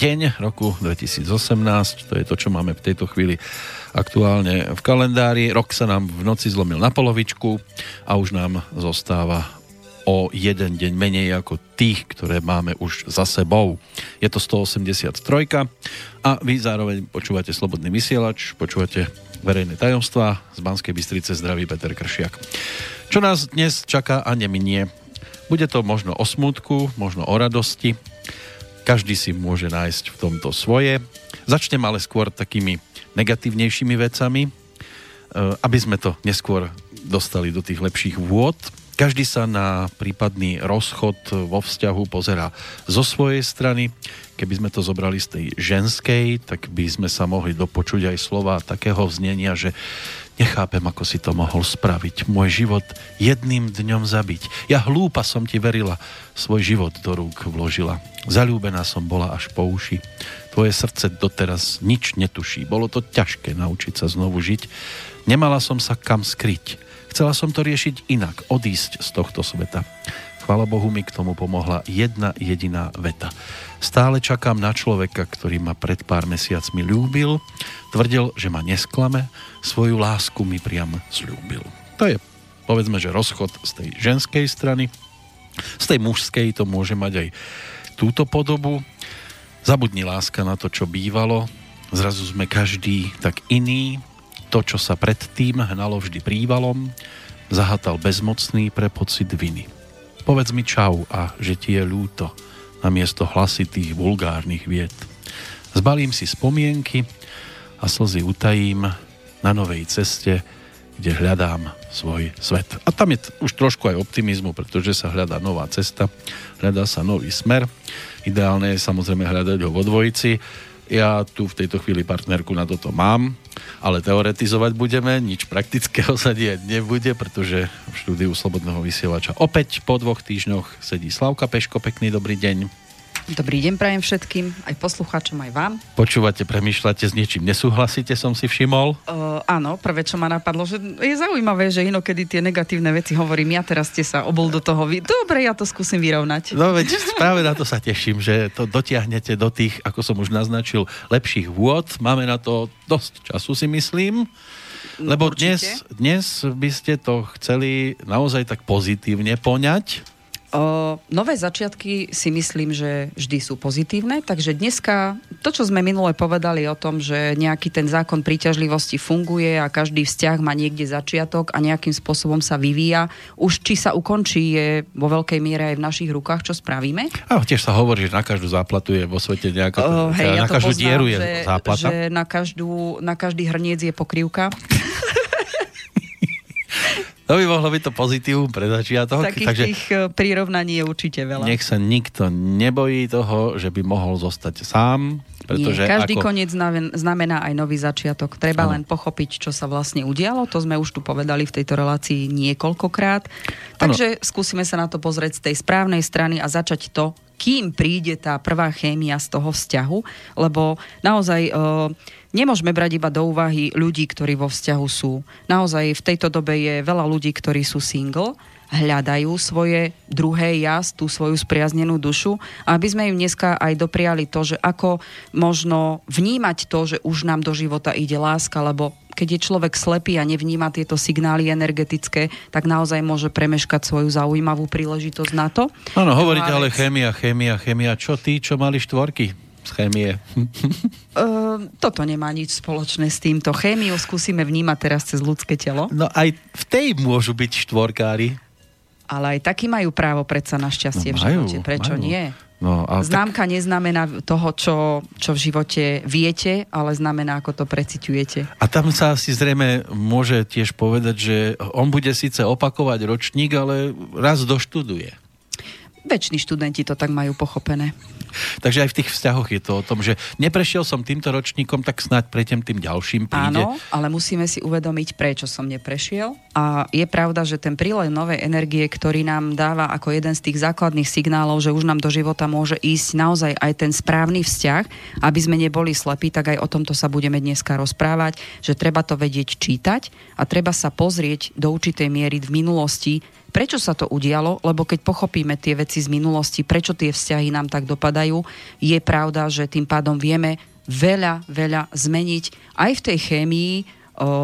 2. júlový deň roku 2018, to je to, čo máme v tejto chvíli aktuálne v kalendári. Rok sa nám v noci zlomil na polovičku a už nám zostáva o jeden deň menej ako tých, ktoré máme už za sebou. Je to 183 a vy zároveň počúvate Slobodný vysielač, počúvate verejné tajomstvá z Banskej Bystrice zdraví Peter Kršiak. Čo nás dnes čaká a neminie? Bude to možno o smutku, možno o radosti, každý si môže nájsť v tomto svoje. Začnem ale skôr takými negatívnejšími vecami, e, aby sme to neskôr dostali do tých lepších vôd. Každý sa na prípadný rozchod vo vzťahu pozerá zo svojej strany. Keby sme to zobrali z tej ženskej, tak by sme sa mohli dopočuť aj slova takého vznenia, že Nechápem, ako si to mohol spraviť. Môj život jedným dňom zabiť. Ja hlúpa som ti verila, svoj život do rúk vložila. Zalúbená som bola až po uši. Tvoje srdce doteraz nič netuší. Bolo to ťažké naučiť sa znovu žiť. Nemala som sa kam skryť. Chcela som to riešiť inak, odísť z tohto sveta. Chvala Bohu mi k tomu pomohla jedna jediná veta. Stále čakám na človeka, ktorý ma pred pár mesiacmi ľúbil, tvrdil, že ma nesklame, svoju lásku mi priam slúbil. To je, povedzme, že rozchod z tej ženskej strany. Z tej mužskej to môže mať aj túto podobu. Zabudni láska na to, čo bývalo. Zrazu sme každý tak iný. To, čo sa predtým hnalo vždy prívalom, zahatal bezmocný pre pocit viny. Povedz mi čau a že ti je ľúto namiesto hlasitých vulgárnych vied. Zbalím si spomienky a slzy utajím na novej ceste, kde hľadám svoj svet. A tam je už trošku aj optimizmu, pretože sa hľadá nová cesta, hľadá sa nový smer. Ideálne je samozrejme hľadať ho vo dvojici. Ja tu v tejto chvíli partnerku na toto mám, ale teoretizovať budeme, nič praktického sa diať nebude, pretože v štúdiu Slobodného vysielača opäť po dvoch týždňoch sedí Slavka Peško, pekný dobrý deň. Dobrý deň prajem všetkým, aj poslucháčom, aj vám. Počúvate, premýšľate, s niečím nesúhlasíte, som si všimol? Uh, áno, prvé, čo ma napadlo, že je zaujímavé, že inokedy tie negatívne veci hovorím ja, teraz ste sa obol do toho. Vy... Dobre, ja to skúsim vyrovnať. No veď práve na to sa teším, že to dotiahnete do tých, ako som už naznačil, lepších vôd. Máme na to dosť času, si myslím. Lebo dnes, dnes by ste to chceli naozaj tak pozitívne poňať O, nové začiatky si myslím, že vždy sú pozitívne, takže dneska to, čo sme minule povedali o tom, že nejaký ten zákon príťažlivosti funguje a každý vzťah má niekde začiatok a nejakým spôsobom sa vyvíja, už či sa ukončí je vo veľkej miere aj v našich rukách, čo spravíme. A tiež sa hovorí, že na každú záplatu je vo svete nejaká, o, hej, ja na každú poznám, dieru je že, záplata. Že na, každú, na každý hrniec je pokrývka. To by mohlo byť to pozitívum pre začiatok. Takých takže tých e, prirovnaní je určite veľa. Nech sa nikto nebojí toho, že by mohol zostať sám. Pretože Nie, každý ako... koniec znamená aj nový začiatok. Treba ano. len pochopiť, čo sa vlastne udialo. To sme už tu povedali v tejto relácii niekoľkokrát. Takže ano. skúsime sa na to pozrieť z tej správnej strany a začať to, kým príde tá prvá chémia z toho vzťahu, lebo naozaj... Uh, nemôžeme brať iba do úvahy ľudí, ktorí vo vzťahu sú. Naozaj v tejto dobe je veľa ľudí, ktorí sú single, hľadajú svoje druhé ja, tú svoju spriaznenú dušu, aby sme im dneska aj dopriali to, že ako možno vnímať to, že už nám do života ide láska, lebo keď je človek slepý a nevníma tieto signály energetické, tak naozaj môže premeškať svoju zaujímavú príležitosť na to. Áno, hovoríte ale chémia, chémia, chémia. Čo tí, čo mali štvorky? z chémie? Uh, toto nemá nič spoločné s týmto. Chémiu skúsime vnímať teraz cez ľudské telo. No aj v tej môžu byť štvorkári. Ale aj takí majú právo predsa na šťastie no, v živote. Prečo majú. nie? No, a Známka tak... neznamená toho, čo, čo v živote viete, ale znamená, ako to preciťujete. A tam sa asi zrejme môže tiež povedať, že on bude síce opakovať ročník, ale raz doštuduje. Väčší študenti to tak majú pochopené. Takže aj v tých vzťahoch je to o tom, že neprešiel som týmto ročníkom, tak snáď prejdem tým ďalším príde. Áno, ale musíme si uvedomiť, prečo som neprešiel. A je pravda, že ten prílev novej energie, ktorý nám dáva ako jeden z tých základných signálov, že už nám do života môže ísť naozaj aj ten správny vzťah, aby sme neboli slepí, tak aj o tomto sa budeme dneska rozprávať, že treba to vedieť čítať a treba sa pozrieť do určitej miery v minulosti prečo sa to udialo, lebo keď pochopíme tie veci z minulosti, prečo tie vzťahy nám tak dopadajú, je pravda, že tým pádom vieme veľa, veľa zmeniť aj v tej chémii,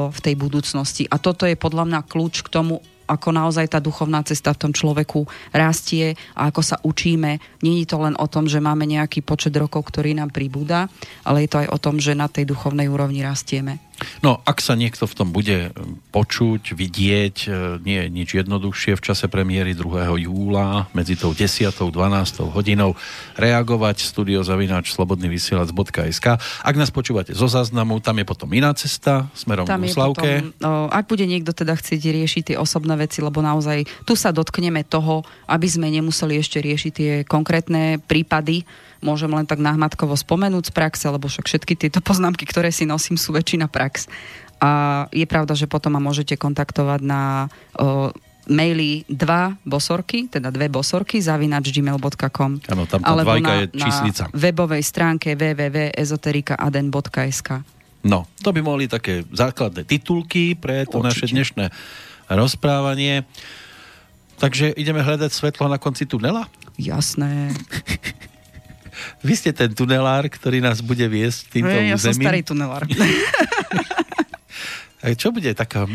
v tej budúcnosti. A toto je podľa mňa kľúč k tomu, ako naozaj tá duchovná cesta v tom človeku rastie a ako sa učíme. Není to len o tom, že máme nejaký počet rokov, ktorý nám pribúda, ale je to aj o tom, že na tej duchovnej úrovni rastieme. No, ak sa niekto v tom bude počuť, vidieť, e, nie je nič jednoduchšie v čase premiéry 2. júla medzi tou 10. 12. hodinou reagovať studiozavináč slobodnyvysielac.sk Ak nás počúvate zo záznamu, tam je potom iná cesta smerom tam k Slavke. Potom, ak bude niekto teda chcieť riešiť tie osobné veci, lebo naozaj tu sa dotkneme toho, aby sme nemuseli ešte riešiť tie konkrétne prípady, môžem len tak nahmatkovo spomenúť z praxe, lebo však všetky tieto poznámky, ktoré si nosím, sú väčšina prax. A je pravda, že potom ma môžete kontaktovať na o, maily dva bosorky, teda dve bosorky, zavinač gmail.com Áno, tam tá alebo na, je číslica. na webovej stránke www.ezoterikaaden.sk No, to by mohli také základné titulky pre to Určite. naše dnešné rozprávanie. Takže ideme hľadať svetlo na konci tunela? Jasné. Vy ste ten tunelár, ktorý nás bude viesť týmto no, ja územím. Ja som starý tunelár. Čo bude taká,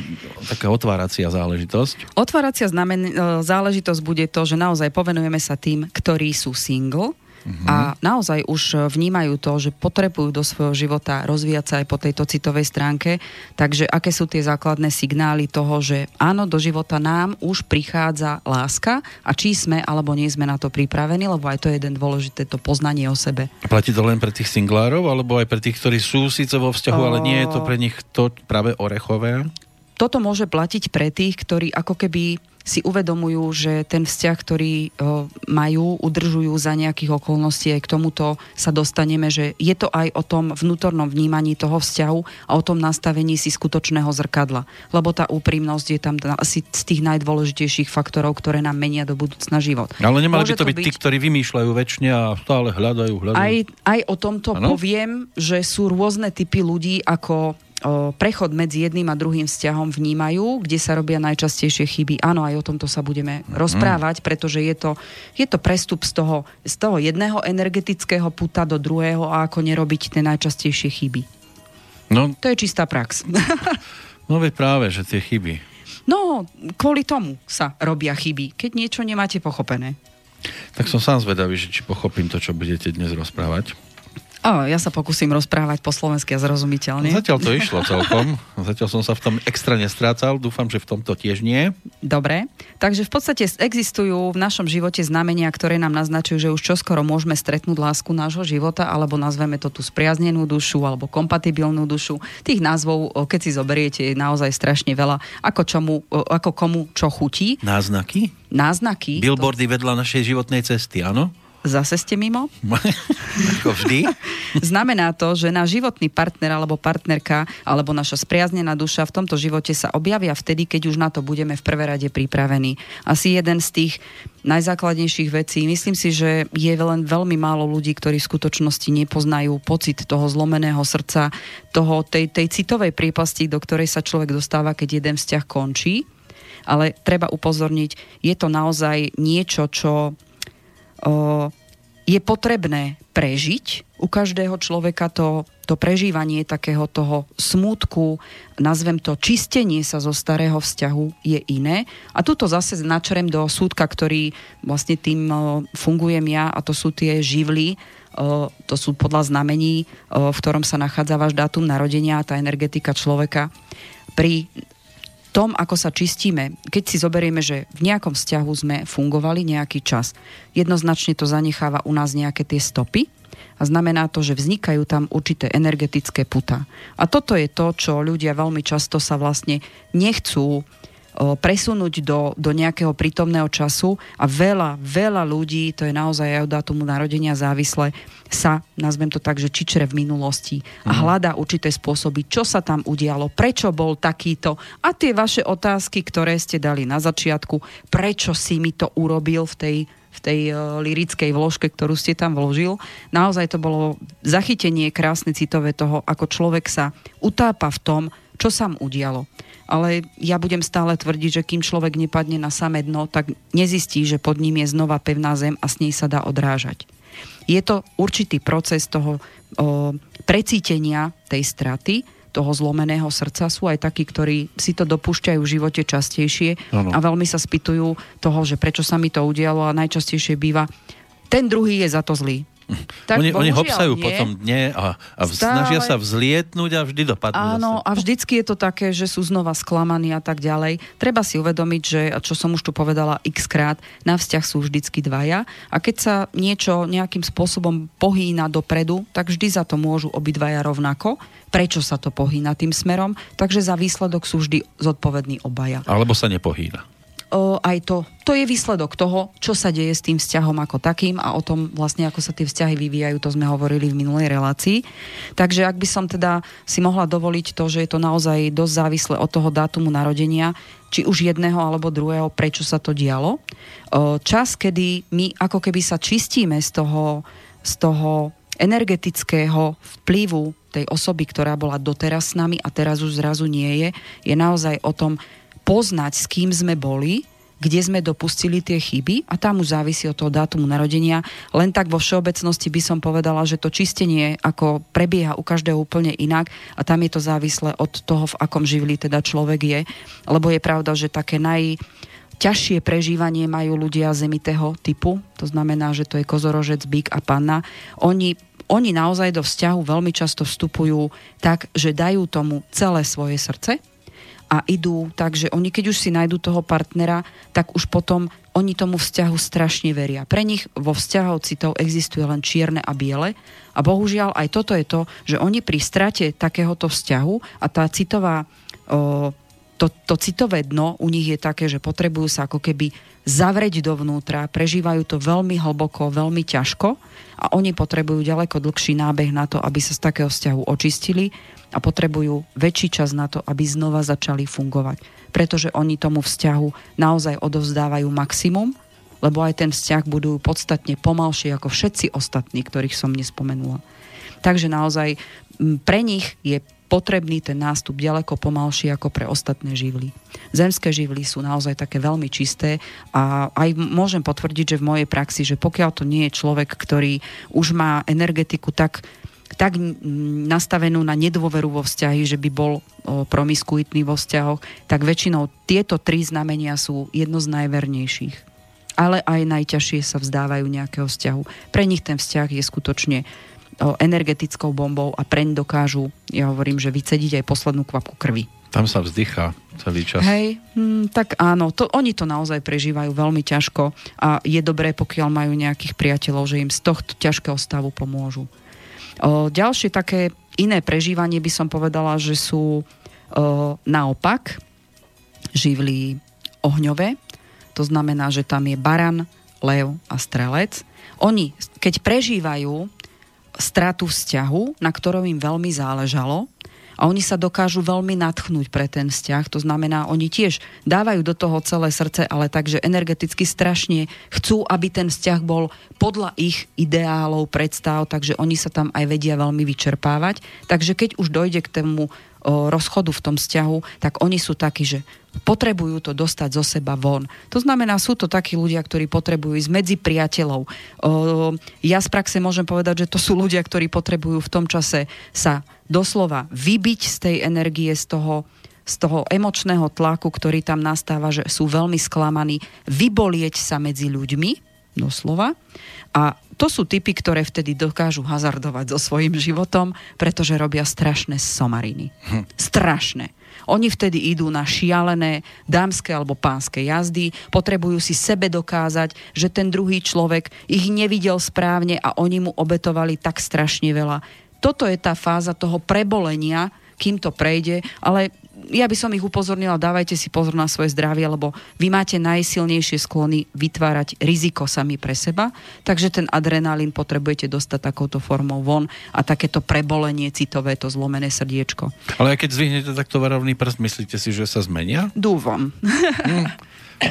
taká otváracia záležitosť? Otváracia znamen- e, záležitosť bude to, že naozaj povenujeme sa tým, ktorí sú single, Uh-huh. A naozaj už vnímajú to, že potrebujú do svojho života rozvíjať sa aj po tejto citovej stránke. Takže aké sú tie základné signály toho, že áno, do života nám už prichádza láska a či sme alebo nie sme na to pripravení, lebo aj to je jeden dôležité to poznanie o sebe. A platí to len pre tých singlárov, alebo aj pre tých, ktorí sú síce vo vzťahu, o... ale nie je to pre nich to práve orechové? Toto môže platiť pre tých, ktorí ako keby si uvedomujú, že ten vzťah, ktorý majú, udržujú za nejakých okolností, aj k tomuto sa dostaneme, že je to aj o tom vnútornom vnímaní toho vzťahu a o tom nastavení si skutočného zrkadla. Lebo tá úprimnosť je tam asi z tých najdôležitejších faktorov, ktoré nám menia do budúcna život. Ale nemali Môže by to byť, byť tí, ktorí vymýšľajú väčšine a stále hľadajú, hľadajú. Aj, aj o tomto ano? poviem, že sú rôzne typy ľudí, ako prechod medzi jedným a druhým vzťahom vnímajú, kde sa robia najčastejšie chyby. Áno, aj o tomto sa budeme mm. rozprávať, pretože je to, je to prestup z toho, z toho jedného energetického puta do druhého a ako nerobiť tie najčastejšie chyby. No, to je čistá prax. no veď práve, že tie chyby. No, kvôli tomu sa robia chyby, keď niečo nemáte pochopené. Tak som sám zvedavý, že či pochopím to, čo budete dnes rozprávať. O, ja sa pokúsim rozprávať po slovensky a zrozumiteľne. Zatiaľ to išlo celkom. Zatiaľ som sa v tom extra nestrácal. Dúfam, že v tomto tiež nie. Dobre. Takže v podstate existujú v našom živote znamenia, ktoré nám naznačujú, že už čoskoro môžeme stretnúť lásku nášho života, alebo nazveme to tú spriaznenú dušu, alebo kompatibilnú dušu. Tých názvov, keď si zoberiete, je naozaj strašne veľa. Ako, čomu, ako komu čo chutí. Náznaky? Náznaky. Billboardy to... vedľa našej životnej cesty, áno? Zase ste mimo? Ako vždy. Znamená to, že náš životný partner alebo partnerka alebo naša spriaznená duša v tomto živote sa objavia vtedy, keď už na to budeme v prvé rade pripravení. Asi jeden z tých najzákladnejších vecí. Myslím si, že je len veľmi málo ľudí, ktorí v skutočnosti nepoznajú pocit toho zlomeného srdca, toho, tej, tej citovej prípasti, do ktorej sa človek dostáva, keď jeden vzťah končí. Ale treba upozorniť, je to naozaj niečo, čo je potrebné prežiť. U každého človeka to, to prežívanie takého toho smútku, nazvem to čistenie sa zo starého vzťahu je iné. A tuto zase načrem do súdka, ktorý vlastne tým fungujem ja a to sú tie živly, to sú podľa znamení, v ktorom sa nachádza váš dátum narodenia a tá energetika človeka. Pri tom, ako sa čistíme, keď si zoberieme, že v nejakom vzťahu sme fungovali nejaký čas, jednoznačne to zanecháva u nás nejaké tie stopy a znamená to, že vznikajú tam určité energetické puta. A toto je to, čo ľudia veľmi často sa vlastne nechcú presunúť do, do nejakého prítomného času a veľa, veľa ľudí, to je naozaj aj od dátumu narodenia závisle, sa, nazvem to tak, že čičere v minulosti a mhm. hľadá určité spôsoby, čo sa tam udialo, prečo bol takýto a tie vaše otázky, ktoré ste dali na začiatku, prečo si mi to urobil v tej v tej uh, lirickej vložke, ktorú ste tam vložil. Naozaj to bolo zachytenie krásne citové toho, ako človek sa utápa v tom, čo sa mu udialo. Ale ja budem stále tvrdiť, že kým človek nepadne na samé dno, tak nezistí, že pod ním je znova pevná zem a s nej sa dá odrážať. Je to určitý proces toho o, precítenia tej straty, toho zlomeného srdca. Sú aj takí, ktorí si to dopúšťajú v živote častejšie ano. a veľmi sa spýtujú toho, že prečo sa mi to udialo a najčastejšie býva, ten druhý je za to zlý. Tak, oni, oni hopsajú nie. po tom dne a, a Stále... snažia sa vzlietnúť a vždy dopadnú Áno, zase. a vždycky je to také, že sú znova sklamaní a tak ďalej. Treba si uvedomiť, že, čo som už tu povedala x krát, na vzťah sú vždycky dvaja a keď sa niečo nejakým spôsobom pohýna dopredu, tak vždy za to môžu obidvaja rovnako. Prečo sa to pohýna tým smerom? Takže za výsledok sú vždy zodpovední obaja. Alebo sa nepohýna aj to, to je výsledok toho, čo sa deje s tým vzťahom ako takým a o tom vlastne, ako sa tie vzťahy vyvíjajú, to sme hovorili v minulej relácii. Takže ak by som teda si mohla dovoliť to, že je to naozaj dosť závislé od toho dátumu narodenia, či už jedného alebo druhého, prečo sa to dialo. Čas, kedy my ako keby sa čistíme z toho, z toho energetického vplyvu tej osoby, ktorá bola doteraz s nami a teraz už zrazu nie je, je naozaj o tom, poznať, s kým sme boli, kde sme dopustili tie chyby a tam už závisí od toho dátumu narodenia. Len tak vo všeobecnosti by som povedala, že to čistenie ako prebieha u každého úplne inak a tam je to závislé od toho, v akom živli teda človek je. Lebo je pravda, že také naj, ťažšie prežívanie majú ľudia zemitého typu, to znamená, že to je kozorožec, bík a panna. Oni, oni naozaj do vzťahu veľmi často vstupujú tak, že dajú tomu celé svoje srdce, a idú tak, že oni keď už si nájdú toho partnera, tak už potom oni tomu vzťahu strašne veria. Pre nich vo vzťahov citov existuje len čierne a biele a bohužiaľ aj toto je to, že oni pri strate takéhoto vzťahu a tá citová o, to, to citové dno u nich je také, že potrebujú sa ako keby zavrieť dovnútra, prežívajú to veľmi hlboko, veľmi ťažko a oni potrebujú ďaleko dlhší nábeh na to, aby sa z takého vzťahu očistili a potrebujú väčší čas na to, aby znova začali fungovať. Pretože oni tomu vzťahu naozaj odovzdávajú maximum, lebo aj ten vzťah budú podstatne pomalšie ako všetci ostatní, ktorých som nespomenula. Takže naozaj pre nich je potrebný ten nástup ďaleko pomalší ako pre ostatné živly. Zemské živly sú naozaj také veľmi čisté a aj môžem potvrdiť, že v mojej praxi, že pokiaľ to nie je človek, ktorý už má energetiku tak tak nastavenú na nedôveru vo vzťahy, že by bol promiskuitný vo vzťahoch, tak väčšinou tieto tri znamenia sú jedno z najvernejších. Ale aj najťažšie sa vzdávajú nejakého vzťahu. Pre nich ten vzťah je skutočne energetickou bombou a preň dokážu, ja hovorím, že vycediť aj poslednú kvapku krvi. Tam sa vzdychá celý čas. Hej, hm, tak áno, to, oni to naozaj prežívajú veľmi ťažko a je dobré, pokiaľ majú nejakých priateľov, že im z tohto ťažkého stavu pomôžu. Ďalšie také iné prežívanie by som povedala, že sú naopak živly ohňové. To znamená, že tam je baran, lev a strelec. Oni, keď prežívajú stratu vzťahu, na ktorom im veľmi záležalo, a oni sa dokážu veľmi natchnúť pre ten vzťah. To znamená, oni tiež dávajú do toho celé srdce, ale takže energeticky strašne chcú, aby ten vzťah bol podľa ich ideálov, predstav, takže oni sa tam aj vedia veľmi vyčerpávať. Takže keď už dojde k tomu rozchodu v tom vzťahu, tak oni sú takí, že potrebujú to dostať zo seba von. To znamená, sú to takí ľudia, ktorí potrebujú ísť medzi priateľov. Ja z praxe môžem povedať, že to sú ľudia, ktorí potrebujú v tom čase sa doslova vybiť z tej energie, z toho, z toho emočného tlaku, ktorý tam nastáva, že sú veľmi sklamaní, vybolieť sa medzi ľuďmi, doslova. A to sú typy, ktoré vtedy dokážu hazardovať so svojím životom, pretože robia strašné somariny. Hm. Strašné. Oni vtedy idú na šialené dámske alebo pánske jazdy, potrebujú si sebe dokázať, že ten druhý človek ich nevidel správne a oni mu obetovali tak strašne veľa. Toto je tá fáza toho prebolenia, kým to prejde, ale ja by som ich upozornila, dávajte si pozor na svoje zdravie, lebo vy máte najsilnejšie sklony vytvárať riziko sami pre seba, takže ten adrenalín potrebujete dostať takouto formou von a takéto prebolenie citové, to zlomené srdiečko. Ale keď zvihnete takto varovný prst, myslíte si, že sa zmenia? Dúvam. Hmm.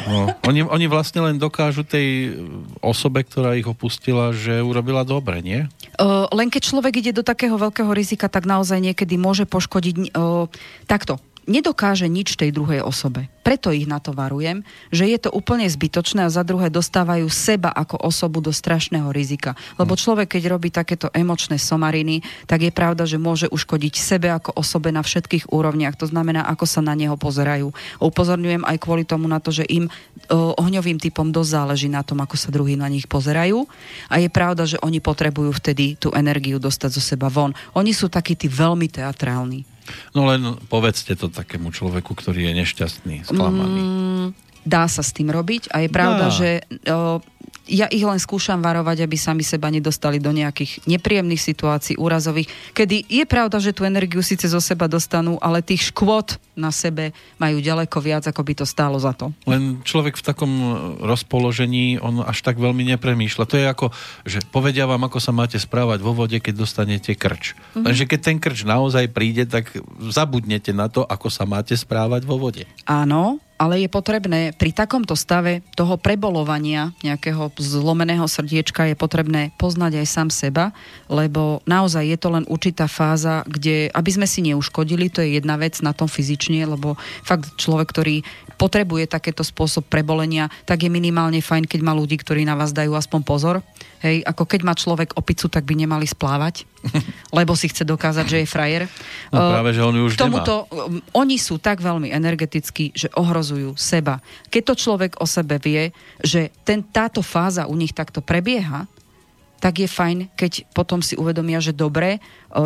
No, oni, oni vlastne len dokážu tej osobe, ktorá ich opustila, že urobila dobre, nie? Uh, len keď človek ide do takého veľkého rizika, tak naozaj niekedy môže poškodiť uh, takto nedokáže nič tej druhej osobe. Preto ich na to varujem, že je to úplne zbytočné a za druhé dostávajú seba ako osobu do strašného rizika. Lebo hm. človek, keď robí takéto emočné somariny, tak je pravda, že môže uškodiť sebe ako osobe na všetkých úrovniach. To znamená, ako sa na neho pozerajú. Upozorňujem aj kvôli tomu na to, že im o, ohňovým typom dosť záleží na tom, ako sa druhí na nich pozerajú. A je pravda, že oni potrebujú vtedy tú energiu dostať zo seba von. Oni sú takí tí veľmi teatrálni. No len povedzte to takému človeku, ktorý je nešťastný, sklamaný. Mm, dá sa s tým robiť a je pravda, dá. že o, ja ich len skúšam varovať, aby sami seba nedostali do nejakých nepríjemných situácií, úrazových, kedy je pravda, že tú energiu síce zo seba dostanú, ale tých škôd na sebe majú ďaleko viac, ako by to stálo za to. Len človek v takom rozpoložení, on až tak veľmi nepremýšľa. To je ako, že povedia vám, ako sa máte správať vo vode, keď dostanete krč. Mm-hmm. Lenže keď ten krč naozaj príde, tak zabudnete na to, ako sa máte správať vo vode. Áno, ale je potrebné pri takomto stave toho prebolovania nejakého zlomeného srdiečka je potrebné poznať aj sám seba, lebo naozaj je to len určitá fáza, kde, aby sme si neuškodili, to je jedna vec na tom fyzične, lebo fakt človek, ktorý potrebuje takéto spôsob prebolenia, tak je minimálne fajn, keď má ľudí, ktorí na vás dajú aspoň pozor. Hej, ako keď má človek opicu, tak by nemali splávať, lebo si chce dokázať, že je frajer. No práve, že on už tomuto, nemá. Um, oni sú tak veľmi energetickí, že ohrozujú seba. Keď to človek o sebe vie, že ten, táto fáza u nich takto prebieha, tak je fajn, keď potom si uvedomia, že dobre,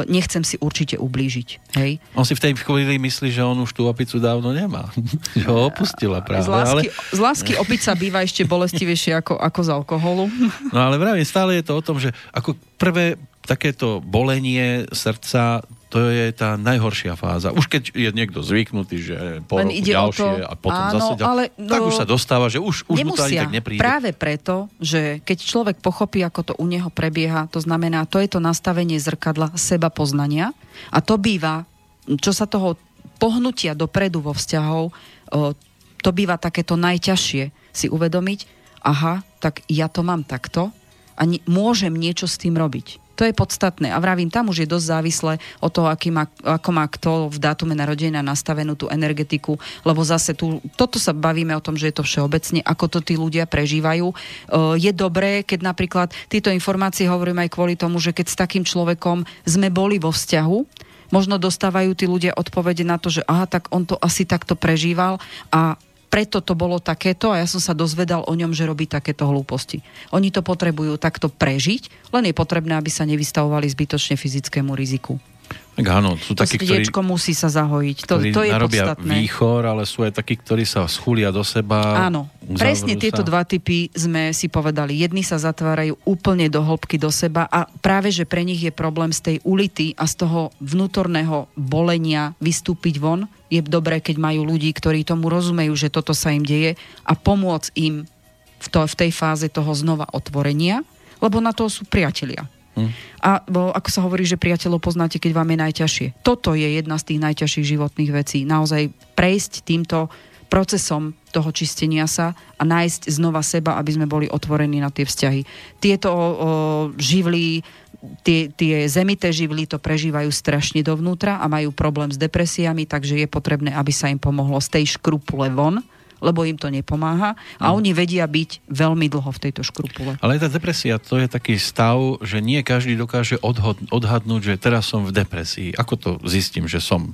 nechcem si určite ublížiť. Hej? On si v tej chvíli myslí, že on už tú opicu dávno nemá. že ho opustila práve. Z lásky, ale... z lásky opica býva ešte bolestivejšie ako, ako z alkoholu. no ale vravím, stále je to o tom, že ako prvé takéto bolenie srdca to je tá najhoršia fáza. Už keď je niekto zvyknutý, že po Len roku ide ďalšie to, a potom áno, zase ďalšie, ale, no, tak už sa dostáva, že už, už mu to ani tak nepríde. Práve preto, že keď človek pochopí, ako to u neho prebieha, to znamená, to je to nastavenie zrkadla seba poznania a to býva, čo sa toho pohnutia dopredu vo vzťahov, to býva takéto najťažšie si uvedomiť, aha, tak ja to mám takto a môžem niečo s tým robiť. To je podstatné. A vravím, tam už je dosť závislé od toho, aký má, ako má kto v dátume narodenia nastavenú tú energetiku, lebo zase tu, toto sa bavíme o tom, že je to všeobecne, ako to tí ľudia prežívajú. E, je dobré, keď napríklad tieto informácie hovorím aj kvôli tomu, že keď s takým človekom sme boli vo vzťahu, možno dostávajú tí ľudia odpovede na to, že aha, tak on to asi takto prežíval a preto to bolo takéto a ja som sa dozvedal o ňom, že robí takéto hlúposti. Oni to potrebujú takto prežiť, len je potrebné, aby sa nevystavovali zbytočne fyzickému riziku. Tak áno, sú to takí, ktorí, musí sa zahojiť. To, to je narobia podstatné. výchor, ale sú aj takí, ktorí sa schúlia do seba. Áno, presne tieto dva typy sme si povedali. Jedni sa zatvárajú úplne do hĺbky do seba a práve, že pre nich je problém z tej ulity a z toho vnútorného bolenia vystúpiť von. Je dobré, keď majú ľudí, ktorí tomu rozumejú, že toto sa im deje a pomôcť im v, to, v tej fáze toho znova otvorenia, lebo na to sú priatelia. Hm. A bo, ako sa hovorí, že priateľov poznáte, keď vám je najťažšie. Toto je jedna z tých najťažších životných vecí. Naozaj prejsť týmto procesom toho čistenia sa a nájsť znova seba, aby sme boli otvorení na tie vzťahy. Tieto o, živly, tie, tie zemité živly to prežívajú strašne dovnútra a majú problém s depresiami, takže je potrebné, aby sa im pomohlo z tej škrupule von lebo im to nepomáha a mm. oni vedia byť veľmi dlho v tejto škrupule. Ale tá depresia, to je taký stav, že nie každý dokáže odhod, odhadnúť, že teraz som v depresii. Ako to zistím, že som?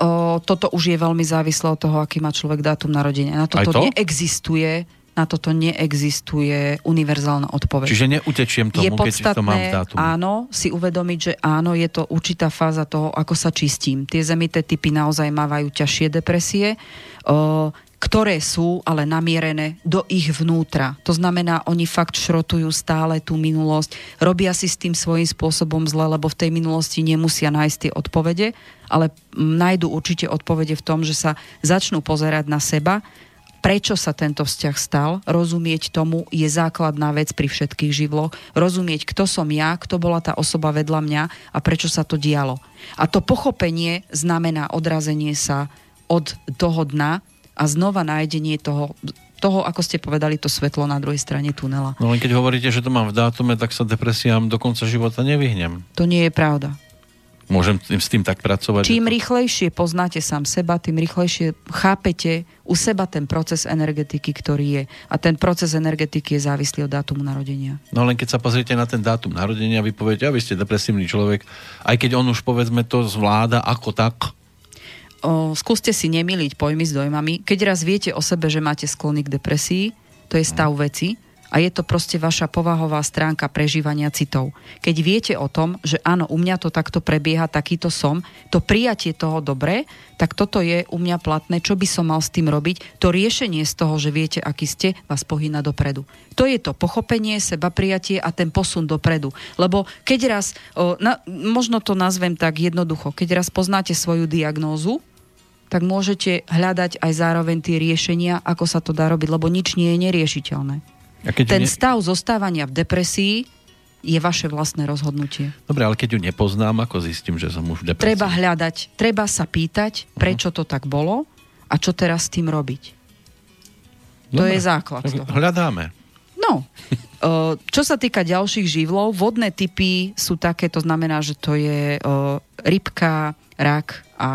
O, toto už je veľmi závislé od toho, aký má človek dátum narodenia. Na toto to? neexistuje na toto neexistuje univerzálna odpoveď. Čiže neutečiem tomu, je podstatné, keď to mám dátum. áno, si uvedomiť, že áno, je to určitá fáza toho, ako sa čistím. Tie zemité typy naozaj mávajú ťažšie depresie. O, ktoré sú ale namierené do ich vnútra. To znamená, oni fakt šrotujú stále tú minulosť, robia si s tým svojím spôsobom zle, lebo v tej minulosti nemusia nájsť tie odpovede, ale nájdu určite odpovede v tom, že sa začnú pozerať na seba, prečo sa tento vzťah stal, rozumieť tomu je základná vec pri všetkých živloch, rozumieť, kto som ja, kto bola tá osoba vedľa mňa a prečo sa to dialo. A to pochopenie znamená odrazenie sa od toho dna a znova nájdenie toho, toho, ako ste povedali, to svetlo na druhej strane tunela. No len keď hovoríte, že to mám v dátume, tak sa depresiám do konca života nevyhnem. To nie je pravda. Môžem s tým tak pracovať? Čím to... rýchlejšie poznáte sám seba, tým rýchlejšie chápete u seba ten proces energetiky, ktorý je. A ten proces energetiky je závislý od dátumu narodenia. No len keď sa pozriete na ten dátum narodenia, vy poviete, a vy ste depresívny človek, aj keď on už povedzme to zvláda ako tak, o, skúste si nemiliť pojmy s dojmami. Keď raz viete o sebe, že máte sklony k depresii, to je stav veci, a je to proste vaša povahová stránka prežívania citov. Keď viete o tom, že áno, u mňa to takto prebieha, takýto som, to prijatie toho dobre, tak toto je u mňa platné, čo by som mal s tým robiť, to riešenie z toho, že viete, aký ste, vás pohýna dopredu. To je to pochopenie, seba prijatie a ten posun dopredu. Lebo keď raz, na, možno to nazvem tak jednoducho, keď raz poznáte svoju diagnózu, tak môžete hľadať aj zároveň tie riešenia, ako sa to dá robiť, lebo nič nie je neriešiteľné. Ten ne... stav zostávania v depresii je vaše vlastné rozhodnutie. Dobre, ale keď ju nepoznám, ako zistím, že som už v depresii? Treba hľadať, treba sa pýtať, prečo to tak bolo a čo teraz s tým robiť. Dobre. To je základ. Toho. Hľadáme. No, čo sa týka ďalších živlov, vodné typy sú také, to znamená, že to je rybka, rak a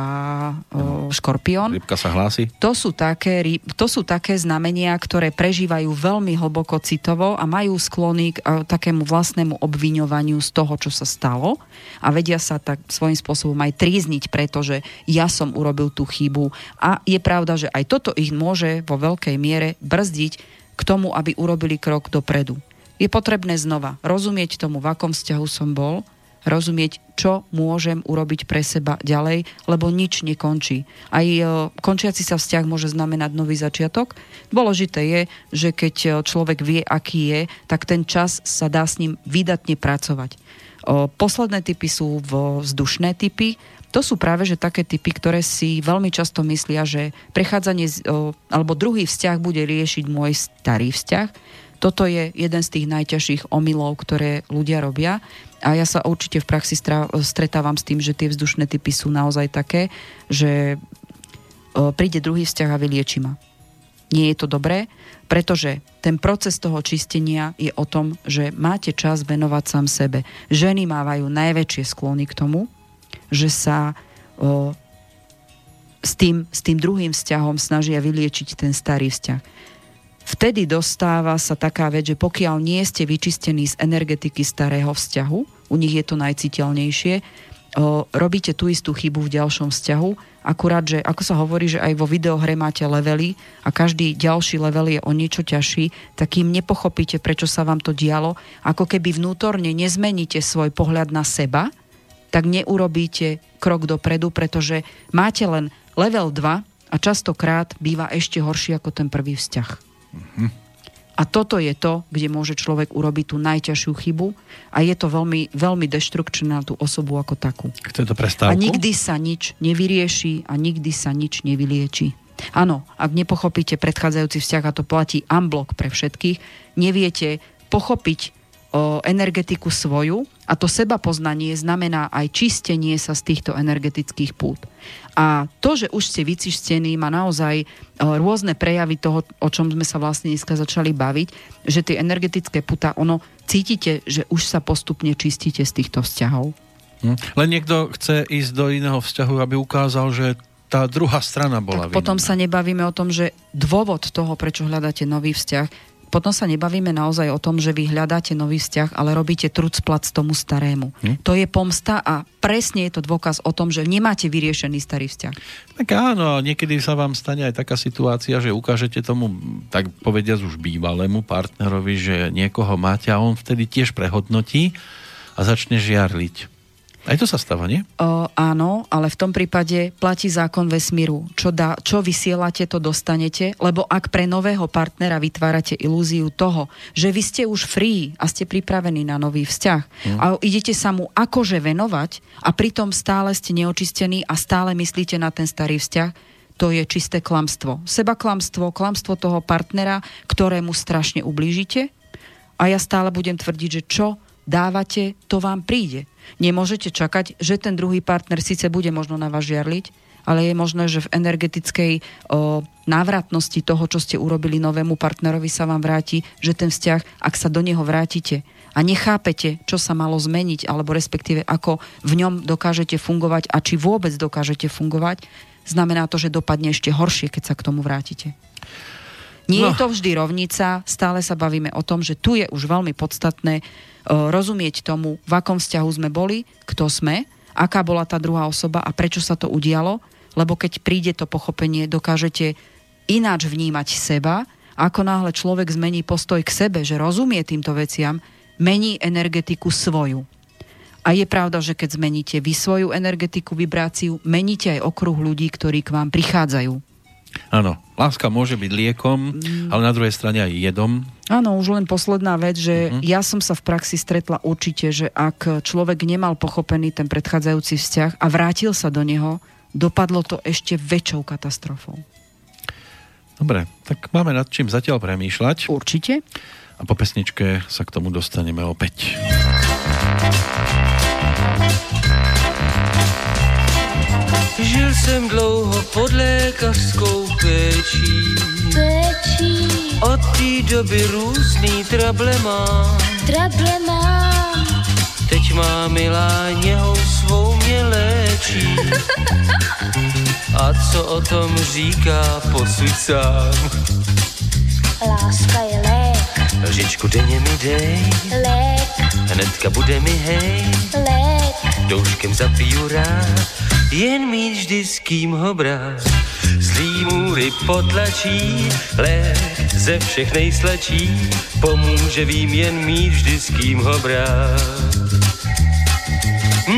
o, škorpión. Rybka sa hlási? To sú, také, to sú také znamenia, ktoré prežívajú veľmi hlboko citovo a majú sklony k a, takému vlastnému obviňovaniu z toho, čo sa stalo a vedia sa tak svojím spôsobom aj trízniť, pretože ja som urobil tú chybu a je pravda, že aj toto ich môže vo veľkej miere brzdiť k tomu, aby urobili krok dopredu. Je potrebné znova rozumieť tomu, v akom vzťahu som bol, rozumieť, čo môžem urobiť pre seba ďalej, lebo nič nekončí. Aj e, končiaci sa vzťah môže znamenať nový začiatok. Dôležité je, že keď e, človek vie, aký je, tak ten čas sa dá s ním vydatne pracovať. Posledné typy sú vzdušné typy. To sú práve že také typy, ktoré si veľmi často myslia, že prechádzanie alebo druhý vzťah bude riešiť môj starý vzťah. Toto je jeden z tých najťažších omylov, ktoré ľudia robia a ja sa určite v praxi stretávam s tým, že tie vzdušné typy sú naozaj také, že príde druhý vzťah a vylieči ma. Nie je to dobré, pretože ten proces toho čistenia je o tom, že máte čas venovať sám sebe. Ženy mávajú najväčšie sklony k tomu, že sa o, s, tým, s tým druhým vzťahom snažia vyliečiť ten starý vzťah vtedy dostáva sa taká vec, že pokiaľ nie ste vyčistení z energetiky starého vzťahu, u nich je to najciteľnejšie, o, robíte tú istú chybu v ďalšom vzťahu, akurát, že ako sa hovorí, že aj vo videohre máte levely a každý ďalší level je o niečo ťažší, tak kým nepochopíte, prečo sa vám to dialo, ako keby vnútorne nezmeníte svoj pohľad na seba, tak neurobíte krok dopredu, pretože máte len level 2 a častokrát býva ešte horší ako ten prvý vzťah. A toto je to, kde môže človek urobiť tú najťažšiu chybu a je to veľmi, veľmi deštrukčné na tú osobu ako takú. Chce to prestávku? A nikdy sa nič nevyrieši a nikdy sa nič nevylieči. Áno, ak nepochopíte predchádzajúci vzťah, a to platí unblock pre všetkých, neviete pochopiť o energetiku svoju a to seba poznanie znamená aj čistenie sa z týchto energetických pút. A to, že už ste vyčištení, má naozaj rôzne prejavy toho, o čom sme sa vlastne dneska začali baviť, že tie energetické puta, ono cítite, že už sa postupne čistíte z týchto vzťahov. Hm. Len niekto chce ísť do iného vzťahu, aby ukázal, že tá druhá strana bola tak potom sa nebavíme o tom, že dôvod toho, prečo hľadáte nový vzťah, potom sa nebavíme naozaj o tom, že vy hľadáte nový vzťah, ale robíte trucplac tomu starému. Hm? To je pomsta a presne je to dôkaz o tom, že nemáte vyriešený starý vzťah. Tak áno, niekedy sa vám stane aj taká situácia, že ukážete tomu, tak povediať už bývalému partnerovi, že niekoho máte a on vtedy tiež prehodnotí a začne žiarliť. Aj to sa stáva, nie? O, áno, ale v tom prípade platí zákon vesmíru. Čo, dá, čo vysielate, to dostanete, lebo ak pre nového partnera vytvárate ilúziu toho, že vy ste už free a ste pripravení na nový vzťah hmm. a idete sa mu akože venovať a pritom stále ste neočistení a stále myslíte na ten starý vzťah, to je čisté klamstvo. Seba klamstvo, klamstvo toho partnera, ktorému strašne ublížite a ja stále budem tvrdiť, že čo dávate, to vám príde. Nemôžete čakať, že ten druhý partner síce bude možno na vás žiarliť, ale je možné, že v energetickej o, návratnosti toho, čo ste urobili novému partnerovi, sa vám vráti, že ten vzťah, ak sa do neho vrátite a nechápete, čo sa malo zmeniť, alebo respektíve ako v ňom dokážete fungovať a či vôbec dokážete fungovať, znamená to, že dopadne ešte horšie, keď sa k tomu vrátite. Nie no. je to vždy rovnica, stále sa bavíme o tom, že tu je už veľmi podstatné rozumieť tomu, v akom vzťahu sme boli, kto sme, aká bola tá druhá osoba a prečo sa to udialo, lebo keď príde to pochopenie, dokážete ináč vnímať seba, ako náhle človek zmení postoj k sebe, že rozumie týmto veciam, mení energetiku svoju. A je pravda, že keď zmeníte vy svoju energetiku, vibráciu, meníte aj okruh ľudí, ktorí k vám prichádzajú. Áno, láska môže byť liekom, mm. ale na druhej strane aj jedom. Áno, už len posledná vec, že uh-huh. ja som sa v praxi stretla určite, že ak človek nemal pochopený ten predchádzajúci vzťah a vrátil sa do neho, dopadlo to ešte väčšou katastrofou. Dobre, tak máme nad čím zatiaľ premýšľať. Určite. A po pesničke sa k tomu dostaneme opäť. Žil jsem dlouho pod lékařskou péčí. Péčí. Od té doby různý trable mám. Trable mám. Teď má milá něhou svou mě léčí. A co o tom říká, posuď sám. Láska je lék. Lžičku denně mi dej. Lék. Hnedka bude mi hej. Lék. Douškem zapiju rád jen mít vždy s kým ho brát. Zlý můry potlačí, lék ze všech nejslačí, pomůže vím jen mít vždy s kým ho brát.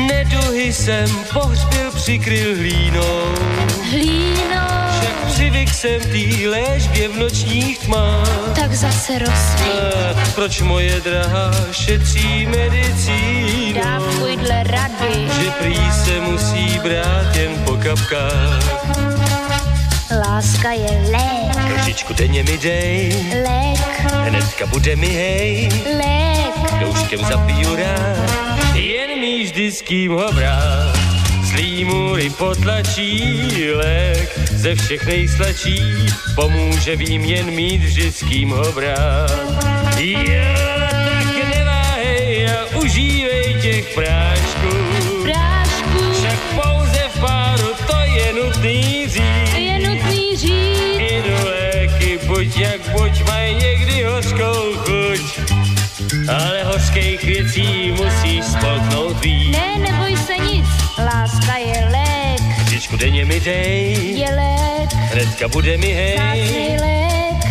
Neduhy jsem pohřbil, přikryl hlínou, Hlínou. Přivyk jsem tý léžbě v nočních tmách. Tak zase rozsvít. A proč moje drahá šetří medicínou? Dávkuj dle rady. že prý se musí brát jen po kapkách. Láska je lék. Lžičku denně mi dej, Lék. hnedka bude mi hej, Lék. douškem zapiju rád, jen mi vždy s kým ho brát. Zlý můry potlačí, lék ze všech nejslačí, pomůže vím jen mít vždy s kým ho brát. Jo, tak neváhej a užívej těch prášků, Prášku. však pouze v páru to je nutný říct. Je nutný říct. I do léky buď jak buď mají někdy hořkou chuť, ale hořkých věcí musíš spolknout víc. Ne, Denně mi dej, Je lék. hnedka bude mi hej,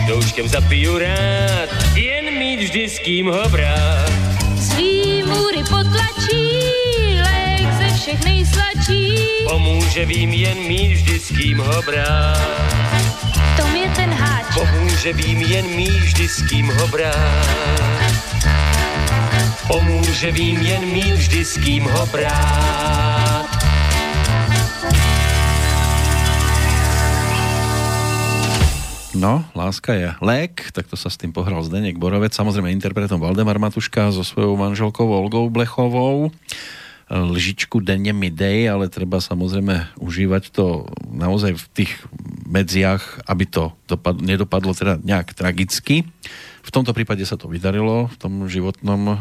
douškem zapiju rád, jen mít vždy s kým ho brát. Svý můry potlačí. Lék ze všech nejslačí. Pomůže vím jen mít vždy s kým ho brát. Tom je ten háč. Pomůže vím jen mít vždy s kým ho brát. Pomůže vím jen mít vždy s kým ho brát. No, láska je lék, takto sa s tým pohral Zdenek Borovec, samozrejme interpretom Valdemar Matuška so svojou manželkou Olgou Blechovou. Lžičku denne mi dej, ale treba samozrejme užívať to naozaj v tých medziach, aby to dopad- nedopadlo teda nejak tragicky. V tomto prípade sa to vydarilo. V tom životnom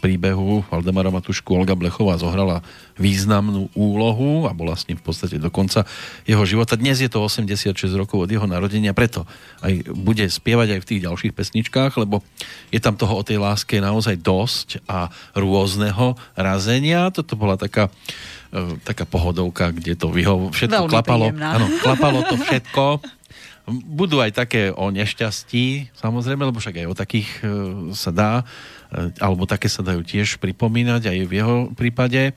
príbehu Valdemara Matušku Olga Blechová zohrala významnú úlohu a bola s ním v podstate do konca jeho života. Dnes je to 86 rokov od jeho narodenia, preto aj bude spievať aj v tých ďalších pesničkách, lebo je tam toho o tej láske naozaj dosť a rôzneho razenia. Toto bola taká e, taká pohodovka, kde to vyho... všetko Veľmi klapalo. príjemná. Áno, klapalo to všetko. Budú aj také o nešťastí, samozrejme, lebo však aj o takých e, sa dá, e, alebo také sa dajú tiež pripomínať aj v jeho prípade.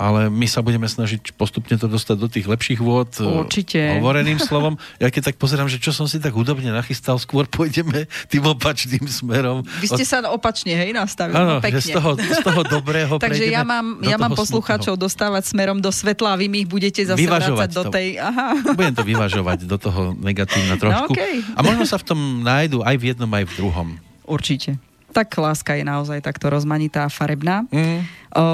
Ale my sa budeme snažiť postupne to dostať do tých lepších vôd. e, Určite. Hovoreným slovom. Ja keď tak pozerám, že čo som si tak hudobne nachystal, skôr pôjdeme tým opačným smerom. Vy ste sa opačne, hej, nastavili. Áno, no, pekne. z toho, z toho dobrého Takže ja mám, ja mám poslucháčov dostávať smerom do svetla a vy mi ich budete zase Vyvažovať vrácať do tej... Aha. Budem to vyvažovať do toho negatívna trošku. No, okej. A možno sa v tom nájdu aj v jednom, aj v druhom. Určite. Tak láska je naozaj takto rozmanitá a farebná. Mm. O,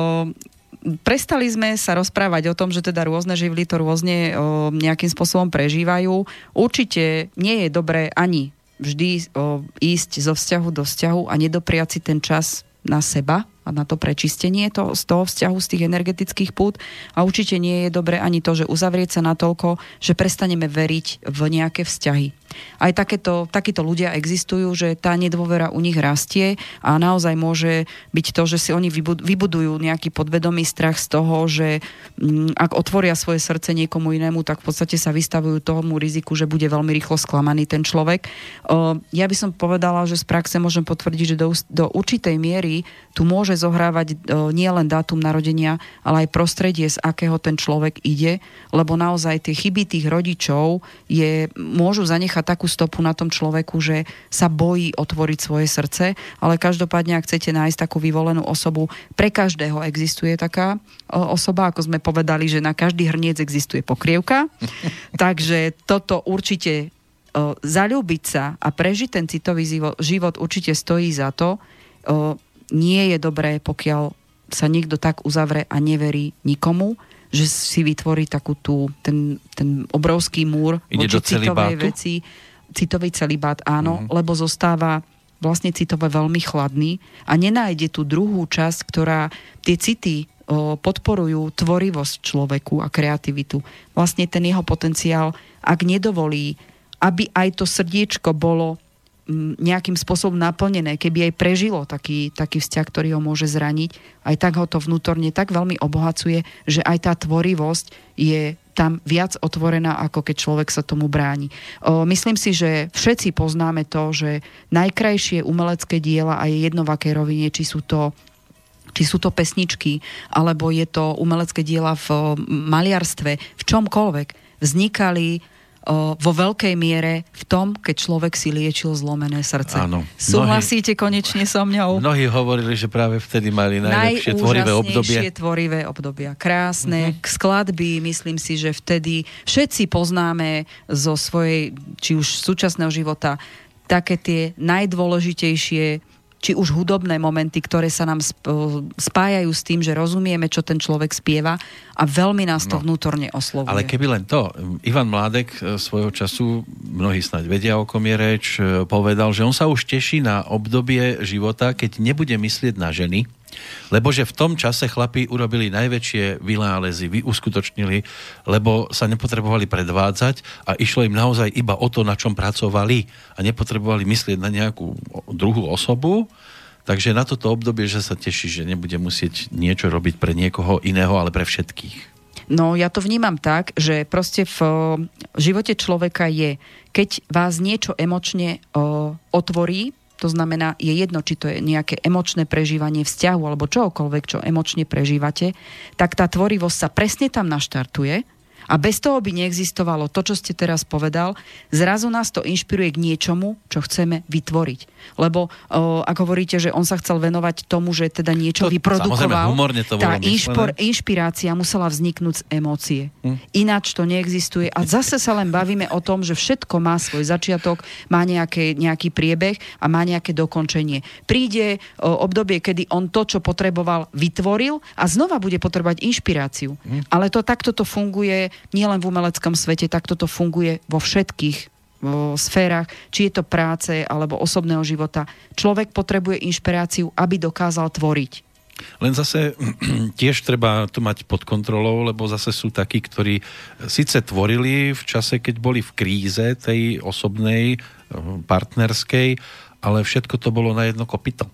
prestali sme sa rozprávať o tom, že teda rôzne živly to rôzne o, nejakým spôsobom prežívajú. Určite nie je dobré ani vždy o, ísť zo vzťahu do vzťahu a nedopriať si ten čas na seba a na to prečistenie to, z toho vzťahu, z tých energetických pút. A určite nie je dobré ani to, že uzavrieť sa natoľko, že prestaneme veriť v nejaké vzťahy. Aj takéto, takíto ľudia existujú, že tá nedôvera u nich rastie a naozaj môže byť to, že si oni vybud- vybudujú nejaký podvedomý strach z toho, že mm, ak otvoria svoje srdce niekomu inému, tak v podstate sa vystavujú tomu riziku, že bude veľmi rýchlo sklamaný ten človek. O, ja by som povedala, že z praxe môžem potvrdiť, že do, do určitej miery tu môže zohrávať o, nielen dátum narodenia, ale aj prostredie, z akého ten človek ide, lebo naozaj tie chyby tých rodičov je, môžu zanechať takú stopu na tom človeku, že sa bojí otvoriť svoje srdce, ale každopádne, ak chcete nájsť takú vyvolenú osobu, pre každého existuje taká o, osoba, ako sme povedali, že na každý hrniec existuje pokrievka, takže toto určite o, zalúbiť sa a prežiť ten citový život určite stojí za to. Nie je dobré, pokiaľ sa niekto tak uzavre a neverí nikomu, že si vytvorí takú tú, ten, ten obrovský múr Ide do citovej veci. Citový celibát, áno, mm-hmm. lebo zostáva vlastne citové veľmi chladný a nenájde tú druhú časť, ktorá tie city o, podporujú tvorivosť človeku a kreativitu. Vlastne ten jeho potenciál, ak nedovolí, aby aj to srdiečko bolo nejakým spôsobom naplnené, keby aj prežilo taký, taký vzťah, ktorý ho môže zraniť, aj tak ho to vnútorne tak veľmi obohacuje, že aj tá tvorivosť je tam viac otvorená, ako keď človek sa tomu bráni. O, myslím si, že všetci poznáme to, že najkrajšie umelecké diela a je jedno v akej rovine, či sú to či sú to pesničky, alebo je to umelecké diela v maliarstve, v čomkoľvek, vznikali vo veľkej miere v tom, keď človek si liečil zlomené srdce. Áno. Súhlasíte konečne so mňou? Mnohí hovorili, že práve vtedy mali najlepšie tvorivé obdobie. Tvorivé obdobia. Krásne. Mm-hmm. Skladby, myslím si, že vtedy všetci poznáme zo svojej, či už súčasného života, také tie najdôležitejšie či už hudobné momenty, ktoré sa nám sp- spájajú s tým, že rozumieme, čo ten človek spieva a veľmi nás to No. vnútorne oslovuje. Ale keby len to, Ivan Mládek e, svojho času, mnohí snáď vedia, o kom je reč, e, povedal, že on sa už teší na obdobie života, keď nebude myslieť na ženy, lebo že v tom čase chlapi urobili najväčšie vynálezy, vyuskutočnili, lebo sa nepotrebovali predvádzať a išlo im naozaj iba o to, na čom pracovali a nepotrebovali myslieť na nejakú druhú osobu, Takže na toto obdobie, že sa teší, že nebude musieť niečo robiť pre niekoho iného, ale pre všetkých. No ja to vnímam tak, že proste v živote človeka je, keď vás niečo emočne o, otvorí, to znamená, je jedno, či to je nejaké emočné prežívanie vzťahu alebo čokoľvek, čo emočne prežívate, tak tá tvorivosť sa presne tam naštartuje a bez toho by neexistovalo to, čo ste teraz povedal. Zrazu nás to inšpiruje k niečomu, čo chceme vytvoriť. Lebo o, ak hovoríte, že on sa chcel venovať tomu, že teda niečo To- vyprodukoval, humorne to tá inšpor, inšpirácia musela vzniknúť z emócie. Hm. Ináč to neexistuje. A zase sa len bavíme o tom, že všetko má svoj začiatok, má nejaké, nejaký priebeh a má nejaké dokončenie. Príde o, obdobie, kedy on to, čo potreboval, vytvoril a znova bude potrebovať inšpiráciu. Hm. Ale to takto to funguje nielen v umeleckom svete, takto to funguje vo všetkých o, sférach, či je to práce alebo osobného života. Človek potrebuje inšpiráciu, aby dokázal tvoriť. Len zase tiež treba to mať pod kontrolou, lebo zase sú takí, ktorí síce tvorili v čase, keď boli v kríze tej osobnej, eh, partnerskej, ale všetko to bolo na jedno kopito.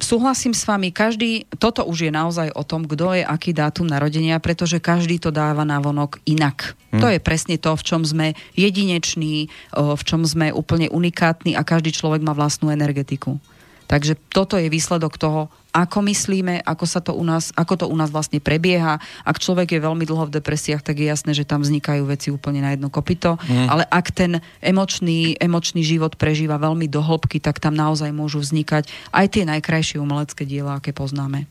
Súhlasím s vami, každý, toto už je naozaj o tom, kto je aký dátum narodenia, pretože každý to dáva na vonok inak. Hm. To je presne to, v čom sme jedineční, v čom sme úplne unikátni a každý človek má vlastnú energetiku. Takže toto je výsledok toho, ako myslíme, ako, sa to u nás, ako to u nás vlastne prebieha. Ak človek je veľmi dlho v depresiách, tak je jasné, že tam vznikajú veci úplne na jedno kopito. Mm. Ale ak ten emočný, emočný život prežíva veľmi do hĺbky, tak tam naozaj môžu vznikať aj tie najkrajšie umelecké diela, aké poznáme.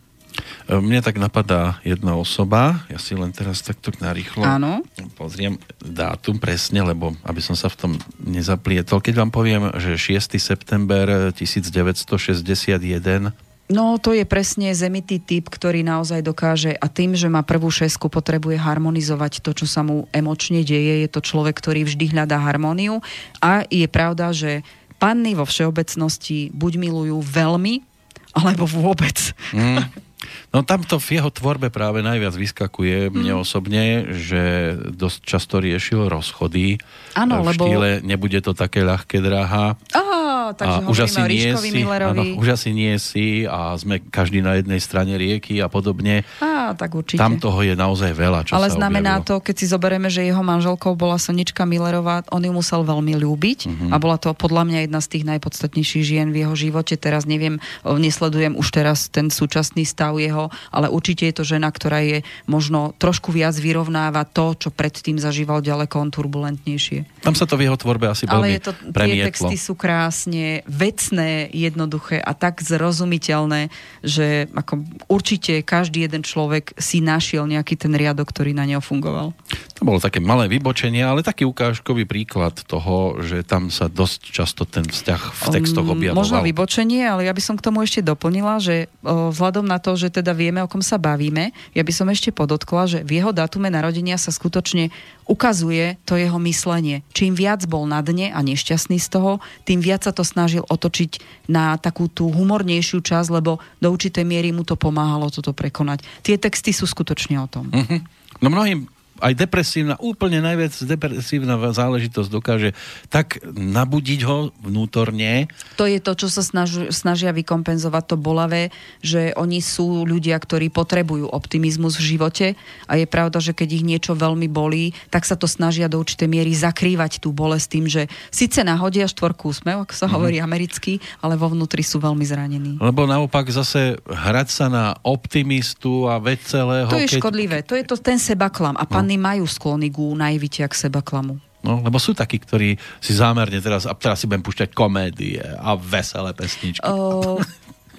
E, mne tak napadá jedna osoba, ja si len teraz takto narýchlo Áno. pozriem dátum presne, lebo aby som sa v tom nezaplietol. Keď vám poviem, že 6. september 1961 No, to je presne zemitý typ, ktorý naozaj dokáže a tým, že má prvú šesku, potrebuje harmonizovať to, čo sa mu emočne deje. Je to človek, ktorý vždy hľadá harmóniu a je pravda, že panny vo všeobecnosti buď milujú veľmi, alebo vôbec. Mm. No tamto v jeho tvorbe práve najviac vyskakuje mne mm. osobne, že dosť často riešil rozchody. Áno, v štýle nebude to také ľahké, drahá. Aha, takže a už asi nie si, áno, už asi nie si a sme každý na jednej strane rieky a podobne. Á, tak určite. Tam toho je naozaj veľa, čo Ale znamená objavilo. to, keď si zoberieme, že jeho manželkou bola Sonička Millerová, on ju musel veľmi ľúbiť mm-hmm. a bola to podľa mňa jedna z tých najpodstatnejších žien v jeho živote. Teraz neviem, nesledujem už teraz ten súčasný stav jeho, ale určite je to žena, ktorá je možno trošku viac vyrovnáva to, čo predtým zažíval ďaleko on turbulentnejšie. Tam sa to v jeho tvorbe asi veľmi Ale je to, premietlo. tie texty sú krásne vecné, jednoduché a tak zrozumiteľné, že ako určite každý jeden človek si našiel nejaký ten riadok, ktorý na neho fungoval. To bolo také malé vybočenie, ale taký ukážkový príklad toho, že tam sa dosť často ten vzťah v textoch Um, objavoval. Možno vybočenie, ale ja by som k tomu ešte doplnila, že o, vzhľadom na to, že teda vieme, o kom sa bavíme, ja by som ešte podotkla, že v jeho datume narodenia sa skutočne ukazuje to jeho myslenie. Čím viac bol na dne a nešťastný z toho, tým viac sa to snažil otočiť na takú tú humornejšiu časť, lebo do určitej miery mu to pomáhalo toto prekonať. Tie texty sú skutočne o tom. Mhm. No mnohým aj depresívna, úplne najviac depresívna záležitosť dokáže tak nabudiť ho vnútorne. To je to, čo sa snažu, snažia vykompenzovať to bolavé, že oni sú ľudia, ktorí potrebujú optimizmus v živote a je pravda, že keď ich niečo veľmi bolí, tak sa to snažia do určitej miery zakrývať tú bolesť tým, že síce nahodia štvorku úsmev, ako sa mm-hmm. hovorí americky, ale vo vnútri sú veľmi zranení. Lebo naopak zase hrať sa na optimistu a veselého... To je keď... škodlivé, to je to ten sebaklam a panny no. majú sklony ku najvite k sebaklamu. No, lebo sú takí, ktorí si zámerne teraz, a teraz si budem púšťať komédie a veselé pesničky. O,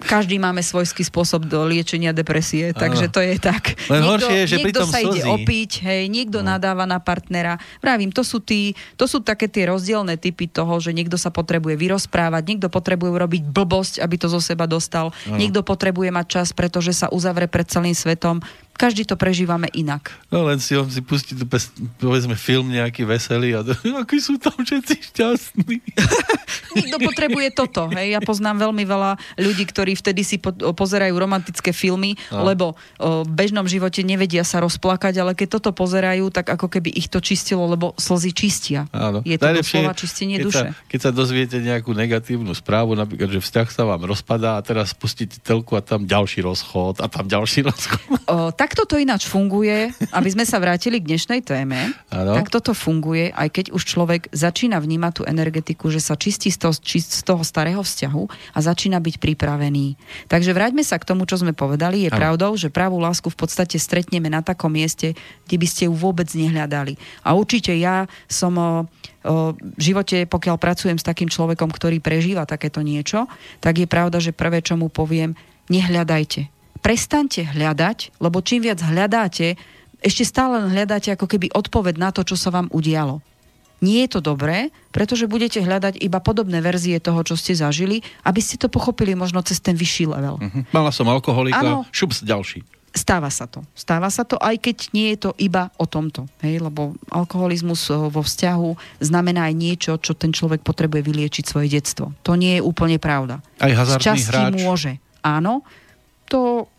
každý máme svojský spôsob do liečenia depresie, takže to je tak. Len niekto, horšie je, že niekto sa ide slzí. opiť, hej, niekto no. nadáva na partnera. Vravím, to sú, tí, to sú také tie rozdielne typy toho, že niekto sa potrebuje vyrozprávať, niekto potrebuje urobiť blbosť, aby to zo seba dostal, no. niekto potrebuje mať čas, pretože sa uzavre pred celým svetom. Každý to prežívame inak. No len si si pustí tu pes, povedzme film nejaký veselý a aký sú tam všetci šťastní. Niekto potrebuje toto. Hej. Ja poznám veľmi veľa ľudí, ktorí vtedy si po, pozerajú romantické filmy, no. lebo o, v bežnom živote nevedia sa rozplakať, ale keď toto pozerajú, tak ako keby ich to čistilo, lebo slzy čistia. Áno. Je to doslova čistenie keď duše. Sa, keď sa dozviete nejakú negatívnu správu, napríklad, že vzťah sa vám rozpadá a teraz pustíte telku a tam ďalší rozchod a tam ďalší rozchod. O, takto to ináč funguje, aby sme sa vrátili k dnešnej téme. Áno. Tak toto funguje, aj keď už človek začína vnímať tú energetiku, že sa čistí z toho, čist, z toho starého vzťahu a začína byť pripravený. Takže vráťme sa k tomu, čo sme povedali. Je Áno. pravdou, že pravú lásku v podstate stretneme na takom mieste, kde by ste ju vôbec nehľadali. A určite ja som o, o, v živote, pokiaľ pracujem s takým človekom, ktorý prežíva takéto niečo, tak je pravda, že prvé, čo mu poviem, nehľadajte. Prestaňte hľadať, lebo čím viac hľadáte, ešte stále hľadáte ako keby odpoveď na to, čo sa vám udialo. Nie je to dobré, pretože budete hľadať iba podobné verzie toho, čo ste zažili, aby ste to pochopili možno cez ten vyšší level. Mhm. Mala som alkoholika, Áno. šups ďalší. Stáva sa to. Stáva sa to, aj keď nie je to iba o tomto. Hej? Lebo alkoholizmus o, vo vzťahu znamená aj niečo, čo ten človek potrebuje vyliečiť svoje detstvo. To nie je úplne pravda. Aj Z hazardný časti hráč. môže. Áno, to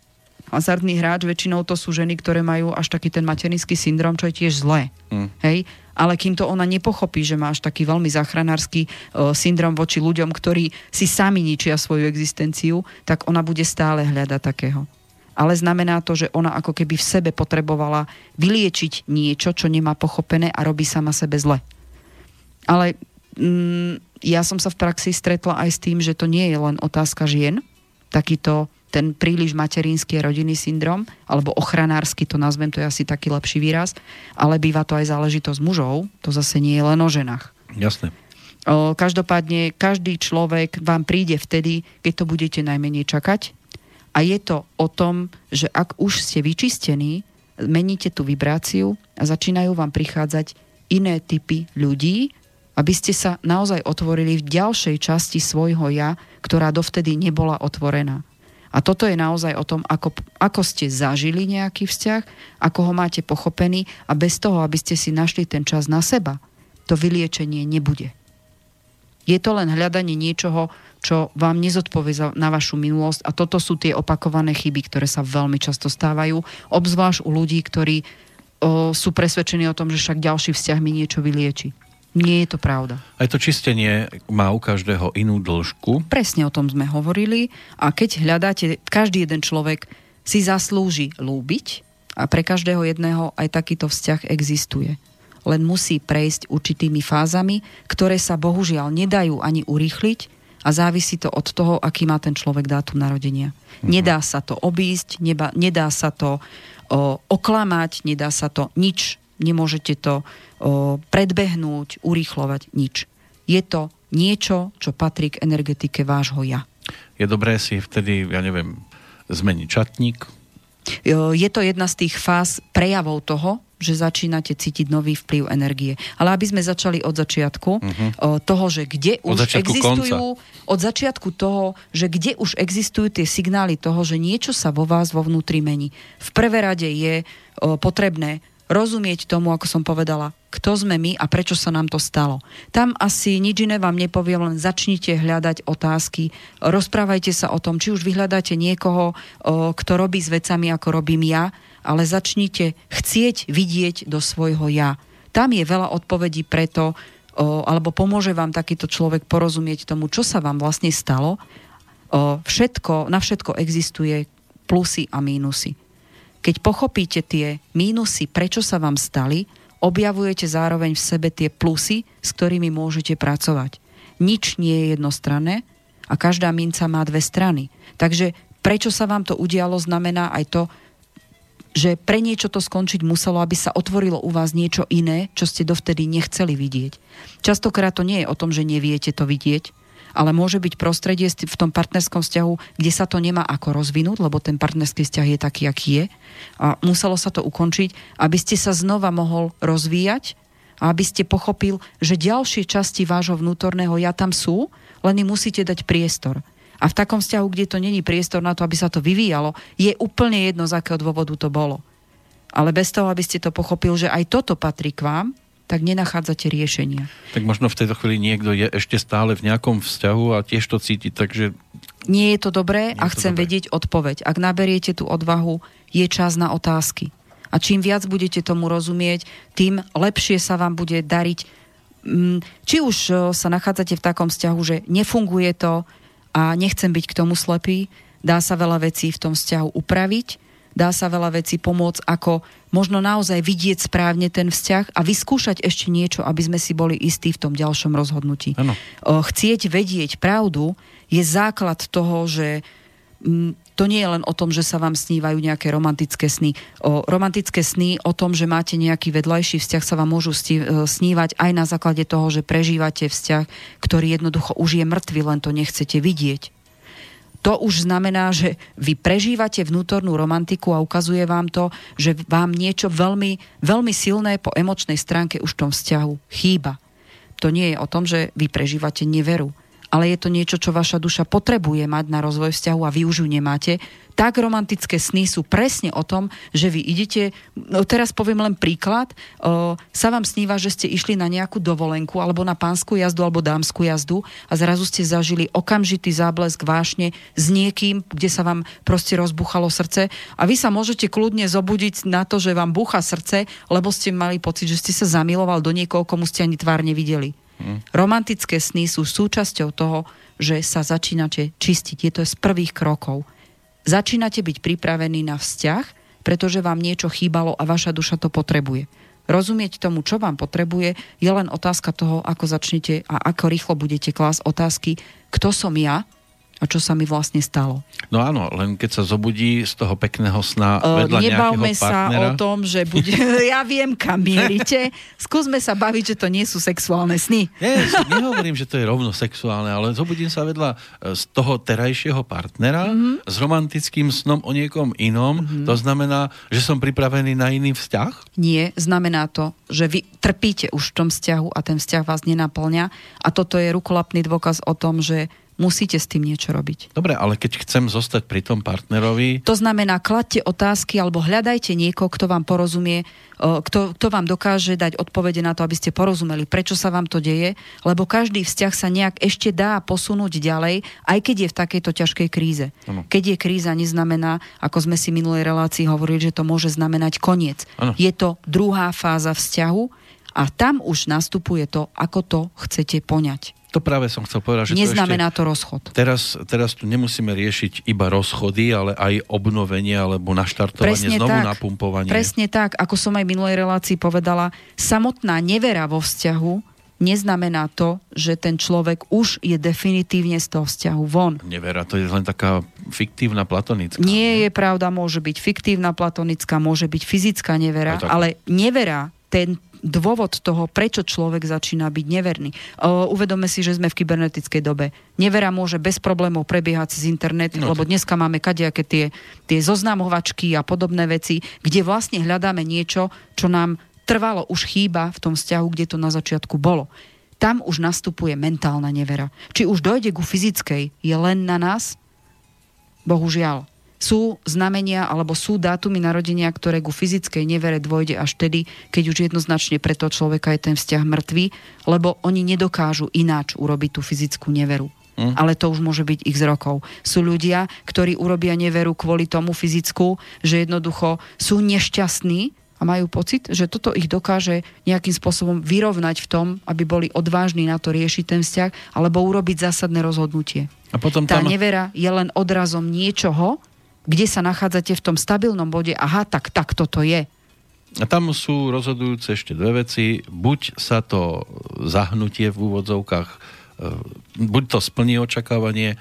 hazardný hráč, väčšinou to sú ženy, ktoré majú až taký ten materinský syndrom, čo je tiež zlé. Mm. Hej? Ale kým to ona nepochopí, že má až taký veľmi záchranársky uh, syndrom voči ľuďom, ktorí si sami ničia svoju existenciu, tak ona bude stále hľadať takého. Ale znamená to, že ona ako keby v sebe potrebovala vyliečiť niečo, čo nemá pochopené a robí sama sebe zle. Ale mm, ja som sa v praxi stretla aj s tým, že to nie je len otázka žien, takýto ten príliš materinský rodinný syndrom, alebo ochranársky, to nazvem, to je asi taký lepší výraz, ale býva to aj záležitosť mužov, to zase nie je len o ženách. Jasné. O, každopádne, každý človek vám príde vtedy, keď to budete najmenej čakať. A je to o tom, že ak už ste vyčistení, meníte tú vibráciu a začínajú vám prichádzať iné typy ľudí, aby ste sa naozaj otvorili v ďalšej časti svojho ja, ktorá dovtedy nebola otvorená. A toto je naozaj o tom, ako, ako ste zažili nejaký vzťah, ako ho máte pochopený a bez toho, aby ste si našli ten čas na seba, to vyliečenie nebude. Je to len hľadanie niečoho, čo vám nezodpovie na vašu minulosť a toto sú tie opakované chyby, ktoré sa veľmi často stávajú, obzvlášť u ľudí, ktorí o, sú presvedčení o tom, že však ďalší vzťah mi niečo vylieči. Nie je to pravda. Aj to čistenie má u každého inú dĺžku. Presne o tom sme hovorili a keď hľadáte, každý jeden človek si zaslúži lúbiť a pre každého jedného aj takýto vzťah existuje. Len musí prejsť určitými fázami, ktoré sa bohužiaľ nedajú ani urýchliť a závisí to od toho, aký má ten človek dátum narodenia. Mhm. Nedá sa to obísť, neba, nedá sa to o, oklamať, nedá sa to nič, nemôžete to predbehnúť, urýchlovať, nič. Je to niečo, čo patrí k energetike vášho ja. Je dobré si vtedy, ja neviem, zmeniť čatník? Je to jedna z tých fáz prejavov toho, že začínate cítiť nový vplyv energie. Ale aby sme začali od začiatku, uh-huh. toho, že kde od už existujú, konca. od začiatku toho, že kde už existujú tie signály toho, že niečo sa vo vás vo vnútri mení. V prvé rade je potrebné rozumieť tomu, ako som povedala, kto sme my a prečo sa nám to stalo. Tam asi nič iné vám nepoviem, len začnite hľadať otázky, rozprávajte sa o tom, či už vyhľadáte niekoho, kto robí s vecami, ako robím ja, ale začnite chcieť vidieť do svojho ja. Tam je veľa odpovedí preto, alebo pomôže vám takýto človek porozumieť tomu, čo sa vám vlastne stalo. Všetko, na všetko existuje plusy a mínusy. Keď pochopíte tie mínusy, prečo sa vám stali, objavujete zároveň v sebe tie plusy, s ktorými môžete pracovať. Nič nie je jednostranné a každá minca má dve strany. Takže prečo sa vám to udialo, znamená aj to, že pre niečo to skončiť muselo, aby sa otvorilo u vás niečo iné, čo ste dovtedy nechceli vidieť. Častokrát to nie je o tom, že neviete to vidieť, ale môže byť prostredie v tom partnerskom vzťahu, kde sa to nemá ako rozvinúť, lebo ten partnerský vzťah je taký, aký je. A muselo sa to ukončiť, aby ste sa znova mohol rozvíjať a aby ste pochopil, že ďalšie časti vášho vnútorného ja tam sú, len im musíte dať priestor. A v takom vzťahu, kde to není priestor na to, aby sa to vyvíjalo, je úplne jedno, z akého dôvodu to bolo. Ale bez toho, aby ste to pochopil, že aj toto patrí k vám, tak nenachádzate riešenia. Tak možno v tejto chvíli niekto je ešte stále v nejakom vzťahu a tiež to cíti, takže... Nie je to dobré a chcem dobré. vedieť odpoveď. Ak naberiete tú odvahu, je čas na otázky. A čím viac budete tomu rozumieť, tým lepšie sa vám bude dariť. Mm, či už sa nachádzate v takom vzťahu, že nefunguje to a nechcem byť k tomu slepý, dá sa veľa vecí v tom vzťahu upraviť, dá sa veľa vecí pomôcť, ako možno naozaj vidieť správne ten vzťah a vyskúšať ešte niečo, aby sme si boli istí v tom ďalšom rozhodnutí. Ano. Chcieť vedieť pravdu je základ toho, že to nie je len o tom, že sa vám snívajú nejaké romantické sny. O, romantické sny o tom, že máte nejaký vedľajší vzťah, sa vám môžu e, snívať aj na základe toho, že prežívate vzťah, ktorý jednoducho už je mŕtvy, len to nechcete vidieť to už znamená, že vy prežívate vnútornú romantiku a ukazuje vám to, že vám niečo veľmi, veľmi silné po emočnej stránke už v tom vzťahu chýba. To nie je o tom, že vy prežívate neveru ale je to niečo, čo vaša duša potrebuje mať na rozvoj vzťahu a vy už ju nemáte, tak romantické sny sú presne o tom, že vy idete, no teraz poviem len príklad, o, sa vám sníva, že ste išli na nejakú dovolenku alebo na pánsku jazdu alebo dámsku jazdu a zrazu ste zažili okamžitý záblesk vášne s niekým, kde sa vám proste rozbuchalo srdce a vy sa môžete kľudne zobudiť na to, že vám búcha srdce, lebo ste mali pocit, že ste sa zamiloval do niekoho, komu ste ani tvár nevideli. Romantické sny sú súčasťou toho, že sa začínate čistiť. Je to z prvých krokov. Začínate byť pripravení na vzťah, pretože vám niečo chýbalo a vaša duša to potrebuje. rozumieť tomu, čo vám potrebuje, je len otázka toho, ako začnete a ako rýchlo budete klásť otázky, kto som ja, a čo sa mi vlastne stalo. No áno, len keď sa zobudí z toho pekného sna vedľa Nebavme sa partnera. o tom, že bude... ja viem, kam mierite. Skúsme sa baviť, že to nie sú sexuálne sny. Nie, nehovorím, že to je rovno sexuálne, ale zobudím sa vedľa e, z toho terajšieho partnera mm-hmm. s romantickým snom o niekom inom. Mm-hmm. To znamená, že som pripravený na iný vzťah? Nie, znamená to, že vy trpíte už v tom vzťahu a ten vzťah vás nenaplňa a toto je rukolapný dôkaz o tom, že musíte s tým niečo robiť. Dobre, ale keď chcem zostať pri tom partnerovi... To znamená, kladte otázky alebo hľadajte niekoho, kto vám porozumie, kto, kto vám dokáže dať odpovede na to, aby ste porozumeli, prečo sa vám to deje, lebo každý vzťah sa nejak ešte dá posunúť ďalej, aj keď je v takejto ťažkej kríze. Ano. Keď je kríza, neznamená, ako sme si minulej relácii hovorili, že to môže znamenať koniec. Ano. Je to druhá fáza vzťahu a tam už nastupuje to, ako to chcete poňať. To práve som chcel povedať, že Neznamená to, ešte, to rozchod. Teraz, teraz tu nemusíme riešiť iba rozchody, ale aj obnovenie alebo naštartovanie, Presne znovu tak. napumpovanie. Presne tak, ako som aj v minulej relácii povedala, samotná nevera vo vzťahu neznamená to, že ten človek už je definitívne z toho vzťahu von. Nevera, to je len taká fiktívna platonická. Nie je pravda, môže byť fiktívna platonická, môže byť fyzická nevera, ale nevera, ten, dôvod toho, prečo človek začína byť neverný. Uh, uvedome si, že sme v kybernetickej dobe. Nevera môže bez problémov prebiehať cez internet, no, lebo dneska máme kadejaké tie, tie zoznamovačky a podobné veci, kde vlastne hľadáme niečo, čo nám trvalo už chýba v tom vzťahu, kde to na začiatku bolo. Tam už nastupuje mentálna nevera. Či už dojde ku fyzickej, je len na nás? Bohužiaľ sú znamenia alebo sú dátumy narodenia, ktoré ku fyzickej nevere dôjde až tedy, keď už jednoznačne pre toho človeka je ten vzťah mŕtvý, lebo oni nedokážu ináč urobiť tú fyzickú neveru. Mm. Ale to už môže byť ich z rokov. Sú ľudia, ktorí urobia neveru kvôli tomu fyzickú, že jednoducho sú nešťastní a majú pocit, že toto ich dokáže nejakým spôsobom vyrovnať v tom, aby boli odvážni na to riešiť ten vzťah, alebo urobiť zásadné rozhodnutie. A potom Tá tam... nevera je len odrazom niečoho, kde sa nachádzate v tom stabilnom bode, aha, tak, tak toto je. A tam sú rozhodujúce ešte dve veci. Buď sa to zahnutie v úvodzovkách, e, buď to splní očakávanie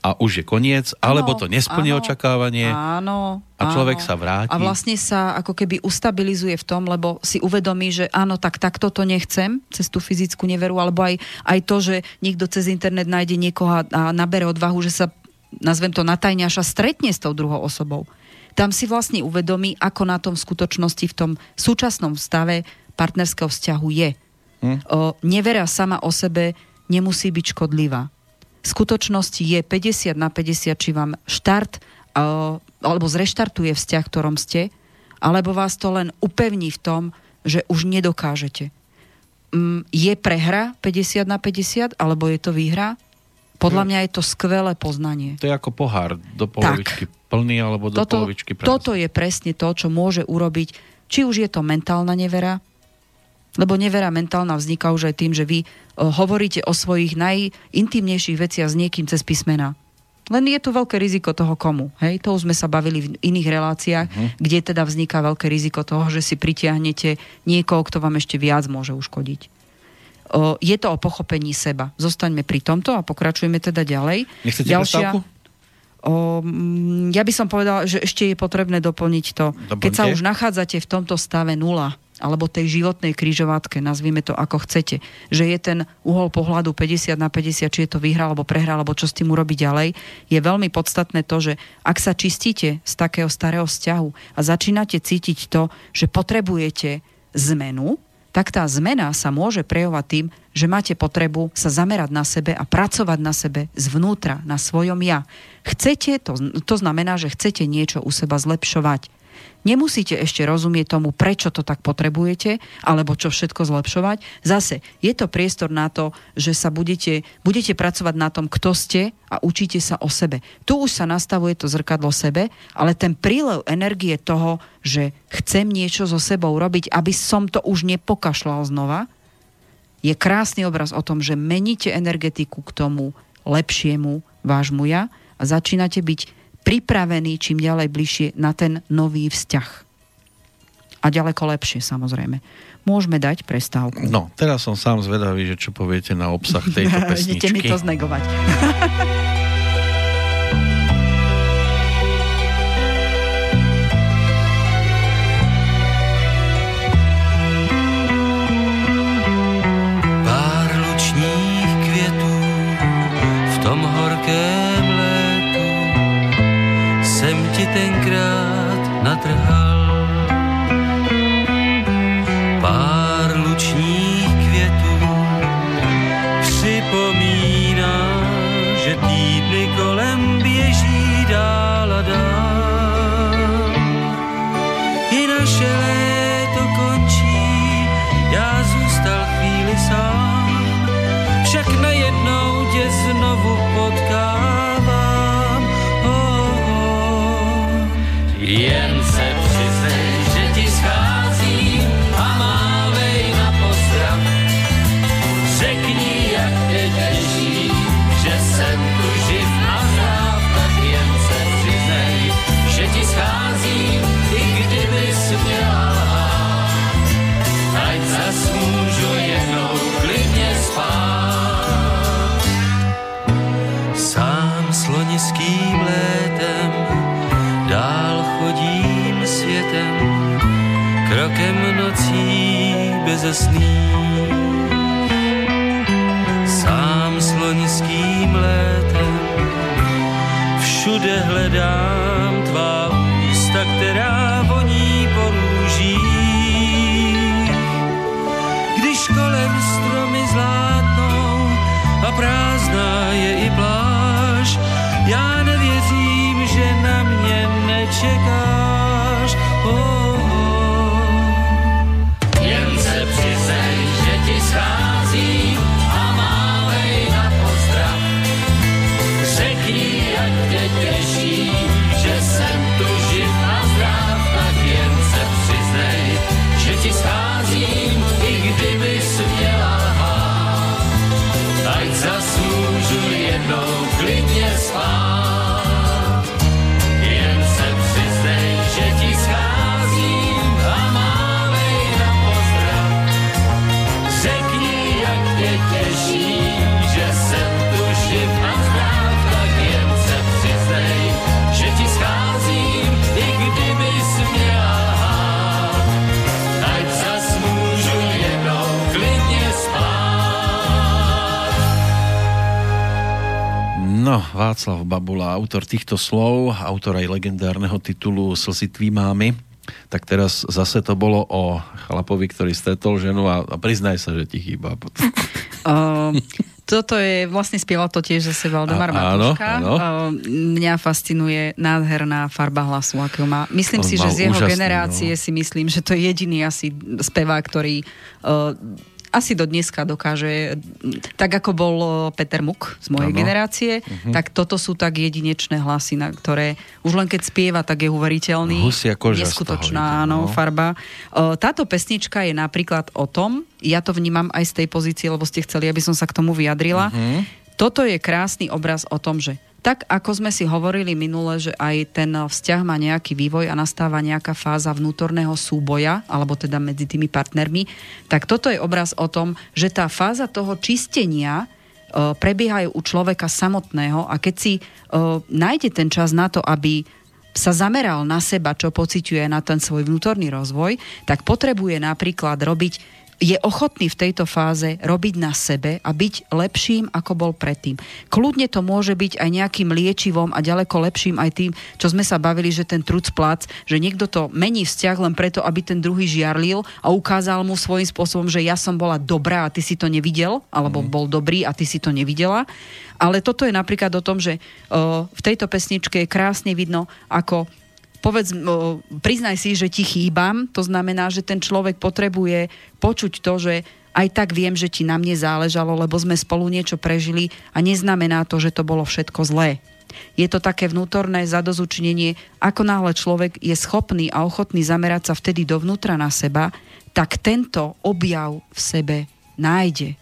a už je koniec, alebo to nesplní áno, očakávanie áno, a človek áno. sa vráti. A vlastne sa ako keby ustabilizuje v tom, lebo si uvedomí, že áno, tak takto to nechcem, cez tú fyzickú neveru, alebo aj, aj to, že niekto cez internet nájde niekoho a nabere odvahu, že sa nazvem to natajňaša, stretne s tou druhou osobou. Tam si vlastne uvedomí, ako na tom v skutočnosti v tom súčasnom stave partnerského vzťahu je. Hm? O, nevera sama o sebe nemusí byť škodlivá. V skutočnosti je 50 na 50, či vám štart o, alebo zreštartuje vzťah, ktorom ste, alebo vás to len upevní v tom, že už nedokážete. Mm, je prehra 50 na 50, alebo je to výhra? Podľa mňa je to skvelé poznanie. To je ako pohár do polovičky tak. plný alebo do toto, polovičky prázdny. Toto je presne to, čo môže urobiť, či už je to mentálna nevera, lebo nevera mentálna vzniká už aj tým, že vy uh, hovoríte o svojich najintimnejších veciach s niekým cez písmena. Len je tu veľké riziko toho komu. Hej? To už sme sa bavili v iných reláciách, uh-huh. kde teda vzniká veľké riziko toho, že si pritiahnete niekoho, kto vám ešte viac môže uškodiť je to o pochopení seba. Zostaňme pri tomto a pokračujeme teda ďalej. Nechcete Ďalšia, O, ja by som povedala, že ešte je potrebné doplniť to. Doplňte. Keď sa už nachádzate v tomto stave nula, alebo tej životnej krížovatke, nazvime to ako chcete, že je ten uhol pohľadu 50 na 50, či je to vyhra alebo prehra, alebo čo s tým urobiť ďalej, je veľmi podstatné to, že ak sa čistíte z takého starého vzťahu a začínate cítiť to, že potrebujete zmenu, tak tá zmena sa môže prejavovať tým, že máte potrebu sa zamerať na sebe a pracovať na sebe zvnútra, na svojom ja. Chcete, to, to znamená, že chcete niečo u seba zlepšovať. Nemusíte ešte rozumieť tomu, prečo to tak potrebujete, alebo čo všetko zlepšovať. Zase, je to priestor na to, že sa budete, budete pracovať na tom, kto ste a učíte sa o sebe. Tu už sa nastavuje to zrkadlo sebe, ale ten prílev energie toho, že chcem niečo so sebou robiť, aby som to už nepokašľal znova, je krásny obraz o tom, že meníte energetiku k tomu lepšiemu vášmu ja a začínate byť pripravený čím ďalej bližšie na ten nový vzťah. A ďaleko lepšie, samozrejme. Môžeme dať prestávku. No, teraz som sám zvedavý, že čo poviete na obsah tejto pesničky. Idete mi to znegovať ti tenkrát natrhal. Sní. Sám sloniským létem všude hledám No, Václav Babula, autor týchto slov, autor aj legendárneho titulu Slzy tvý mámy. Tak teraz zase to bolo o chlapovi, ktorý stretol ženu a, a priznaj sa, že ti chýba. Uh, toto je, vlastne spieval to tiež zase Valdemar Matuška. Áno, áno. Uh, mňa fascinuje nádherná farba hlasu, akého má. Myslím On si, že z jeho úžasný, generácie no. si myslím, že to je jediný asi spevák, ktorý uh, asi do dneska dokáže, tak ako bol Peter Muk z mojej ano. generácie, uh-huh. tak toto sú tak jedinečné hlasy, na ktoré už len keď spieva, tak je uveriteľný. Husia koža Neskutočná, áno, no. farba. Táto pesnička je napríklad o tom, ja to vnímam aj z tej pozície, lebo ste chceli, aby som sa k tomu vyjadrila. Uh-huh. Toto je krásny obraz o tom, že tak ako sme si hovorili minule, že aj ten vzťah má nejaký vývoj a nastáva nejaká fáza vnútorného súboja, alebo teda medzi tými partnermi, tak toto je obraz o tom, že tá fáza toho čistenia e, prebiehajú u človeka samotného a keď si e, nájde ten čas na to, aby sa zameral na seba, čo pociťuje na ten svoj vnútorný rozvoj, tak potrebuje napríklad robiť je ochotný v tejto fáze robiť na sebe a byť lepším, ako bol predtým. Kľudne to môže byť aj nejakým liečivom a ďaleko lepším aj tým, čo sme sa bavili, že ten truc plac, že niekto to mení vzťah len preto, aby ten druhý žiarlil a ukázal mu svojím spôsobom, že ja som bola dobrá a ty si to nevidel, alebo mm. bol dobrý a ty si to nevidela. Ale toto je napríklad o tom, že uh, v tejto pesničke je krásne vidno, ako povedz, priznaj si, že ti chýbam, to znamená, že ten človek potrebuje počuť to, že aj tak viem, že ti na mne záležalo, lebo sme spolu niečo prežili a neznamená to, že to bolo všetko zlé. Je to také vnútorné zadozučnenie, ako náhle človek je schopný a ochotný zamerať sa vtedy dovnútra na seba, tak tento objav v sebe nájde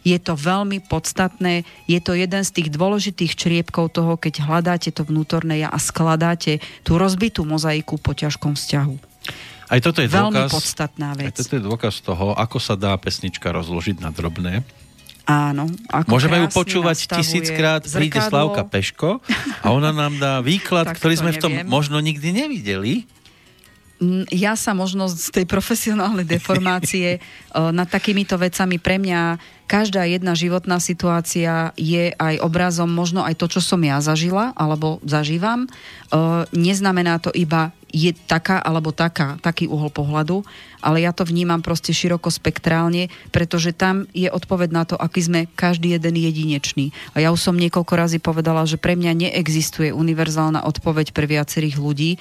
je to veľmi podstatné, je to jeden z tých dôležitých čriepkov toho, keď hľadáte to vnútorné ja a skladáte tú rozbitú mozaiku po ťažkom vzťahu. Aj toto je Veľmi dôkaz, podstatná aj vec. toto je dôkaz toho, ako sa dá pesnička rozložiť na drobné. Áno. Ako Môžeme ju počúvať tisíckrát, príde. Slavka Peško a ona nám dá výklad, ktorý to sme v tom neviem. možno nikdy nevideli. Ja sa možno z tej profesionálnej deformácie eh, nad takýmito vecami pre mňa každá jedna životná situácia je aj obrazom možno aj to, čo som ja zažila alebo zažívam. Eh, Neznamená to iba je taká alebo taká, taký uhol pohľadu, ale ja to vnímam proste široko spektrálne, pretože tam je odpoveď na to, aký sme každý jeden jedinečný. A ja už som niekoľko razy povedala, že pre mňa neexistuje univerzálna odpoveď pre viacerých ľudí,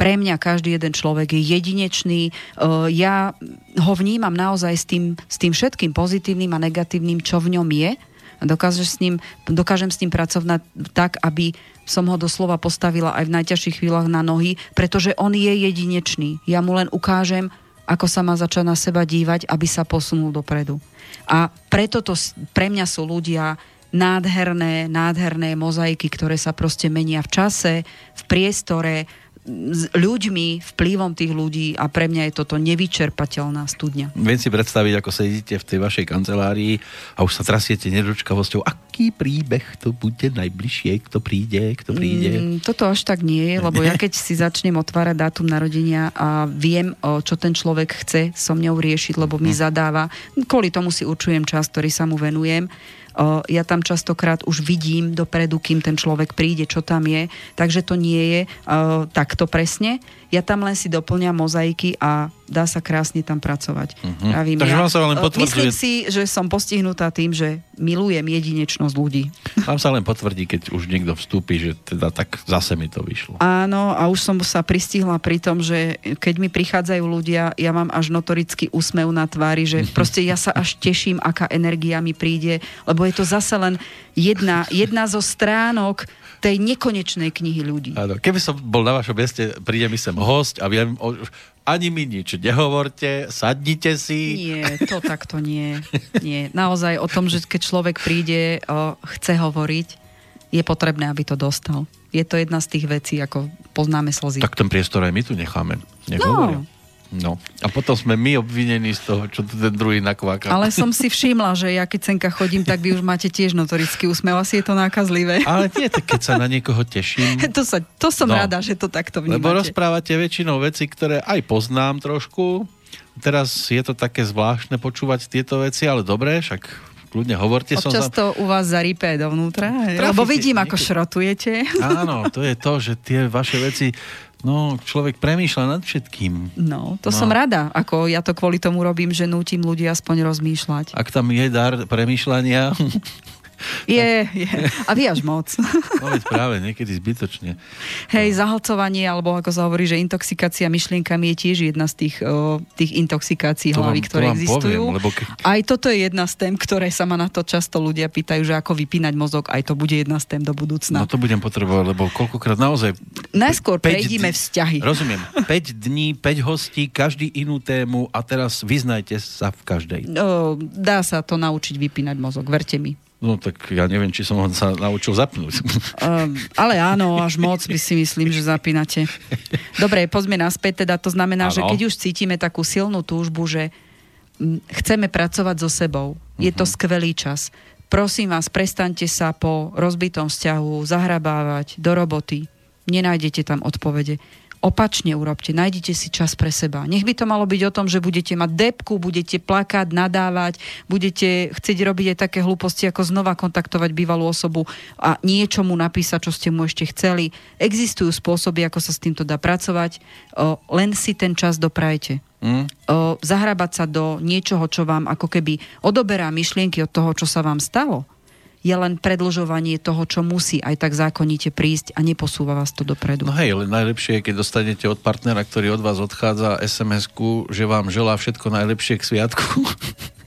pre mňa každý jeden človek je jedinečný. Uh, Ja ho vnímam naozaj s tým, s tým všetkým pozitívnym a negatívnym, čo v ňom je. Dokážem s ním, dokážem s ním pracovať tak, aby som ho doslova postavila aj v najťažších chvíľach na nohy, pretože on je jedinečný. Ja mu len ukážem, ako sa má začať na seba dívať, aby sa posunul dopredu. A preto to pre mňa sú ľudia nádherné, nádherné mozaiky, ktoré sa proste menia v čase, v priestore, s ľuďmi, vplyvom tých ľudí a pre mňa je toto nevyčerpateľná studňa. Viem si predstaviť, ako sedíte v tej vašej kancelárii a už sa trasiete nedočkavosťou, aký príbeh to bude najbližšie, kto príde, kto príde. Mm, toto až tak nie je, lebo ja keď si začnem otvárať dátum narodenia a viem, čo ten človek chce so mňou riešiť, lebo mi zadáva, kvôli tomu si určujem čas, ktorý sa mu venujem. Ja tam častokrát už vidím dopredu, kým ten človek príde, čo tam je, takže to nie je o, takto presne. Ja tam len si doplňam mozaiky a dá sa krásne tam pracovať. Pravím, Takže vám sa len Myslím si, že som postihnutá tým, že milujem jedinečnosť ľudí. Tam sa len potvrdí, keď už niekto vstúpi, že teda tak zase mi to vyšlo. Áno, a už som sa pristihla pri tom, že keď mi prichádzajú ľudia, ja mám až notorický úsmev na tvári, že proste ja sa až teším, aká energia mi príde, lebo je to zase len jedna, jedna zo stránok tej nekonečnej knihy ľudí. Áno, keby som bol na vašom mieste, príde mi sem host a viem, o, ani mi nič nehovorte, sadnite si. Nie, to takto nie. nie. Naozaj o tom, že keď človek príde, o, chce hovoriť, je potrebné, aby to dostal. Je to jedna z tých vecí, ako poznáme slzy. Tak ten priestor aj my tu necháme. Nech No. hovoria. No. A potom sme my obvinení z toho, čo tu ten druhý nakváka. Ale som si všimla, že ja keď senka chodím, tak vy už máte tiež notorický úsmev. Asi je to nákazlivé. Ale nie, tak keď sa na niekoho teším. To, sa, to som No. rada, že to takto vnímate. Lebo rozprávate väčšinou veci, ktoré aj poznám trošku. Teraz je to také zvláštne počúvať tieto veci, ale dobre, však kľudne hovorte. som Občas za... to u vás zarípe dovnútra, hej? Trafíte lebo vidím, ako niekedy. šrotujete. Áno, to je to, že tie vaše veci, no človek premýšľa nad všetkým. No, to No. som rada. Ako ja to kvôli tomu robím, že nútim ľudí aspoň rozmýšľať. Ak tam je dar premýšľania, Je, je. A vy až moc. no veď práve niekedy zbytočne. Hej, zahlcovanie, alebo ako sa hovorí, že intoxikácia myšlienkami je tiež jedna z tých, o, tých intoxikácií To hlavy, vám- to ktoré vám existujú. poviem, lebo ke- Aj toto je jedna z tém, ktoré sa ma na to často ľudia pýtajú, že ako vypínať mozog, aj to bude jedna z tém do budúcna. No to budem potrebovať, lebo koľkokrát naozaj... Najskôr prejdime dní- vzťahy. Rozumiem. 5 dní, 5 hostí, každý inú tému a teraz vyznajte sa v každej. No, dá sa to naučiť vypínať mozog, verte mi. No tak ja neviem, či som ho sa naučil zapnúť. Um, ale áno, až moc by si myslím, že zapínate. Dobre, poďme naspäť, teda to znamená, Áno. že keď už cítime takú silnú túžbu, že mm, chceme pracovať so sebou, je to skvelý čas. Prosím vás, prestaňte sa po rozbitom vzťahu zahrabávať do roboty. Nenájdete tam odpovede. Opačne urobte, nájdite si čas pre seba. Nech by to malo byť o tom, že budete mať depku, budete plakať, nadávať, budete chcieť robiť aj také hlúposti, ako znova kontaktovať bývalú osobu a niečo mu napísať, čo ste mu ešte chceli. Existujú spôsoby, ako sa s týmto dá pracovať, len si ten čas doprajte. O, zahrabať sa do niečoho, čo vám ako keby odoberá myšlienky od toho, čo sa vám stalo, je len predlžovanie toho, čo musí aj tak zákonite prísť a neposúva vás to dopredu. No hej, ale najlepšie je, keď dostanete od partnera, ktorý od vás odchádza SMS-ku, že vám želá všetko najlepšie k sviatku.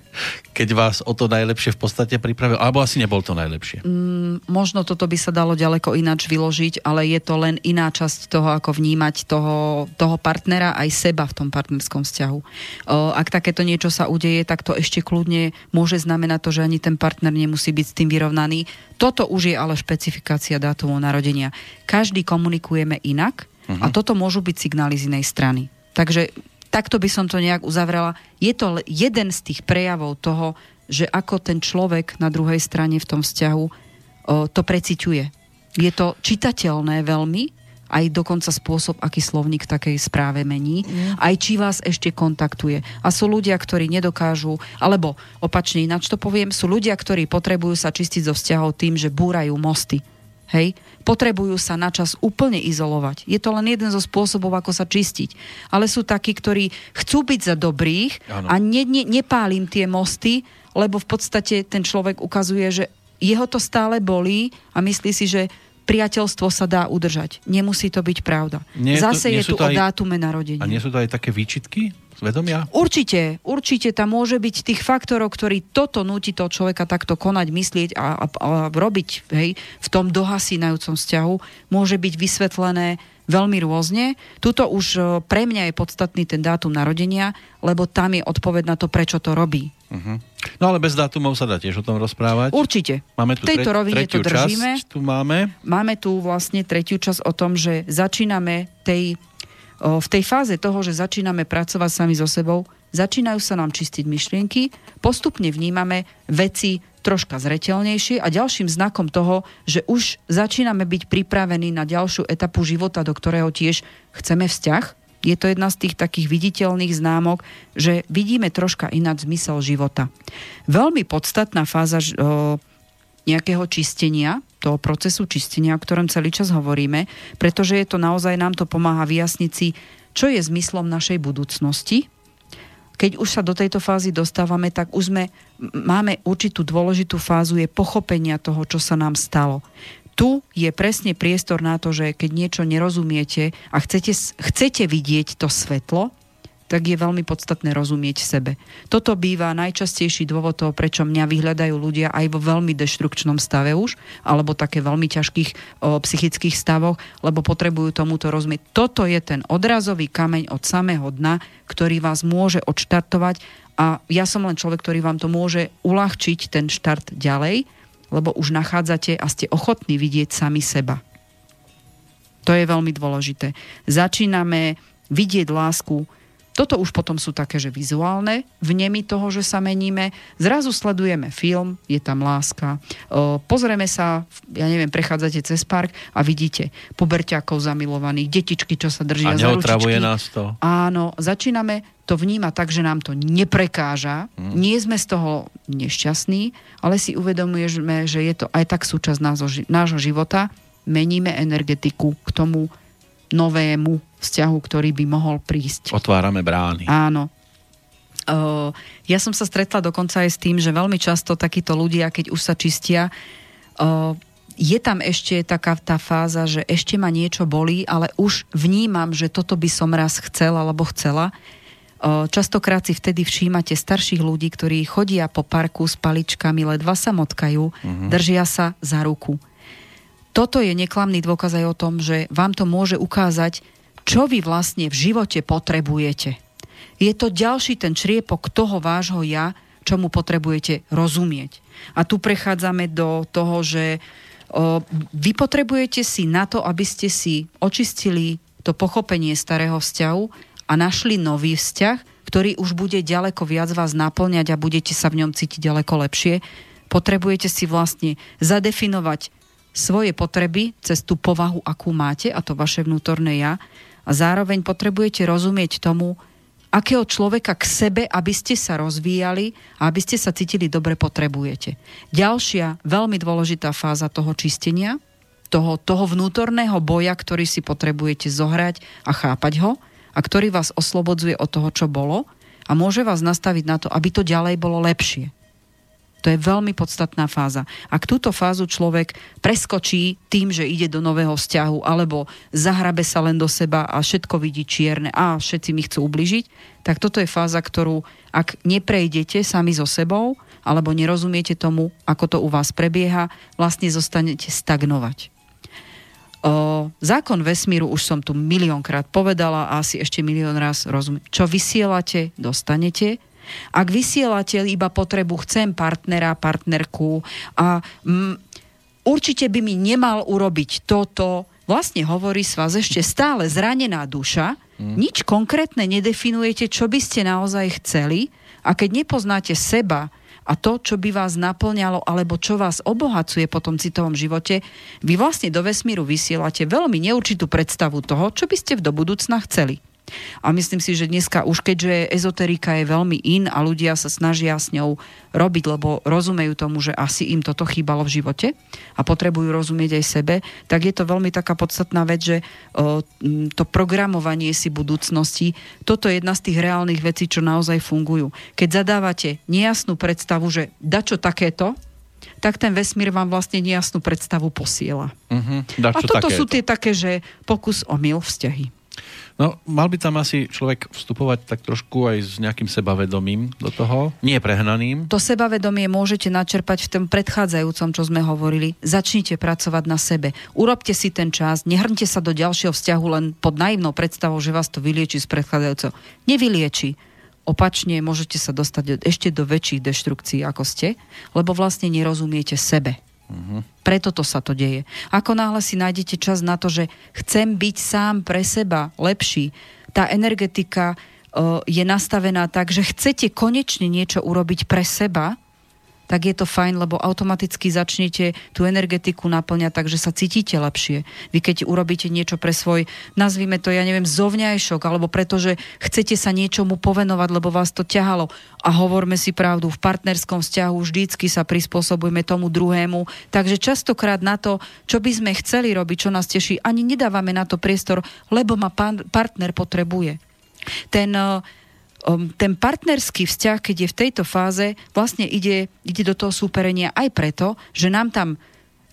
keď vás o to najlepšie v podstate pripravil. Alebo asi nebol to najlepšie. Mm, možno toto by sa dalo ďaleko ináč vyložiť, ale je to len iná časť toho, ako vnímať toho, toho partnera aj seba v tom partnerskom vzťahu. O, ak takéto niečo sa udeje, tak to ešte kľudne môže znamenať to, že ani ten partner nemusí byť s tým vyrovnaný. Toto už je ale špecifikácia dátumov narodenia. Každý komunikujeme inak a toto môžu byť signály z inej strany. Takže takto by som to nejak uzavrela. Je to jeden z tých prejavov toho, že ako ten človek na druhej strane v tom vzťahu o, to preciťuje. Je to čitateľné veľmi, aj dokonca spôsob, aký slovník takej správe mení, mm. aj či vás ešte kontaktuje. A sú ľudia, ktorí nedokážu, alebo opačne ináč to poviem, sú ľudia, ktorí potrebujú sa čistiť zo vzťahov tým, že búrajú mosty. Hej? Potrebujú sa načas úplne izolovať. Je to len jeden zo spôsobov, ako sa čistiť. Ale sú takí, ktorí chcú byť za dobrých ano. a ne, ne, nepálim tie mosty, lebo v podstate ten človek ukazuje, že jeho to stále bolí a myslí si, že priateľstvo sa dá udržať. Nemusí to byť pravda. Nie Zase to, je tu o aj, dátume narodenia. A nie sú to aj také výčitky vedomia? Určite, určite tam môže byť tých faktorov, ktorí toto nutí toho človeka takto konať, myslieť a, a, a robiť hej, v tom dohasínajúcom vzťahu, môže byť vysvetlené veľmi rôzne. Tuto už e, pre mňa je podstatný ten dátum narodenia, lebo tam je odpoveď na to, prečo to robí. Uh-huh. No ale bez dátumov sa dá tiež o tom rozprávať. Určite. Máme tu v tejto tre- rovine to držíme. Časť, tu máme. máme tu vlastne tretiu časť o tom, že začíname tej, v tej fáze toho, že začíname pracovať sami so sebou, začínajú sa nám čistiť myšlienky, postupne vnímame veci troška zretelnejšie a ďalším znakom toho, že už začíname byť pripravení na ďalšiu etapu života, do ktorého tiež chceme vzťah, je to jedna z tých takých viditeľných známok, že vidíme troška ináč zmysel života. Veľmi podstatná fáza nejakého čistenia, toho procesu čistenia, o ktorom celý čas hovoríme, pretože je to naozaj, nám to pomáha vyjasniť si, čo je zmyslom našej budúcnosti. Keď už sa do tejto fázy dostávame, tak už sme, máme určitú dôležitú fázu, je pochopenia toho, čo sa nám stalo tu je presne priestor na to, že keď niečo nerozumiete a chcete, chcete vidieť to svetlo, tak je veľmi podstatné rozumieť sebe. Toto býva najčastejší dôvod toho, prečo mňa vyhľadajú ľudia aj vo veľmi deštrukčnom stave už, alebo také veľmi ťažkých o, psychických stavoch, lebo potrebujú tomuto rozumieť. Toto je ten odrazový kameň od samého dna, ktorý vás môže odštartovať a ja som len človek, ktorý vám to môže uľahčiť ten štart ďalej, lebo už nachádzate a ste ochotní vidieť sami seba. To je veľmi dôležité. Začíname vidieť lásku. Toto už potom sú také, že vizuálne vnemy toho, že sa meníme. Zrazu sledujeme film, je tam láska. Pozrieme sa, ja neviem, prechádzate cez park a vidíte puberťákov zamilovaných, detičky, čo sa držia a za ručičky. nás to. Áno, začíname to vníma tak, že nám to neprekáža, mm. nie sme z toho nešťastní, ale si uvedomujeme, že je to aj tak súčasť nášho života, meníme energetiku k tomu novému vzťahu, ktorý by mohol prísť. Otvárame brány. Áno. Ja som sa stretla dokonca aj s tým, že veľmi často takíto ľudia, keď už sa čistia, je tam ešte taká tá fáza, že ešte ma niečo bolí, ale už vnímam, že toto by som raz chcela alebo chcela Častokrát si vtedy všímate starších ľudí, ktorí chodia po parku s paličkami, ledva sa motkajú, uh-huh. držia sa za ruku. Toto je neklamný dôkaz aj o tom, že vám to môže ukázať, čo vy vlastne v živote potrebujete. Je to ďalší ten čriepok toho vášho ja, čomu potrebujete rozumieť. A tu prechádzame do toho, že o, vy potrebujete si na to, aby ste si očistili to pochopenie starého vzťahu, a našli nový vzťah, ktorý už bude ďaleko viac vás naplňať a budete sa v ňom cítiť ďaleko lepšie, potrebujete si vlastne zadefinovať svoje potreby cez tú povahu, akú máte, a to vaše vnútorné ja, a zároveň potrebujete rozumieť tomu, akého človeka k sebe, aby ste sa rozvíjali a aby ste sa cítili dobre, potrebujete. Ďalšia veľmi dôležitá fáza toho čistenia, toho, toho vnútorného boja, ktorý si potrebujete zohrať a chápať ho, a ktorý vás oslobodzuje od toho, čo bolo a môže vás nastaviť na to, aby to ďalej bolo lepšie. To je veľmi podstatná fáza. Ak túto fázu človek preskočí tým, že ide do nového vzťahu, alebo zahrabe sa len do seba a všetko vidí čierne a všetci mi chcú ubližiť, tak toto je fáza, ktorú ak neprejdete sami so sebou, alebo nerozumiete tomu, ako to u vás prebieha, vlastne zostanete stagnovať. O, zákon vesmíru už som tu miliónkrát povedala a asi ešte milión raz rozumiem. Čo vysielate, dostanete. Ak vysielate iba potrebu, chcem partnera, partnerku a mm, určite by mi nemal urobiť toto, vlastne hovorí s vás ešte stále zranená duša, mm. nič konkrétne nedefinujete, čo by ste naozaj chceli a keď nepoznáte seba a to, čo by vás naplňalo alebo čo vás obohacuje po tom citovom živote, vy vlastne do vesmíru vysielate veľmi neurčitú predstavu toho, čo by ste do budúcna chceli. A myslím si, že dneska už keďže ezoterika je veľmi in a ľudia sa snažia s ňou robiť, lebo rozumejú tomu, že asi im toto chýbalo v živote a potrebujú rozumieť aj sebe, tak je to veľmi taká podstatná vec, že o, to programovanie si budúcnosti, toto je jedna z tých reálnych vecí, čo naozaj fungujú. Keď zadávate nejasnú predstavu, že dačo takéto, tak ten vesmír vám vlastne nejasnú predstavu posiela. Uh-huh. a toto takéto. sú tie také, že pokus o mil vzťahy. No, mal by tam asi človek vstupovať tak trošku aj s nejakým sebavedomím do toho, nie prehnaným. To sebavedomie môžete načerpať v tom predchádzajúcom, čo sme hovorili. Začnite pracovať na sebe. Urobte si ten čas, nehrnte sa do ďalšieho vzťahu len pod naivnou predstavou, že vás to vylieči z predchádzajúceho. Nevylieči. Opačne môžete sa dostať ešte do väčších deštrukcií, ako ste, lebo vlastne nerozumiete sebe. Preto to sa to deje. Ako náhle si nájdete čas na to, že chcem byť sám pre seba lepší, tá energetika uh, je nastavená tak, že chcete konečne niečo urobiť pre seba, tak je to fajn, lebo automaticky začnete tú energetiku naplňať tak, že sa cítite lepšie. Vy keď urobíte niečo pre svoj, nazvime to, ja neviem, zovňajšok, alebo pretože chcete sa niečomu povenovať, lebo vás to ťahalo. A hovorme si pravdu, v partnerskom vzťahu vždycky sa prispôsobujeme tomu druhému. Takže častokrát na to, čo by sme chceli robiť, čo nás teší, ani nedávame na to priestor, lebo ma partner potrebuje. Ten uh, ten partnerský vzťah, keď je v tejto fáze, vlastne ide, ide do toho súperenia aj preto, že nám tam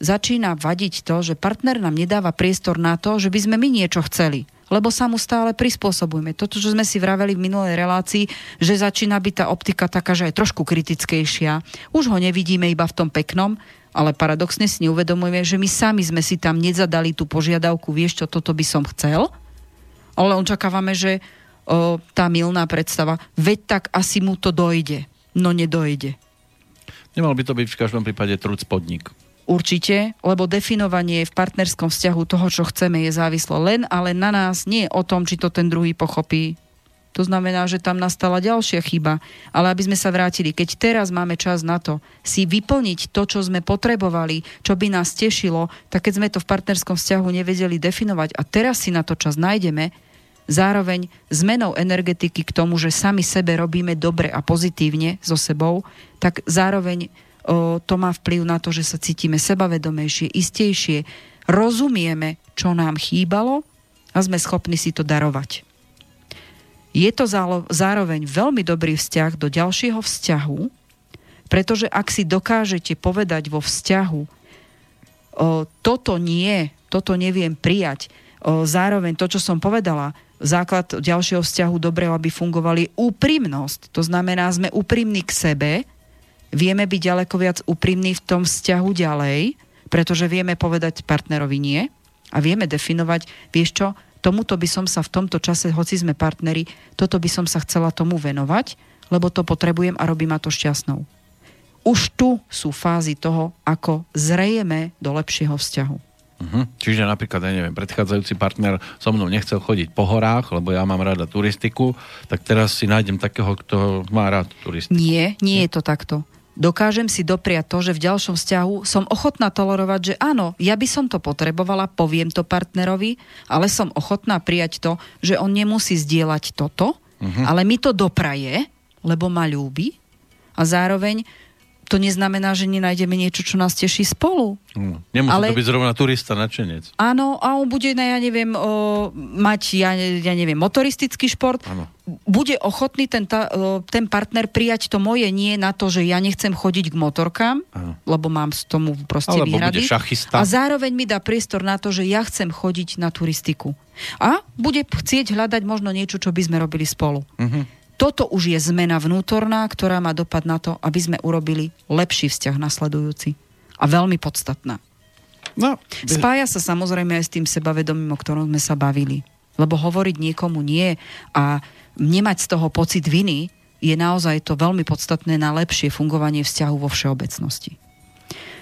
začína vadiť to, že partner nám nedáva priestor na to, že by sme my niečo chceli lebo sa mu stále prispôsobujeme. Toto, čo sme si vraveli v minulej relácii, že začína byť tá optika taká, že je trošku kritickejšia. Už ho nevidíme iba v tom peknom, ale paradoxne si neuvedomujeme, že my sami sme si tam nezadali tú požiadavku, vieš čo, toto by som chcel, ale očakávame, že o, tá milná predstava, veď tak asi mu to dojde. No nedojde. Nemal by to byť v každom prípade trud podnik. Určite, lebo definovanie v partnerskom vzťahu toho, čo chceme, je závislo len ale na nás, nie o tom, či to ten druhý pochopí. To znamená, že tam nastala ďalšia chyba. Ale aby sme sa vrátili, keď teraz máme čas na to si vyplniť to, čo sme potrebovali, čo by nás tešilo, tak keď sme to v partnerskom vzťahu nevedeli definovať a teraz si na to čas nájdeme, zároveň zmenou energetiky k tomu, že sami sebe robíme dobre a pozitívne so sebou, tak zároveň o, to má vplyv na to, že sa cítime sebavedomejšie, istejšie, rozumieme, čo nám chýbalo a sme schopní si to darovať. Je to zároveň veľmi dobrý vzťah do ďalšieho vzťahu, pretože ak si dokážete povedať vo vzťahu, o, toto nie, toto neviem prijať, o, zároveň to, čo som povedala, základ ďalšieho vzťahu dobre, aby fungovali úprimnosť. To znamená, sme úprimní k sebe, vieme byť ďaleko viac úprimní v tom vzťahu ďalej, pretože vieme povedať partnerovi nie a vieme definovať, vieš čo, tomuto by som sa v tomto čase, hoci sme partneri, toto by som sa chcela tomu venovať, lebo to potrebujem a robí ma to šťastnou. Už tu sú fázy toho, ako zrejeme do lepšieho vzťahu. Uh-huh. Čiže napríklad, ja neviem, predchádzajúci partner so mnou nechcel chodiť po horách, lebo ja mám rada turistiku, tak teraz si nájdem takého, kto má rád turistiku. Nie, nie je to takto. Dokážem si dopriať to, že v ďalšom vzťahu som ochotná tolerovať, že áno, ja by som to potrebovala, poviem to partnerovi, ale som ochotná prijať to, že on nemusí zdieľať toto, uh-huh. ale mi to dopraje, lebo ma ľúbi a zároveň to neznamená, že nenájdeme niečo, čo nás teší spolu. No, nemusí Ale... to byť zrovna turista, nadšenec. Áno, a on bude, ja neviem, o, mať, ja, ja neviem, motoristický šport. Áno. Bude ochotný ten, ta, ten partner prijať to moje nie na to, že ja nechcem chodiť k motorkám, Áno. lebo mám z tomu proste Alebo výhrady. Bude šachista. A zároveň mi dá priestor na to, že ja chcem chodiť na turistiku. A bude chcieť hľadať možno niečo, čo by sme robili spolu. Uh-huh toto už je zmena vnútorná, ktorá má dopad na to, aby sme urobili lepší vzťah nasledujúci. A veľmi podstatná. No, by... Spája sa samozrejme aj s tým sebavedomím, o ktorom sme sa bavili. Lebo hovoriť niekomu nie a nemať z toho pocit viny je naozaj to veľmi podstatné na lepšie fungovanie vzťahu vo všeobecnosti.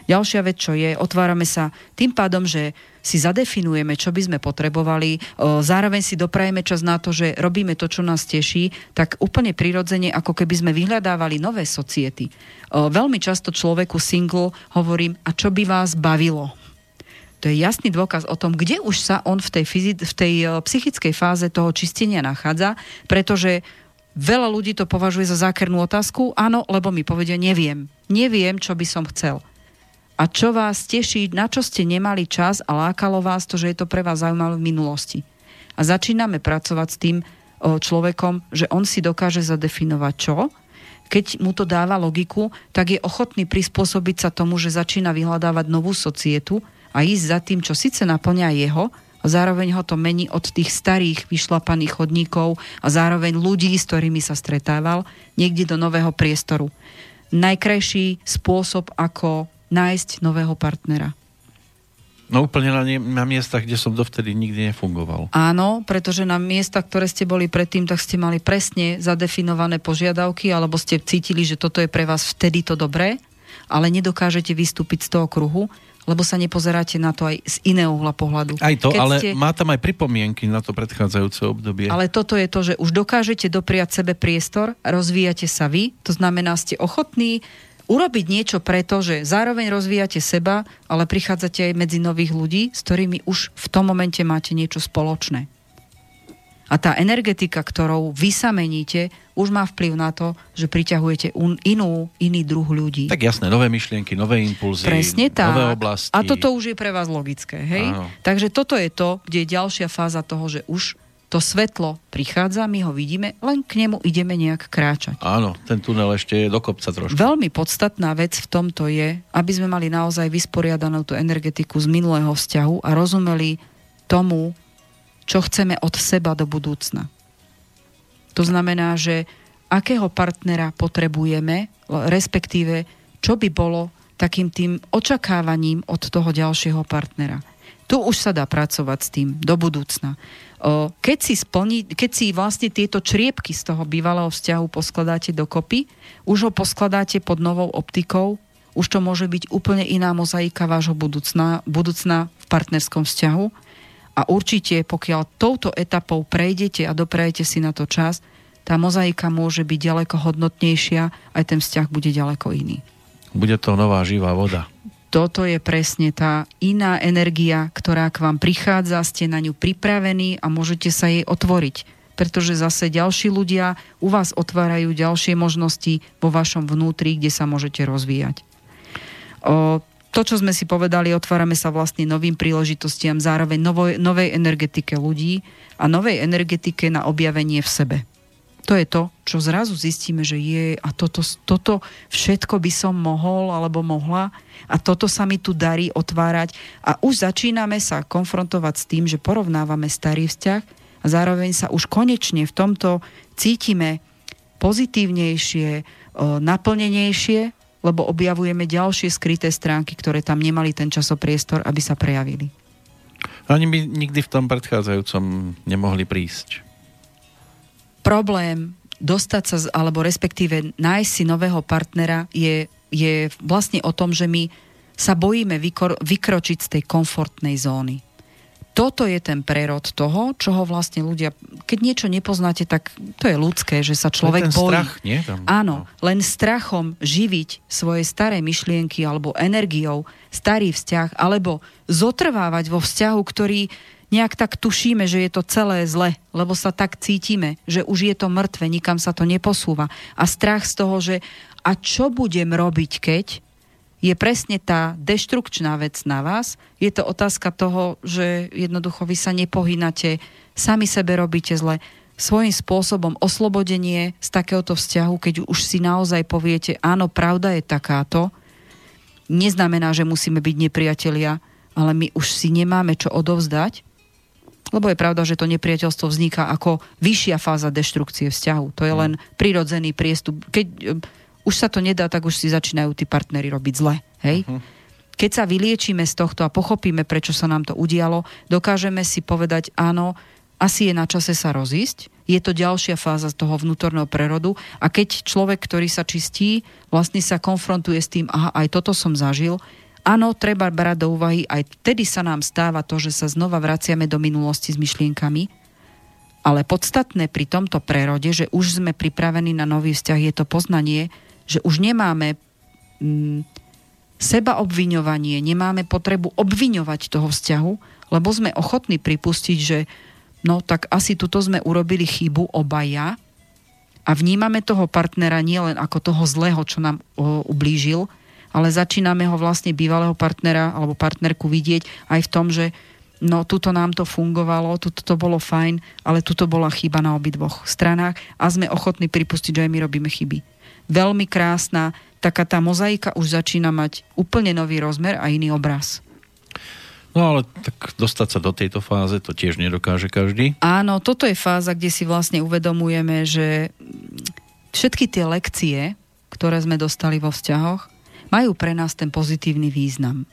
Ďalšia vec, čo je, otvárame sa tým pádom, že si zadefinujeme, čo by sme potrebovali, zároveň si doprajeme čas na to, že robíme to, čo nás teší, tak úplne prirodzene, ako keby sme vyhľadávali nové society. Veľmi často človeku single hovorím, a čo by vás bavilo? To je jasný dôkaz o tom, kde už sa on v tej, fyzi- v tej psychickej fáze toho čistenia nachádza, pretože veľa ľudí to považuje za zákernú otázku, áno, lebo mi povedia, neviem. Neviem, čo by som chcel. A čo vás teší, na čo ste nemali čas a lákalo vás to, že je to pre vás zaujímavé v minulosti. A začíname pracovať s tým človekom, že on si dokáže zadefinovať čo, keď mu to dáva logiku, tak je ochotný prispôsobiť sa tomu, že začína vyhľadávať novú societu, a ísť za tým, čo síce naplňa jeho, a zároveň ho to mení od tých starých vyšlapaných chodníkov a zároveň ľudí, s ktorými sa stretával, niekde do nového priestoru. Najkrajší spôsob, ako nájsť nového partnera. No úplne na, na miestach, kde som dovtedy nikdy nefungoval. Áno, pretože na miestach, ktoré ste boli predtým, tak ste mali presne zadefinované požiadavky, alebo ste cítili, že toto je pre vás vtedy to dobré, ale nedokážete vystúpiť z toho kruhu lebo sa nepozeráte na to aj z iného uhla pohľadu. Aj to, Keď ale ste... má tam aj pripomienky na to predchádzajúce obdobie. Ale toto je to, že už dokážete dopriať sebe priestor, rozvíjate sa vy, to znamená, ste ochotní urobiť niečo preto, že zároveň rozvíjate seba, ale prichádzate aj medzi nových ľudí, s ktorými už v tom momente máte niečo spoločné. A tá energetika, ktorou vy sa meníte, už má vplyv na to, že priťahujete un, inú, iný druh ľudí. Tak jasné, nové myšlienky, nové impulzy, Presne tak. nové oblasti. A toto už je pre vás logické, hej? Áno. Takže toto je to, kde je ďalšia fáza toho, že už to svetlo prichádza, my ho vidíme, len k nemu ideme nejak kráčať. Áno, ten tunel ešte je do kopca trošku. Veľmi podstatná vec v tomto je, aby sme mali naozaj vysporiadanú tú energetiku z minulého vzťahu a rozumeli tomu, čo chceme od seba do budúcna. To znamená, že akého partnera potrebujeme, respektíve čo by bolo takým tým očakávaním od toho ďalšieho partnera. Tu už sa dá pracovať s tým do budúcna. Keď si, splní, keď si vlastne tieto čriepky z toho bývalého vzťahu poskladáte dokopy, už ho poskladáte pod novou optikou, už to môže byť úplne iná mozaika vášho budúcna, budúcna v partnerskom vzťahu a určite, pokiaľ touto etapou prejdete a doprajete si na to čas, tá mozaika môže byť ďaleko hodnotnejšia, aj ten vzťah bude ďaleko iný. Bude to nová živá voda. Toto je presne tá iná energia, ktorá k vám prichádza, ste na ňu pripravení a môžete sa jej otvoriť. Pretože zase ďalší ľudia u vás otvárajú ďalšie možnosti vo vašom vnútri, kde sa môžete rozvíjať. O, to, čo sme si povedali, otvárame sa vlastne novým príležitostiam, zároveň novoj, novej energetike ľudí a novej energetike na objavenie v sebe. To je to, čo zrazu zistíme, že je a toto, toto všetko by som mohol alebo mohla a toto sa mi tu darí otvárať a už začíname sa konfrontovať s tým, že porovnávame starý vzťah a zároveň sa už konečne v tomto cítime pozitívnejšie, naplnenejšie lebo objavujeme ďalšie skryté stránky, ktoré tam nemali ten časopriestor, aby sa prejavili. Ani by nikdy v tom predchádzajúcom nemohli prísť. Problém dostať sa, alebo respektíve nájsť si nového partnera je, je vlastne o tom, že my sa bojíme vykor, vykročiť z tej komfortnej zóny toto je ten prerod toho, čo ho vlastne ľudia, keď niečo nepoznáte, tak to je ľudské, že sa človek bojí. Strach, nie? Tam, Áno, no. len strachom živiť svoje staré myšlienky alebo energiou starý vzťah, alebo zotrvávať vo vzťahu, ktorý nejak tak tušíme, že je to celé zle, lebo sa tak cítime, že už je to mŕtve, nikam sa to neposúva. A strach z toho, že a čo budem robiť, keď je presne tá deštrukčná vec na vás. Je to otázka toho, že jednoducho vy sa nepohynate, sami sebe robíte zle. Svojím spôsobom oslobodenie z takéhoto vzťahu, keď už si naozaj poviete, áno, pravda je takáto, neznamená, že musíme byť nepriatelia, ale my už si nemáme čo odovzdať, lebo je pravda, že to nepriateľstvo vzniká ako vyššia fáza deštrukcie vzťahu. To je len prirodzený priestup. Keď už sa to nedá, tak už si začínajú tí partnery robiť zle. Hej? Uh-huh. Keď sa vyliečíme z tohto a pochopíme, prečo sa nám to udialo, dokážeme si povedať, áno, asi je na čase sa rozísť, je to ďalšia fáza toho vnútorného prerodu a keď človek, ktorý sa čistí, vlastne sa konfrontuje s tým, aha, aj toto som zažil, áno, treba brať do úvahy, aj vtedy sa nám stáva to, že sa znova vraciame do minulosti s myšlienkami, ale podstatné pri tomto prerode, že už sme pripravení na nový vzťah, je to poznanie, že už nemáme mm, seba obviňovanie, nemáme potrebu obviňovať toho vzťahu, lebo sme ochotní pripustiť, že no tak asi tuto sme urobili chybu obaja a vnímame toho partnera nielen ako toho zlého, čo nám o, ublížil, ale začíname ho vlastne bývalého partnera alebo partnerku vidieť aj v tom, že no tuto nám to fungovalo, tuto to bolo fajn, ale tuto bola chyba na obidvoch stranách a sme ochotní pripustiť, že aj my robíme chyby. Veľmi krásna, taká tá mozaika už začína mať úplne nový rozmer a iný obraz. No ale tak dostať sa do tejto fáze to tiež nedokáže každý. Áno, toto je fáza, kde si vlastne uvedomujeme, že všetky tie lekcie, ktoré sme dostali vo vzťahoch, majú pre nás ten pozitívny význam.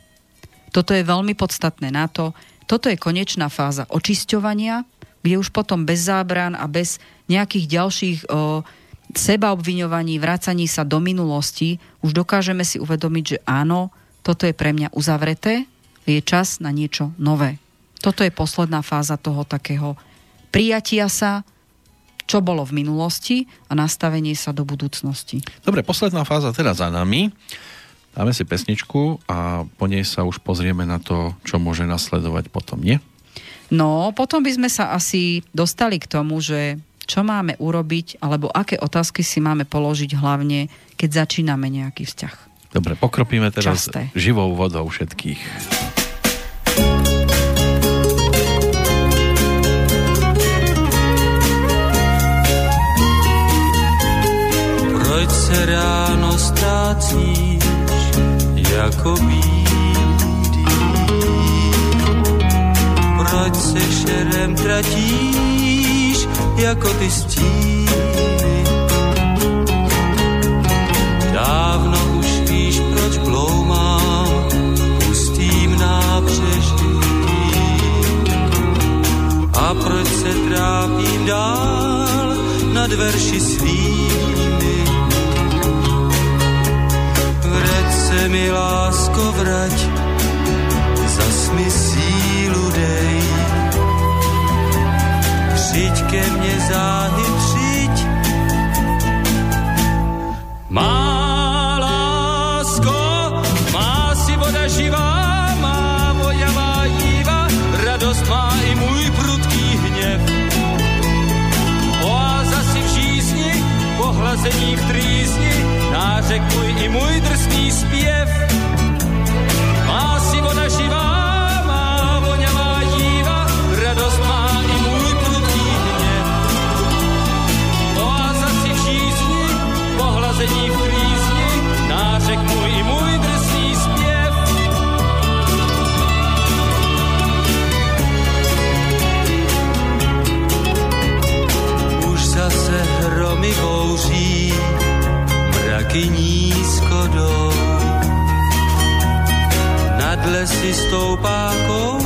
Toto je veľmi podstatné na to, toto je konečná fáza očisťovania, kde už potom bez zábran a bez nejakých ďalších o, sebaobviňovaní, vracaní sa do minulosti, už dokážeme si uvedomiť, že áno, toto je pre mňa uzavreté, je čas na niečo nové. Toto je posledná fáza toho takého prijatia sa, čo bolo v minulosti a nastavenie sa do budúcnosti. Dobre, posledná fáza teda za nami. Dáme si pesničku a po nej sa už pozrieme na to, čo môže nasledovať potom, nie? No, potom by sme sa asi dostali k tomu, že čo máme urobiť, alebo aké otázky si máme položiť hlavne, keď začíname nejaký vzťah. Dobre, pokropíme teraz Časté. živou vodou všetkých. Proč se ráno ztrácíš jako bídý? Proč se šerem tratíš jako ty stíny? Dávno už víš, proč bloumám pustým nábřeží. A proč se trápím dál nad verši svými? Se mi lásko vrať, zas mi sílu dej. Přiď ke mne záhy, přiď. Má lásko, má si voda živá, má vojavá jíva, radost má i můj prudký hněv. Oáza si v žízni, pohlazení v trýzni, nářek můj i můj drsný zpěv. Mraky nízko jdou. Nad lesy stoupá kous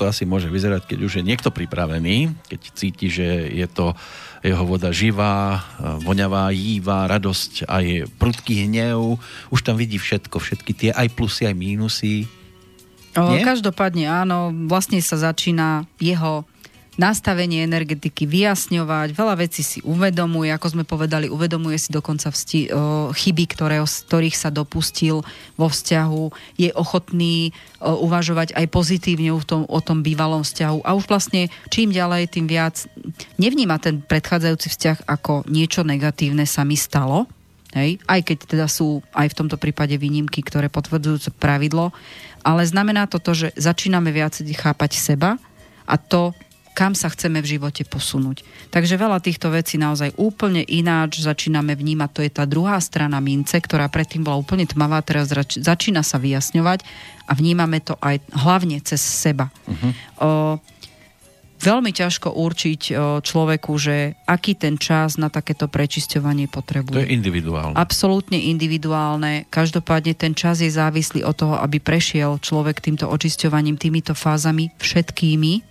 to asi môže vyzerať, keď už je niekto pripravený, keď cíti, že je to jeho voda živá, voňavá, jívá, radosť, aj prudký hnev, už tam vidí všetko, všetky tie aj plusy, aj mínusy. O, každopádne áno, vlastne sa začína jeho nastavenie energetiky vyjasňovať, veľa vecí si uvedomuje, ako sme povedali, uvedomuje si dokonca vsti- o, chyby, ktoré, z ktorých sa dopustil vo vzťahu, je ochotný o, uvažovať aj pozitívne o tom, o tom bývalom vzťahu a už vlastne čím ďalej, tým viac nevníma ten predchádzajúci vzťah ako niečo negatívne sa mi stalo, Hej? Aj keď teda sú aj v tomto prípade výnimky, ktoré potvrdzujú pravidlo, ale znamená to to, že začíname viac chápať seba a to, kam sa chceme v živote posunúť. Takže veľa týchto vecí naozaj úplne ináč začíname vnímať. To je tá druhá strana mince, ktorá predtým bola úplne tmavá, teraz začína sa vyjasňovať a vnímame to aj hlavne cez seba. Uh-huh. O, veľmi ťažko určiť človeku, že aký ten čas na takéto prečisťovanie potrebuje. To je individuálne. Absolútne individuálne. Každopádne ten čas je závislý od toho, aby prešiel človek týmto očisťovaním, týmito fázami všetkými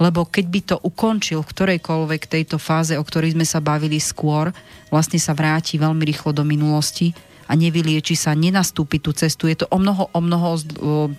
lebo keď by to ukončil v ktorejkoľvek tejto fáze, o ktorej sme sa bavili skôr, vlastne sa vráti veľmi rýchlo do minulosti a nevylieči sa, nenastúpi tú cestu. Je to o mnoho, o mnoho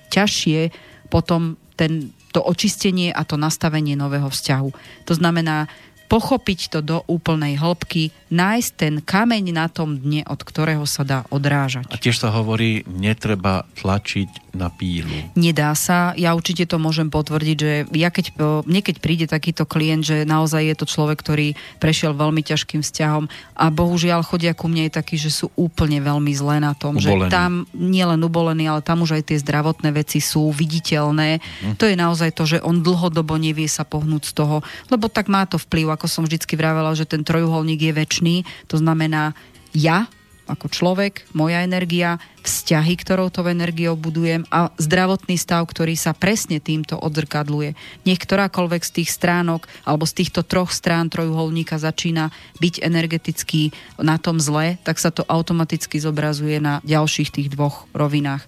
ťažšie potom ten, to očistenie a to nastavenie nového vzťahu. To znamená, pochopiť to do úplnej hĺbky, nájsť ten kameň na tom dne, od ktorého sa dá odrážať. A tiež sa hovorí, netreba tlačiť na pílu. Nedá sa. Ja určite to môžem potvrdiť, že ja keď, mne keď príde takýto klient, že naozaj je to človek, ktorý prešiel veľmi ťažkým vzťahom a bohužiaľ chodia ku mne aj takí, že sú úplne veľmi zlé na tom, ubolení. že tam nielen ubolení, ale tam už aj tie zdravotné veci sú viditeľné. Hm. To je naozaj to, že on dlhodobo nevie sa pohnúť z toho, lebo tak má to vplyv, ako som vždycky vravela, že ten trojuholník je väčší, to znamená ja, ako človek, moja energia, vzťahy, ktorou to energiou budujem a zdravotný stav, ktorý sa presne týmto odzrkadluje. Nech ktorákoľvek z tých stránok alebo z týchto troch strán trojuholníka začína byť energeticky na tom zle, tak sa to automaticky zobrazuje na ďalších tých dvoch rovinách.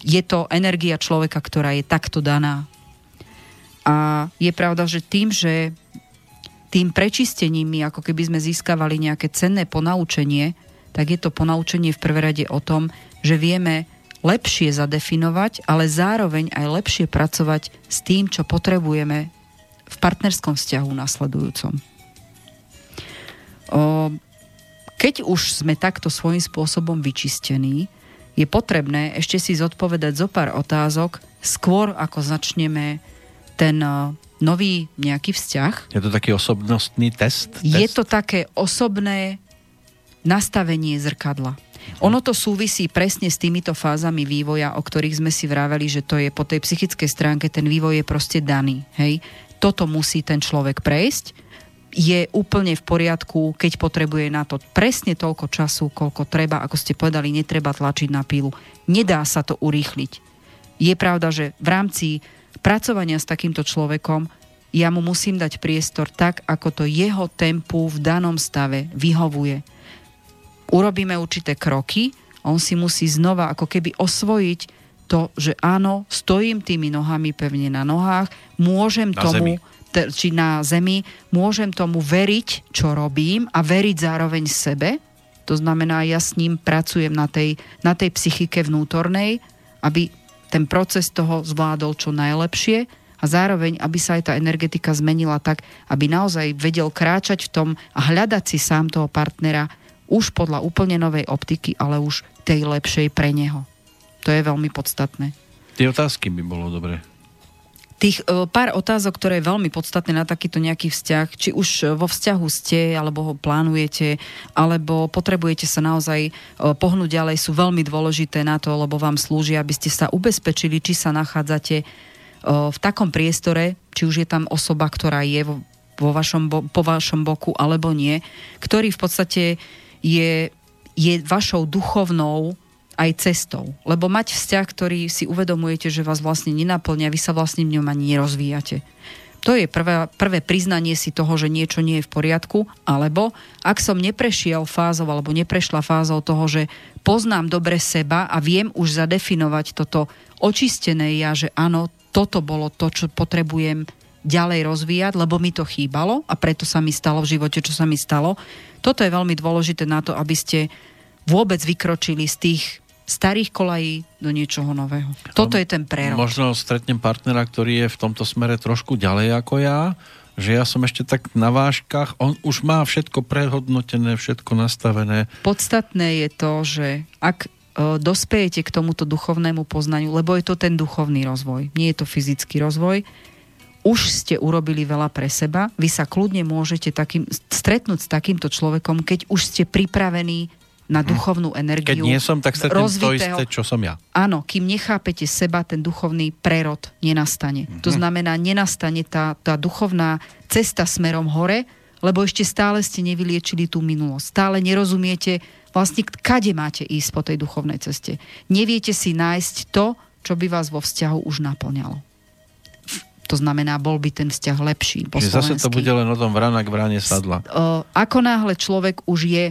Je to energia človeka, ktorá je takto daná. A je pravda, že tým, že tým prečistením my ako keby sme získavali nejaké cenné ponaučenie, tak je to ponaučenie v prvé rade o tom, že vieme lepšie zadefinovať, ale zároveň aj lepšie pracovať s tým, čo potrebujeme v partnerskom vzťahu nasledujúcom. O, keď už sme takto svojím spôsobom vyčistení, je potrebné ešte si zodpovedať zo pár otázok, skôr ako začneme ten nový nejaký vzťah. Je to taký osobnostný test? Je test? to také osobné nastavenie zrkadla. Ono to súvisí presne s týmito fázami vývoja, o ktorých sme si vraveli, že to je po tej psychickej stránke, ten vývoj je proste daný. Hej? Toto musí ten človek prejsť. Je úplne v poriadku, keď potrebuje na to presne toľko času, koľko treba, ako ste povedali, netreba tlačiť na pílu. Nedá sa to urýchliť. Je pravda, že v rámci pracovania s takýmto človekom ja mu musím dať priestor tak, ako to jeho tempu v danom stave vyhovuje. Urobíme určité kroky, on si musí znova ako keby osvojiť to, že áno, stojím tými nohami pevne na nohách, môžem na tomu, zemi. či na zemi, môžem tomu veriť, čo robím a veriť zároveň sebe. To znamená, ja s ním pracujem na tej, na tej psychike vnútornej, aby ten proces toho zvládol čo najlepšie a zároveň, aby sa aj tá energetika zmenila tak, aby naozaj vedel kráčať v tom a hľadať si sám toho partnera už podľa úplne novej optiky, ale už tej lepšej pre neho. To je veľmi podstatné. Tie otázky by bolo dobre tých e, pár otázok, ktoré je veľmi podstatné na takýto nejaký vzťah, či už e, vo vzťahu ste, alebo ho plánujete, alebo potrebujete sa naozaj e, pohnúť ďalej, sú veľmi dôležité na to, lebo vám slúžia, aby ste sa ubezpečili, či sa nachádzate v takom priestore, či už je tam osoba, ktorá je vo, vo vašom, po vašom boku, alebo nie, ktorý v podstate je, je vašou duchovnou aj cestou. Lebo mať vzťah, ktorý si uvedomujete, že vás vlastne nenaplňa, vy sa vlastne v ňom ani nerozvíjate. To je prvé, prvé priznanie si toho, že niečo nie je v poriadku, alebo ak som neprešiel fázou alebo neprešla fázou toho, že poznám dobre seba a viem už zadefinovať toto očistené ja, že áno, toto bolo to, čo potrebujem ďalej rozvíjať, lebo mi to chýbalo a preto sa mi stalo v živote, čo sa mi stalo. Toto je veľmi dôležité na to, aby ste vôbec vykročili z tých starých kolají do niečoho nového. Toto je ten prerod. Možno stretnem partnera, ktorý je v tomto smere trošku ďalej ako ja, že ja som ešte tak na váškach, on už má všetko prehodnotené, všetko nastavené. Podstatné je to, že ak e, dospejete k tomuto duchovnému poznaniu, lebo je to ten duchovný rozvoj, nie je to fyzický rozvoj, už ste urobili veľa pre seba, vy sa kľudne môžete takým, stretnúť s takýmto človekom, keď už ste pripravení na mhm. duchovnú energiu. Keď nie som, tak stretnem to isté, čo som ja. Áno, kým nechápete seba, ten duchovný prerod nenastane. Mm-hmm. To znamená, nenastane tá, tá duchovná cesta smerom hore, lebo ešte stále ste nevyliečili tú minulosť. Stále nerozumiete vlastne, kade máte ísť po tej duchovnej ceste. Neviete si nájsť to, čo by vás vo vzťahu už naplňalo. To znamená, bol by ten vzťah lepší. Po Čiže zase to bude len o tom vrana k vrane sadla. Ako náhle človek už je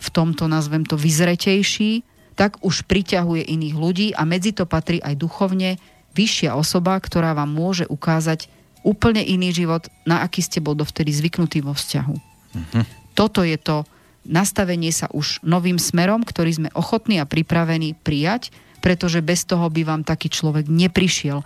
v tomto, nazvem to, vyzretejší, tak už priťahuje iných ľudí a medzi to patrí aj duchovne vyššia osoba, ktorá vám môže ukázať úplne iný život, na aký ste bol dovtedy zvyknutý vo vzťahu. Uh-huh. Toto je to nastavenie sa už novým smerom, ktorý sme ochotní a pripravení prijať, pretože bez toho by vám taký človek neprišiel.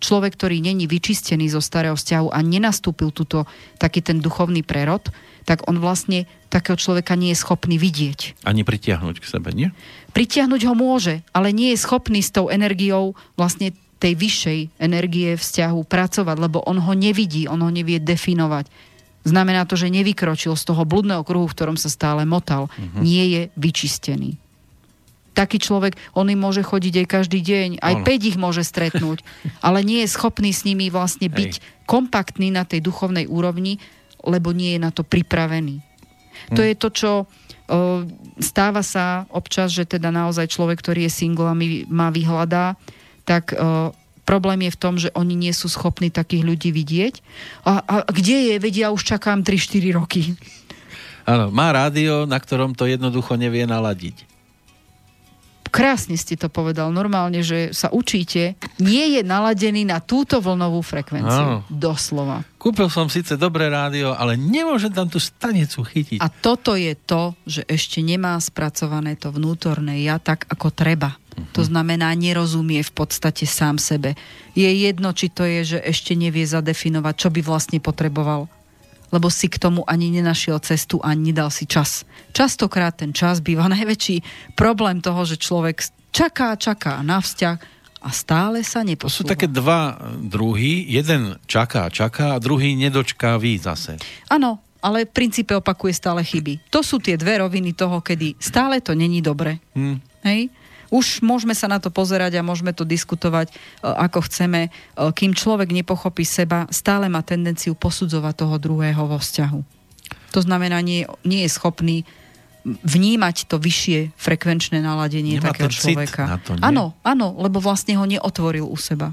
Človek, ktorý není vyčistený zo starého vzťahu a nenastúpil túto taký ten duchovný prerod, tak on vlastne takého človeka nie je schopný vidieť. Ani pritiahnuť k sebe, nie? Pritiahnuť ho môže, ale nie je schopný s tou energiou vlastne tej vyššej energie vzťahu pracovať, lebo on ho nevidí, on ho nevie definovať. Znamená to, že nevykročil z toho bludného kruhu, v ktorom sa stále motal. Uh-huh. Nie je vyčistený. Taký človek, on im môže chodiť aj každý deň, aj ono. 5 ich môže stretnúť, ale nie je schopný s nimi vlastne byť Hej. kompaktný na tej duchovnej úrovni, lebo nie je na to pripravený. Hm. To je to, čo stáva sa občas, že teda naozaj človek, ktorý je single a má vyhľadá, tak problém je v tom, že oni nie sú schopní takých ľudí vidieť. A, a kde je? Vedia, ja už čakám 3-4 roky. Áno, má rádio, na ktorom to jednoducho nevie naladiť krásne ste to povedal, normálne, že sa učíte, nie je naladený na túto vlnovú frekvenciu. Áno. Doslova. Kúpil som síce dobré rádio, ale nemôžem tam tú stanicu chytiť. A toto je to, že ešte nemá spracované to vnútorné ja tak, ako treba. Uh-huh. To znamená, nerozumie v podstate sám sebe. Je jedno, či to je, že ešte nevie zadefinovať, čo by vlastne potreboval lebo si k tomu ani nenašiel cestu, ani nedal si čas. Častokrát ten čas býva najväčší problém toho, že človek čaká, čaká na vzťah a stále sa neposúva. To sú také dva druhy. Jeden čaká, čaká a druhý nedočká ví zase. Áno, ale v princípe opakuje stále chyby. To sú tie dve roviny toho, kedy stále to není dobre. Hmm. Hej? Už môžeme sa na to pozerať a môžeme to diskutovať, e, ako chceme. E, kým človek nepochopí seba, stále má tendenciu posudzovať toho druhého vo vzťahu. To znamená, nie, nie je schopný vnímať to vyššie frekvenčné naladenie Nemá takého človeka. Áno, áno, lebo vlastne ho neotvoril u seba.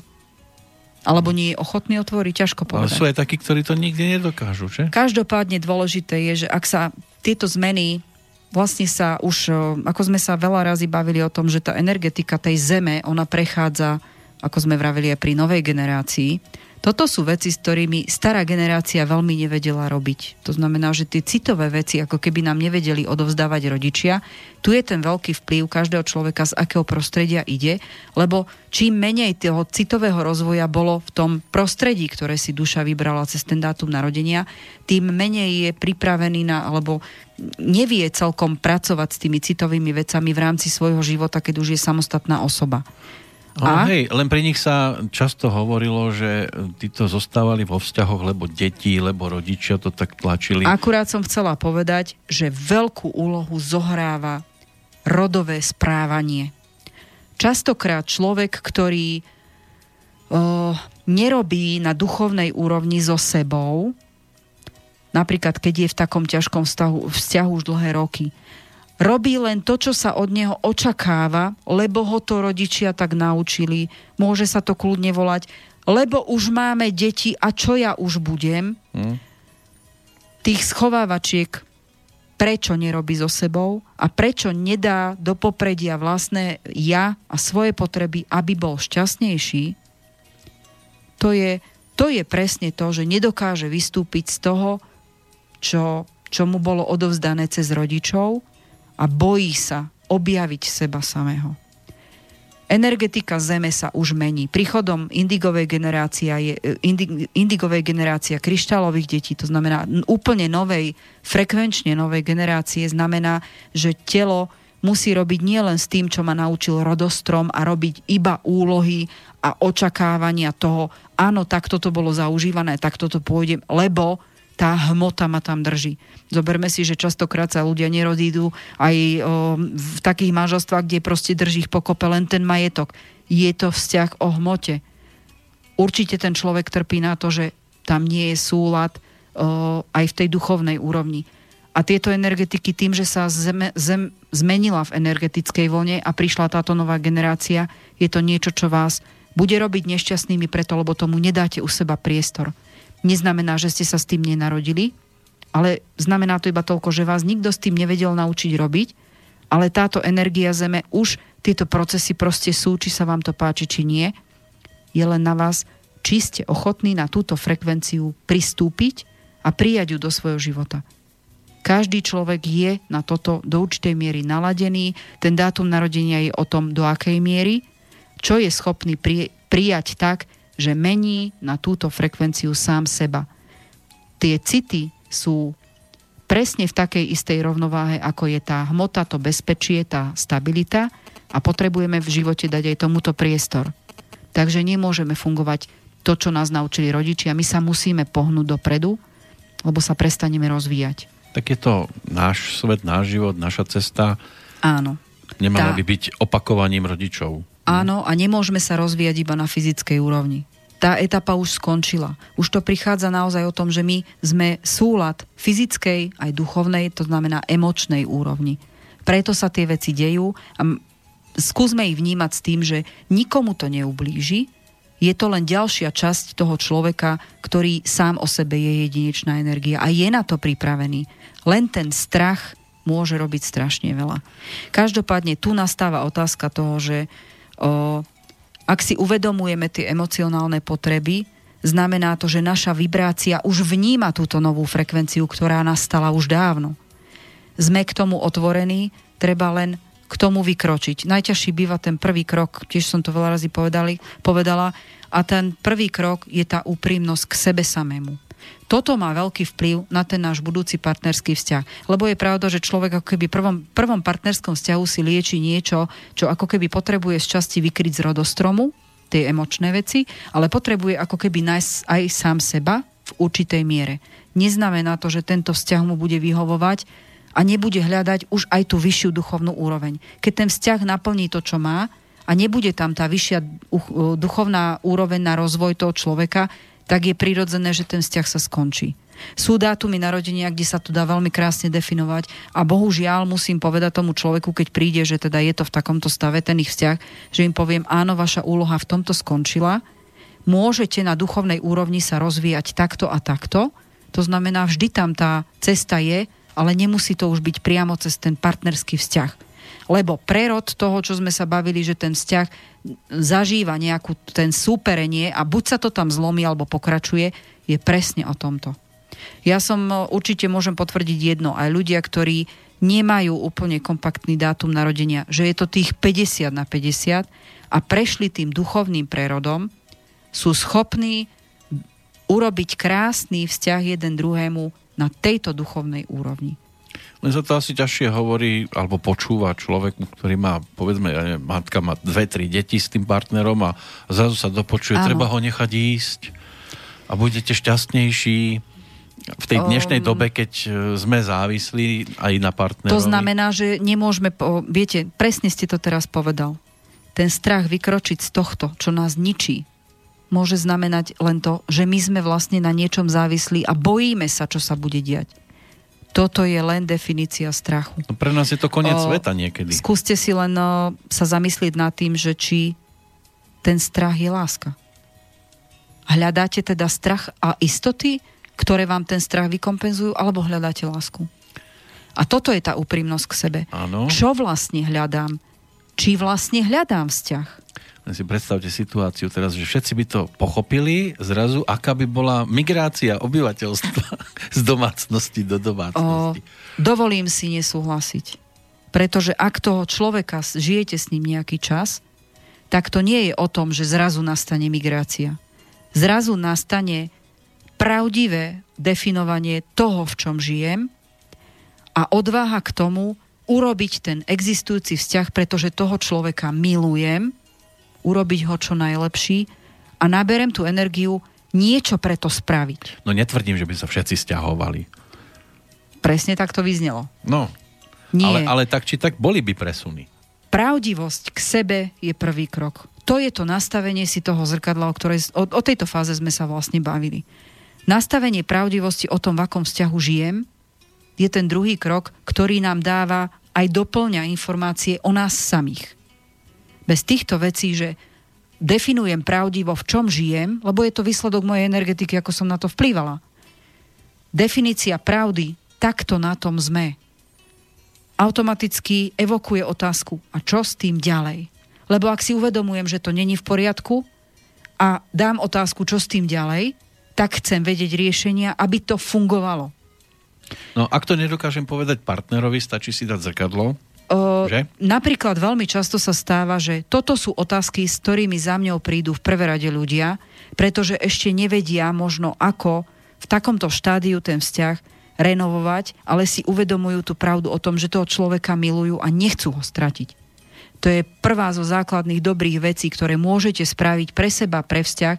Alebo nie je ochotný otvoriť, ťažko povedať. Ale sú aj takí, ktorí to nikdy nedokážu, že? Každopádne dôležité je, že ak sa tieto zmeny vlastne sa už, ako sme sa veľa razy bavili o tom, že tá energetika tej zeme, ona prechádza, ako sme vravili aj pri novej generácii, toto sú veci, s ktorými stará generácia veľmi nevedela robiť. To znamená, že tie citové veci, ako keby nám nevedeli odovzdávať rodičia, tu je ten veľký vplyv každého človeka, z akého prostredia ide, lebo čím menej toho citového rozvoja bolo v tom prostredí, ktoré si duša vybrala cez ten dátum narodenia, tým menej je pripravený na, alebo nevie celkom pracovať s tými citovými vecami v rámci svojho života, keď už je samostatná osoba. A? hej, len pri nich sa často hovorilo, že títo zostávali vo vzťahoch, lebo deti, lebo rodičia to tak tlačili. Akurát som chcela povedať, že veľkú úlohu zohráva rodové správanie. Častokrát človek, ktorý o, nerobí na duchovnej úrovni so sebou, napríklad keď je v takom ťažkom vzťahu, vzťahu už dlhé roky, robí len to, čo sa od neho očakáva, lebo ho to rodičia tak naučili. Môže sa to kľudne volať lebo už máme deti a čo ja už budem, hmm. tých schovávačiek prečo nerobí so sebou a prečo nedá do popredia vlastné ja a svoje potreby, aby bol šťastnejší, to je, to je presne to, že nedokáže vystúpiť z toho, čo, čo mu bolo odovzdané cez rodičov a bojí sa objaviť seba samého. Energetika Zeme sa už mení. Príchodom indigovej generácia je, e, indi, indigovej generácia kryštálových detí, to znamená úplne novej, frekvenčne novej generácie, znamená, že telo musí robiť nielen s tým, čo ma naučil rodostrom a robiť iba úlohy a očakávania toho, áno, takto to bolo zaužívané, takto to pôjdem, lebo tá hmota ma tam drží. Zoberme si, že častokrát sa ľudia nerodídu aj o, v takých manželstvách, kde proste drží ich pokope len ten majetok. Je to vzťah o hmote. Určite ten človek trpí na to, že tam nie je súlad o, aj v tej duchovnej úrovni. A tieto energetiky tým, že sa zem, zem zmenila v energetickej vlne a prišla táto nová generácia, je to niečo, čo vás bude robiť nešťastnými preto, lebo tomu nedáte u seba priestor neznamená, že ste sa s tým nenarodili, ale znamená to iba toľko, že vás nikto s tým nevedel naučiť robiť, ale táto energia Zeme už tieto procesy proste sú, či sa vám to páči, či nie. Je len na vás, či ste ochotní na túto frekvenciu pristúpiť a prijať ju do svojho života. Každý človek je na toto do určitej miery naladený, ten dátum narodenia je o tom, do akej miery, čo je schopný prijať tak, že mení na túto frekvenciu sám seba. Tie city sú presne v takej istej rovnováhe, ako je tá hmota, to bezpečie, tá stabilita a potrebujeme v živote dať aj tomuto priestor. Takže nemôžeme fungovať to, čo nás naučili rodičia. My sa musíme pohnúť dopredu, lebo sa prestaneme rozvíjať. Tak je to náš svet, náš život, naša cesta. Áno. Nemala tá... by byť opakovaním rodičov. Áno, a nemôžeme sa rozvíjať iba na fyzickej úrovni tá etapa už skončila. Už to prichádza naozaj o tom, že my sme súlad fyzickej aj duchovnej, to znamená emočnej úrovni. Preto sa tie veci dejú a skúsme ich vnímať s tým, že nikomu to neublíži, je to len ďalšia časť toho človeka, ktorý sám o sebe je jedinečná energia a je na to pripravený. Len ten strach môže robiť strašne veľa. Každopádne tu nastáva otázka toho, že ak si uvedomujeme tie emocionálne potreby, znamená to, že naša vibrácia už vníma túto novú frekvenciu, ktorá nastala už dávno. Sme k tomu otvorení, treba len k tomu vykročiť. Najťažší býva ten prvý krok, tiež som to veľa razy povedala, a ten prvý krok je tá úprimnosť k sebe samému. Toto má veľký vplyv na ten náš budúci partnerský vzťah. Lebo je pravda, že človek ako keby prvom, prvom partnerskom vzťahu si lieči niečo, čo ako keby potrebuje z časti vykryť z rodostromu, tie emočné veci, ale potrebuje ako keby nájsť aj sám seba v určitej miere. Neznamená to, že tento vzťah mu bude vyhovovať a nebude hľadať už aj tú vyššiu duchovnú úroveň. Keď ten vzťah naplní to, čo má, a nebude tam tá vyššia duchovná úroveň na rozvoj toho človeka, tak je prirodzené, že ten vzťah sa skončí. Sú dátumy narodenia, kde sa to dá veľmi krásne definovať a bohužiaľ musím povedať tomu človeku, keď príde, že teda je to v takomto stave, ten ich vzťah, že im poviem, áno, vaša úloha v tomto skončila, môžete na duchovnej úrovni sa rozvíjať takto a takto, to znamená, vždy tam tá cesta je, ale nemusí to už byť priamo cez ten partnerský vzťah. Lebo prerod toho, čo sme sa bavili, že ten vzťah zažíva nejakú ten súperenie a buď sa to tam zlomí alebo pokračuje, je presne o tomto. Ja som e, určite môžem potvrdiť jedno, aj ľudia, ktorí nemajú úplne kompaktný dátum narodenia, že je to tých 50 na 50 a prešli tým duchovným prerodom, sú schopní urobiť krásny vzťah jeden druhému na tejto duchovnej úrovni. Len sa to asi ťažšie hovorí alebo počúva človeku, ktorý má, povedzme, ja neviem, matka má dve, tri deti s tým partnerom a zrazu sa dopočuje, Áno. treba ho nechať ísť a budete šťastnejší v tej dnešnej um, dobe, keď e, sme závislí aj na partnerovi. To znamená, že nemôžeme, po, viete, presne ste to teraz povedal. Ten strach vykročiť z tohto, čo nás ničí, môže znamenať len to, že my sme vlastne na niečom závislí a bojíme sa, čo sa bude diať toto je len definícia strachu. No pre nás je to koniec o, sveta niekedy. Skúste si len o, sa zamyslieť nad tým, že či ten strach je láska. Hľadáte teda strach a istoty, ktoré vám ten strach vykompenzujú, alebo hľadáte lásku? A toto je tá úprimnosť k sebe. Áno. Čo vlastne hľadám? Či vlastne hľadám vzťah? Si predstavte situáciu teraz, že všetci by to pochopili zrazu, aká by bola migrácia obyvateľstva z domácnosti do domácnosti. O, dovolím si nesúhlasiť. Pretože ak toho človeka žijete s ním nejaký čas, tak to nie je o tom, že zrazu nastane migrácia. Zrazu nastane pravdivé definovanie toho, v čom žijem a odvaha k tomu urobiť ten existujúci vzťah, pretože toho človeka milujem, urobiť ho čo najlepší a naberem tú energiu niečo preto spraviť. No netvrdím, že by sa všetci stiahovali. Presne tak to vyznelo. No, Nie. Ale, ale tak či tak boli by presuny pravdivosť k sebe je prvý krok. To je to nastavenie si toho zrkadla, o, ktorej, o, o tejto fáze sme sa vlastne bavili. Nastavenie pravdivosti o tom, v akom vzťahu žijem, je ten druhý krok, ktorý nám dáva aj doplňa informácie o nás samých. Bez týchto vecí, že definujem pravdivo, v čom žijem, lebo je to výsledok mojej energetiky, ako som na to vplývala. Definícia pravdy, takto na tom sme automaticky evokuje otázku, a čo s tým ďalej? Lebo ak si uvedomujem, že to není v poriadku a dám otázku, čo s tým ďalej, tak chcem vedieť riešenia, aby to fungovalo. No ak to nedokážem povedať partnerovi, stačí si dať zrkadlo, že? Napríklad veľmi často sa stáva, že toto sú otázky, s ktorými za mňou prídu v prvé rade ľudia, pretože ešte nevedia možno ako v takomto štádiu ten vzťah renovovať, ale si uvedomujú tú pravdu o tom, že toho človeka milujú a nechcú ho stratiť. To je prvá zo základných dobrých vecí, ktoré môžete spraviť pre seba, pre vzťah,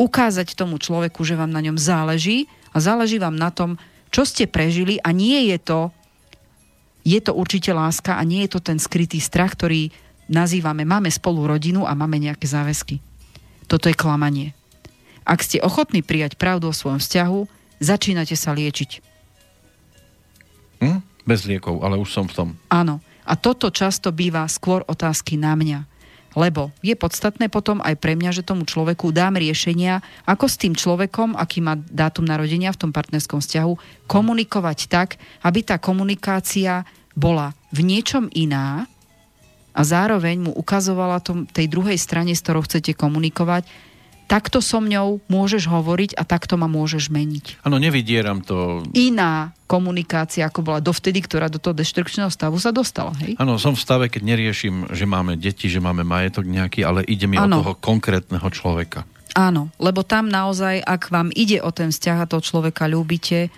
ukázať tomu človeku, že vám na ňom záleží a záleží vám na tom, čo ste prežili a nie je to, je to určite láska a nie je to ten skrytý strach, ktorý nazývame, máme spolu rodinu a máme nejaké záväzky. Toto je klamanie. Ak ste ochotní prijať pravdu o svojom vzťahu, začínate sa liečiť. Hm? Bez liekov, ale už som v tom. Áno. A toto často býva skôr otázky na mňa. Lebo je podstatné potom aj pre mňa, že tomu človeku dám riešenia, ako s tým človekom, aký má dátum narodenia v tom partnerskom vzťahu, komunikovať tak, aby tá komunikácia bola v niečom iná a zároveň mu ukazovala tom, tej druhej strane, s ktorou chcete komunikovať, takto so mňou môžeš hovoriť a takto ma môžeš meniť. Áno, nevydieram to. Iná komunikácia, ako bola dovtedy, ktorá do toho deštrukčného stavu sa dostala. Áno, som v stave, keď neriešim, že máme deti, že máme majetok nejaký, ale ide mi ano. o toho konkrétneho človeka. Áno, lebo tam naozaj, ak vám ide o ten vzťah a toho človeka ľúbite,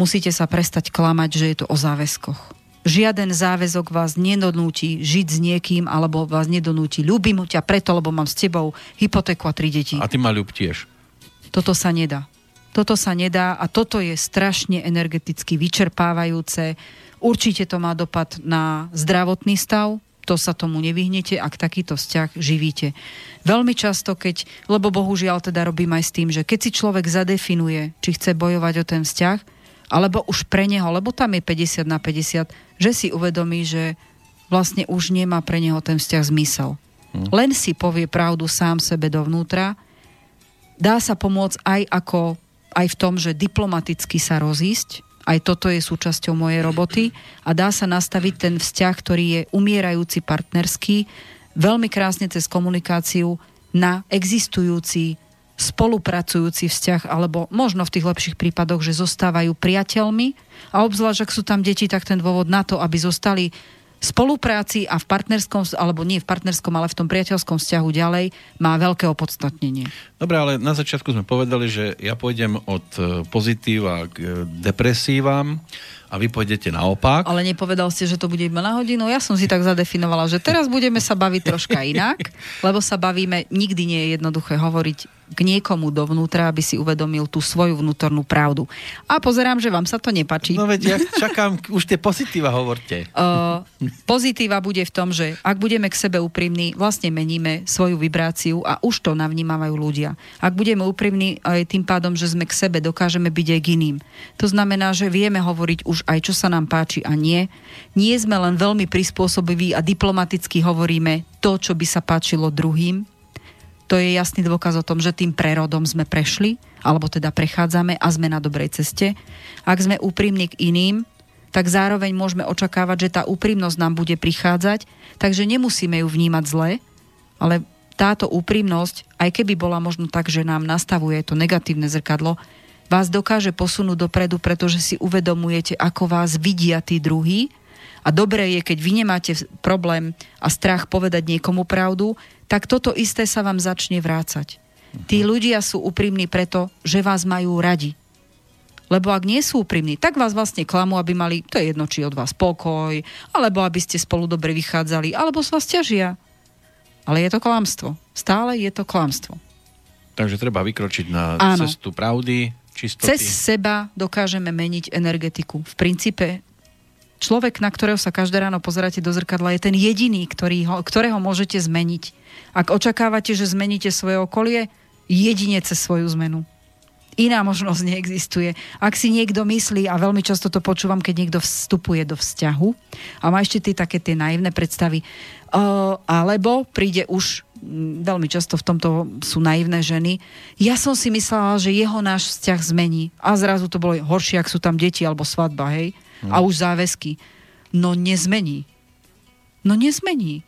musíte sa prestať klamať, že je to o záväzkoch žiaden záväzok vás nedonúti žiť s niekým, alebo vás nedonúti. Ľúbim ťa preto, lebo mám s tebou hypotéku a tri deti. A ty ma ľúb tiež. Toto sa nedá. Toto sa nedá a toto je strašne energeticky vyčerpávajúce. Určite to má dopad na zdravotný stav, to sa tomu nevyhnete, ak takýto vzťah živíte. Veľmi často, keď, lebo bohužiaľ teda robím aj s tým, že keď si človek zadefinuje, či chce bojovať o ten vzťah, alebo už pre neho, lebo tam je 50 na 50, že si uvedomí, že vlastne už nemá pre neho ten vzťah zmysel. Hmm. Len si povie pravdu sám sebe dovnútra. Dá sa pomôcť aj ako aj v tom, že diplomaticky sa rozísť, aj toto je súčasťou mojej roboty a dá sa nastaviť ten vzťah, ktorý je umierajúci partnerský, veľmi krásne cez komunikáciu na existujúci spolupracujúci vzťah, alebo možno v tých lepších prípadoch, že zostávajú priateľmi a obzvlášť, ak sú tam deti, tak ten dôvod na to, aby zostali spolupráci a v partnerskom, alebo nie v partnerskom, ale v tom priateľskom vzťahu ďalej, má veľké opodstatnenie. Dobre, ale na začiatku sme povedali, že ja pôjdem od e, pozitíva k e, depresívam a vy pôjdete naopak. Ale nepovedal ste, že to bude iba na hodinu. Ja som si tak zadefinovala, že teraz budeme sa baviť troška inak, lebo sa bavíme, nikdy nie je jednoduché hovoriť k niekomu dovnútra, aby si uvedomil tú svoju vnútornú pravdu. A pozerám, že vám sa to nepačí. No veď ja čakám, už tie pozitíva hovorte. Uh, pozitíva bude v tom, že ak budeme k sebe úprimní, vlastne meníme svoju vibráciu a už to navnímavajú ľudia. Ak budeme úprimní aj tým pádom, že sme k sebe, dokážeme byť aj k iným. To znamená, že vieme hovoriť už aj, čo sa nám páči a nie. Nie sme len veľmi prispôsobiví a diplomaticky hovoríme to, čo by sa páčilo druhým, to je jasný dôkaz o tom, že tým prerodom sme prešli, alebo teda prechádzame a sme na dobrej ceste. Ak sme úprimní k iným, tak zároveň môžeme očakávať, že tá úprimnosť nám bude prichádzať, takže nemusíme ju vnímať zle, ale táto úprimnosť, aj keby bola možno tak, že nám nastavuje to negatívne zrkadlo, vás dokáže posunúť dopredu, pretože si uvedomujete, ako vás vidia tí druhí. A dobré je, keď vy nemáte problém a strach povedať niekomu pravdu, tak toto isté sa vám začne vrácať. Tí ľudia sú úprimní preto, že vás majú radi. Lebo ak nie sú úprimní, tak vás vlastne klamú, aby mali, to je jedno, či od vás pokoj, alebo aby ste spolu dobre vychádzali, alebo z vás ťažia. Ale je to klamstvo. Stále je to klamstvo. Takže treba vykročiť na Áno. cestu pravdy, čistoty. Cez seba dokážeme meniť energetiku. V princípe človek, na ktorého sa každé ráno pozeráte do zrkadla, je ten jediný, ktorý ho, ktorého môžete zmeniť. Ak očakávate, že zmeníte svoje okolie, jedine cez svoju zmenu. Iná možnosť neexistuje. Ak si niekto myslí, a veľmi často to počúvam, keď niekto vstupuje do vzťahu a má ešte tie také tie naivné predstavy, uh, alebo príde už mm, veľmi často v tomto sú naivné ženy. Ja som si myslela, že jeho náš vzťah zmení. A zrazu to bolo horšie, ak sú tam deti alebo svadba, hej? A už záväzky. No nezmení. No nezmení.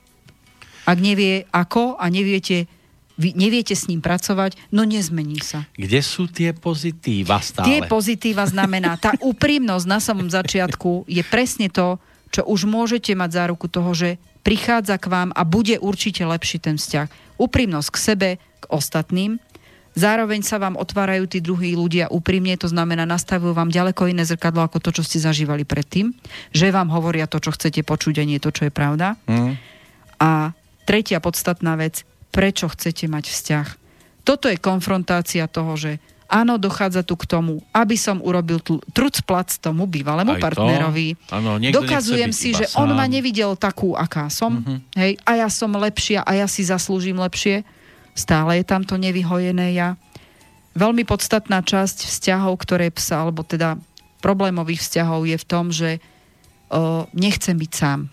Ak nevie ako a neviete, vy neviete s ním pracovať, no nezmení sa. Kde sú tie pozitíva stále? Tie pozitíva znamená, tá úprimnosť na samom začiatku je presne to, čo už môžete mať záruku toho, že prichádza k vám a bude určite lepší ten vzťah. Úprimnosť k sebe, k ostatným. Zároveň sa vám otvárajú tí druhí ľudia úprimne, to znamená, nastavujú vám ďaleko iné zrkadlo ako to, čo ste zažívali predtým. Že vám hovoria to, čo chcete počuť a nie to, čo je pravda. Hm? A tretia podstatná vec, prečo chcete mať vzťah. Toto je konfrontácia toho, že áno, dochádza tu k tomu, aby som urobil tu truc plac tomu bývalému Aj to. partnerovi. Áno, niekto Dokazujem si, že on sám. ma nevidel takú, aká som. Mhm. Hej, a ja som lepšia a ja si zaslúžim lepšie. Stále je tam to nevyhojené ja. Veľmi podstatná časť vzťahov, ktoré psa, alebo teda problémových vzťahov je v tom, že o, nechcem byť sám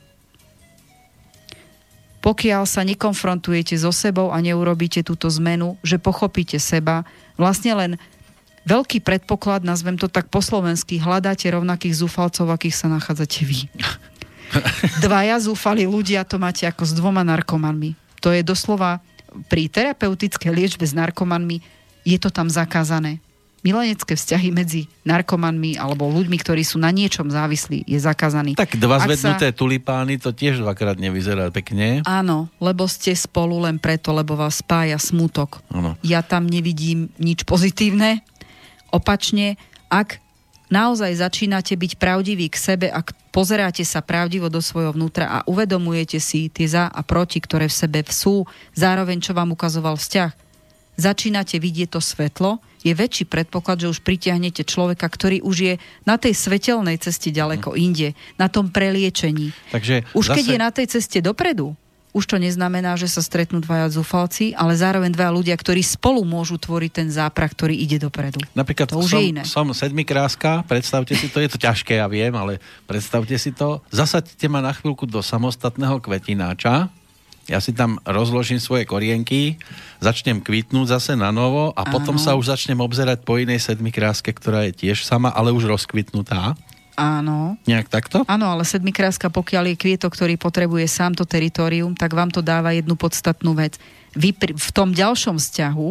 pokiaľ sa nekonfrontujete so sebou a neurobíte túto zmenu, že pochopíte seba, vlastne len veľký predpoklad, nazvem to tak po slovensky, hľadáte rovnakých zúfalcov, akých sa nachádzate vy. Dvaja zúfali ľudia to máte ako s dvoma narkomanmi. To je doslova pri terapeutickej liečbe s narkomanmi je to tam zakázané. Milenecké vzťahy medzi narkomanmi alebo ľuďmi, ktorí sú na niečom závislí, je zakázaný. Tak dva Ak zvednuté tulipány, to tiež dvakrát nevyzerá pekne. Áno, lebo ste spolu len preto, lebo vás spája smutok. Áno. Ja tam nevidím nič pozitívne. Opačne, ak naozaj začínate byť pravdiví k sebe, ak pozeráte sa pravdivo do svojho vnútra a uvedomujete si tie za a proti, ktoré v sebe sú, zároveň čo vám ukazoval vzťah, začínate vidieť to svetlo, je väčší predpoklad, že už pritiahnete človeka, ktorý už je na tej svetelnej ceste ďaleko inde, na tom preliečení. Takže Už keď zase- je na tej ceste dopredu, už to neznamená, že sa stretnú dvaja zúfalci, ale zároveň dvaja ľudia, ktorí spolu môžu tvoriť ten záprah, ktorý ide dopredu. Napríklad To už som, je iné. som sedmikráska, predstavte si to, je to ťažké, ja viem, ale predstavte si to. Zasaďte ma na chvíľku do samostatného kvetináča, ja si tam rozložím svoje korienky, začnem kvitnúť zase na novo a potom Áno. sa už začnem obzerať po inej sedmikráske, ktorá je tiež sama, ale už rozkvitnutá. Áno. Nejak takto? Áno, ale sedmikráska, pokiaľ je kvietok, ktorý potrebuje sám to teritorium, tak vám to dáva jednu podstatnú vec. Vy pri, v tom ďalšom vzťahu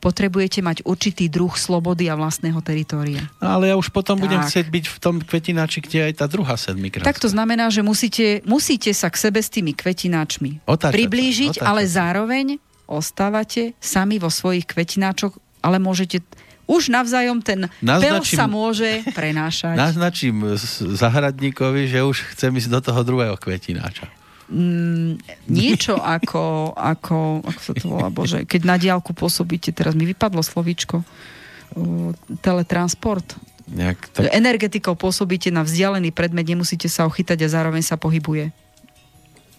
potrebujete mať určitý druh slobody a vlastného teritória. Ale ja už potom Tak. budem chcieť byť v tom kvetináči, kde je aj tá druhá sedmikráska. Tak to znamená, že musíte, musíte sa k sebe s tými kvetináčmi Otáčať priblížiť, otáčať ale zároveň ostávate sami vo svojich kvetináčoch, ale môžete už navzájom ten pel Naznačím- sa môže prenášať. Naznačím zahradníkovi, že už chcem ísť do toho druhého kvetináča. mm, niečo ako, ako, ako sa to volá, bože, keď na diálku pôsobíte, teraz mi vypadlo slovíčko, uh, teletransport. Nejak Tak. Energetikou pôsobíte na vzdialený predmet, nemusíte sa ho chytať a zároveň sa pohybuje.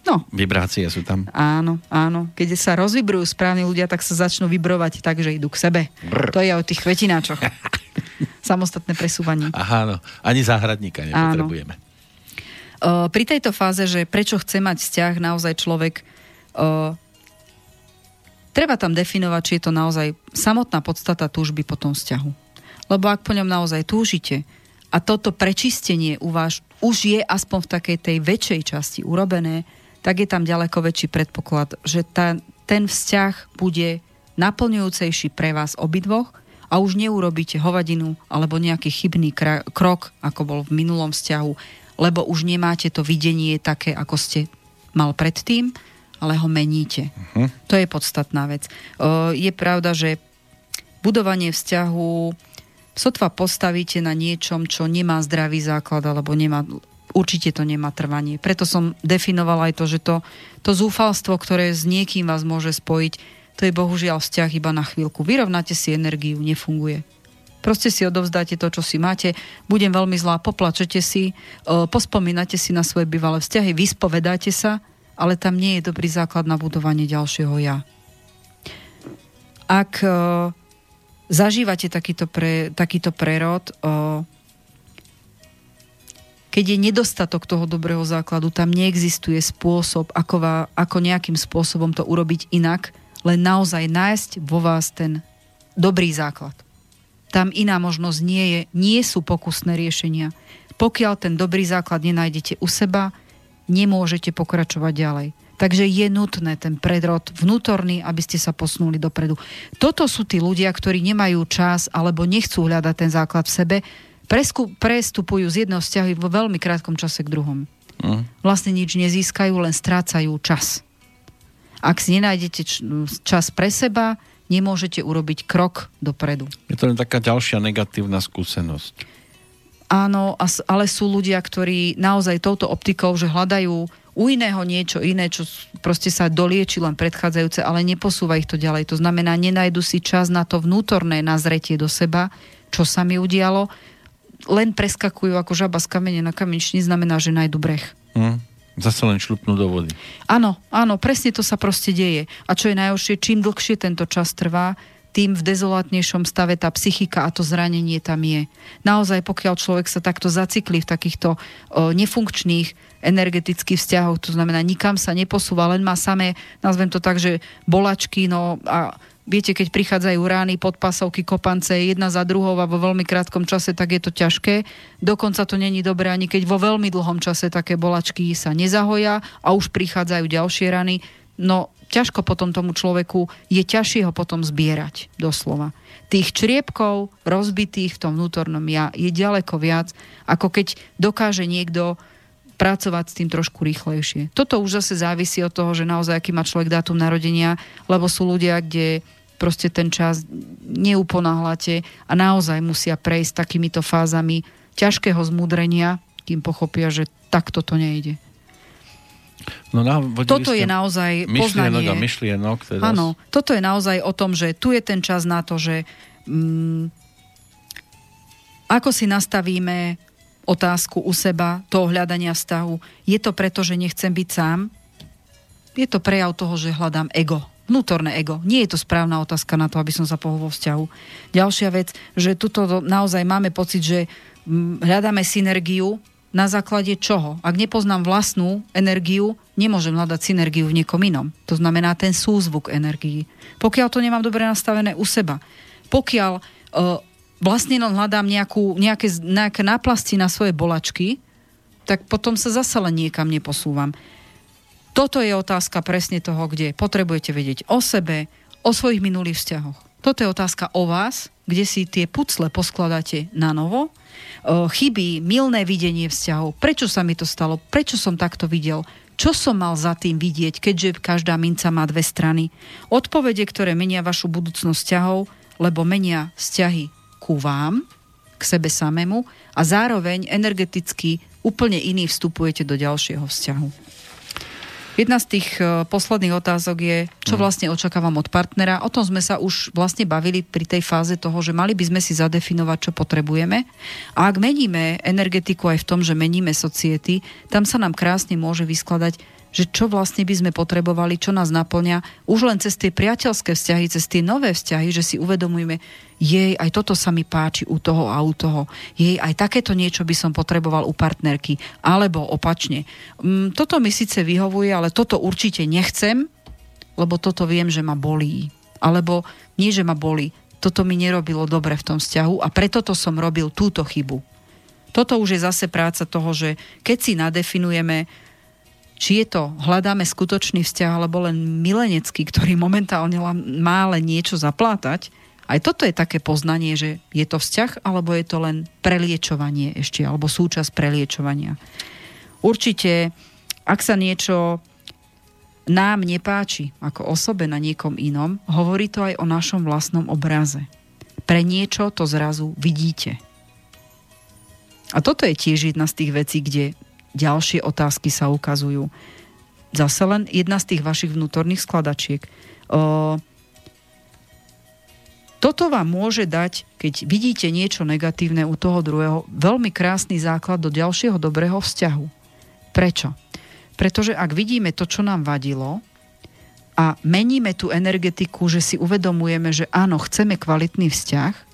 No, Vibrácie sú tam. áno, áno. Keď sa rozvibrujú správni ľudia, tak sa začnú vibrovať tak, že idú k sebe. Brr. To je o tých kvetináčoch. Samostatné presúvanie. Aha, no. Ani záhradníka nepotrebujeme. Uh, pri tejto fáze, že prečo chce mať vzťah, naozaj človek uh, treba tam definovať, či je to naozaj samotná podstata túžby po tom vzťahu. Lebo ak po ňom naozaj túžite a toto prečistenie u vás už je aspoň v takej tej väčšej časti urobené, tak je tam ďaleko väčší predpoklad, že tá, ten vzťah bude naplňujúcejší pre vás obidvoch a už neurobíte hovadinu alebo nejaký chybný krok, ako bol v minulom vzťahu, lebo už nemáte to videnie také, ako ste mal predtým, ale ho meníte. Uh-huh. To je podstatná vec. Je pravda, že budovanie vzťahu sotva postavíte na niečom, čo nemá zdravý základ alebo nemá určite to nemá trvanie. Preto som definovala aj to, že to, to zúfalstvo, ktoré s niekým vás môže spojiť, to je bohužiaľ vzťah iba na chvíľku. Vyrovnáte si energiu, nefunguje. Proste si odovzdáte to, čo si máte, budem veľmi zlá, poplačete si, e, pospomínate si na svoje bývalé vzťahy, vyspovedáte sa, ale tam nie je dobrý základ na budovanie ďalšieho ja. Ak e, zažívate takýto, pre, takýto prerod, e, keď je nedostatok toho dobrého základu, tam neexistuje spôsob, ako, va, ako nejakým spôsobom to urobiť inak, len naozaj nájsť vo vás ten dobrý základ. Tam iná možnosť nie je, nie sú pokusné riešenia. Pokiaľ ten dobrý základ nenájdete u seba, nemôžete pokračovať ďalej. Takže je nutné ten predrod vnútorný, aby ste sa posunuli dopredu. Toto sú tí ľudia, ktorí nemajú čas alebo nechcú hľadať ten základ v sebe, presku, prestupujú z jedného vzťahu vo veľmi krátkom čase k druhom. Mm. Vlastne nič nezískajú, len strácajú čas. Ak si nenájdete čas pre seba, nemôžete urobiť krok dopredu. Je to len taká ďalšia negatívna skúsenosť. Áno, ale sú ľudia, ktorí naozaj touto optikou, že hľadajú u iného niečo iné, čo proste sa dolieči len predchádzajúce, ale neposúva ich to ďalej. To znamená, nenajdu si čas na to vnútorné nazretie do seba, čo sa mi udialo, len preskakujú ako žaba z kamene na kameň, znamená, že nájdu breh. Hmm. Zase len šlupnú do vody. Áno, áno, presne to sa proste deje. A čo je najhoršie, čím dlhšie tento čas trvá, tým v dezolátnejšom stave tá psychika a to zranenie tam je. Naozaj, pokiaľ človek sa takto zacikli v takýchto o, nefunkčných energetických vzťahoch, to znamená, nikam sa neposúva, len má samé, nazvem to tak, že bolačky, no a Viete, keď prichádzajú rány, podpasovky, kopance jedna za druhou a vo veľmi krátkom čase, tak je to ťažké. Dokonca to není dobré ani keď vo veľmi dlhom čase také bolačky sa nezahoja a už prichádzajú ďalšie rany. No ťažko potom tomu človeku, je ťažšie ho potom zbierať, doslova. Tých čriepkov rozbitých v tom vnútornom ja je ďaleko viac, ako keď dokáže niekto pracovať s tým trošku rýchlejšie. Toto už zase závisí od toho, že naozaj aký má človek dátum narodenia, lebo sú ľudia, kde proste ten čas neuponáhľate a naozaj musia prejsť takýmito fázami ťažkého zmudrenia, kým pochopia, že takto to nejde. No, toto je naozaj poznanie. a myšlienok. Teda... Áno, toto je naozaj o tom, že tu je ten čas na to, že mm, ako si nastavíme otázku u seba, toho hľadania vzťahu. Je to preto, že nechcem byť sám? Je to prejav toho, že hľadám ego. Vnútorné ego. Nie je to správna otázka na to, aby som sa pohol vo vzťahu. Ďalšia vec, že tuto naozaj máme pocit, že mm, hľadáme synergiu na základe čoho? Ak nepoznám vlastnú energiu, nemôžem hľadať synergiu v niekom inom. To znamená ten súzvuk energii. Pokiaľ to nemám dobre nastavené u seba, pokiaľ uh, vlastne len hľadám nejakú, nejaké, nejaké náplasti na svoje bolačky, tak potom sa zase len niekam neposúvam. Toto je otázka presne toho, kde potrebujete vedieť o sebe, o svojich minulých vzťahoch. Toto je otázka o vás, kde si tie pucle poskladáte na novo, chyby, milné videnie vzťahov, prečo sa mi to stalo, prečo som takto videl, čo som mal za tým vidieť, keďže každá minca má dve strany. Odpovede, ktoré menia vašu budúcnosť vzťahov, lebo menia vzťahy ku vám, k sebe samému a zároveň energeticky úplne iný vstupujete do ďalšieho vzťahu. Jedna z tých e, posledných otázok je, čo mhm. vlastne očakávam od partnera. O tom sme sa už vlastne bavili pri tej fáze toho, že mali by sme si zadefinovať, čo potrebujeme. A ak meníme energetiku aj v tom, že meníme society, tam sa nám krásne môže vyskladať že čo vlastne by sme potrebovali, čo nás naplňa, už len cez tie priateľské vzťahy, cez tie nové vzťahy, že si uvedomujeme, jej, aj toto sa mi páči u toho a u toho, jej, aj takéto niečo by som potreboval u partnerky, alebo opačne. Mm, toto mi síce vyhovuje, ale toto určite nechcem, lebo toto viem, že ma bolí. Alebo nie, že ma bolí, toto mi nerobilo dobre v tom vzťahu a preto to som robil túto chybu. Toto už je zase práca toho, že keď si nadefinujeme, či je to, hľadáme skutočný vzťah, alebo len milenecký, ktorý momentálne má len niečo zaplátať, aj toto je také poznanie, že je to vzťah, alebo je to len preliečovanie ešte, alebo súčasť preliečovania. Určite, ak sa niečo nám nepáči ako osobe na niekom inom, hovorí to aj o našom vlastnom obraze. Pre niečo to zrazu vidíte. A toto je tiež jedna z tých vecí, kde ďalšie otázky sa ukazujú. Zase len jedna z tých vašich vnútorných skladačiek. O, toto vám môže dať, keď vidíte niečo negatívne u toho druhého, veľmi krásny základ do ďalšieho dobrého vzťahu. Prečo? Pretože ak vidíme to, čo nám vadilo a meníme tú energetiku, že si uvedomujeme, že áno, chceme kvalitný vzťah,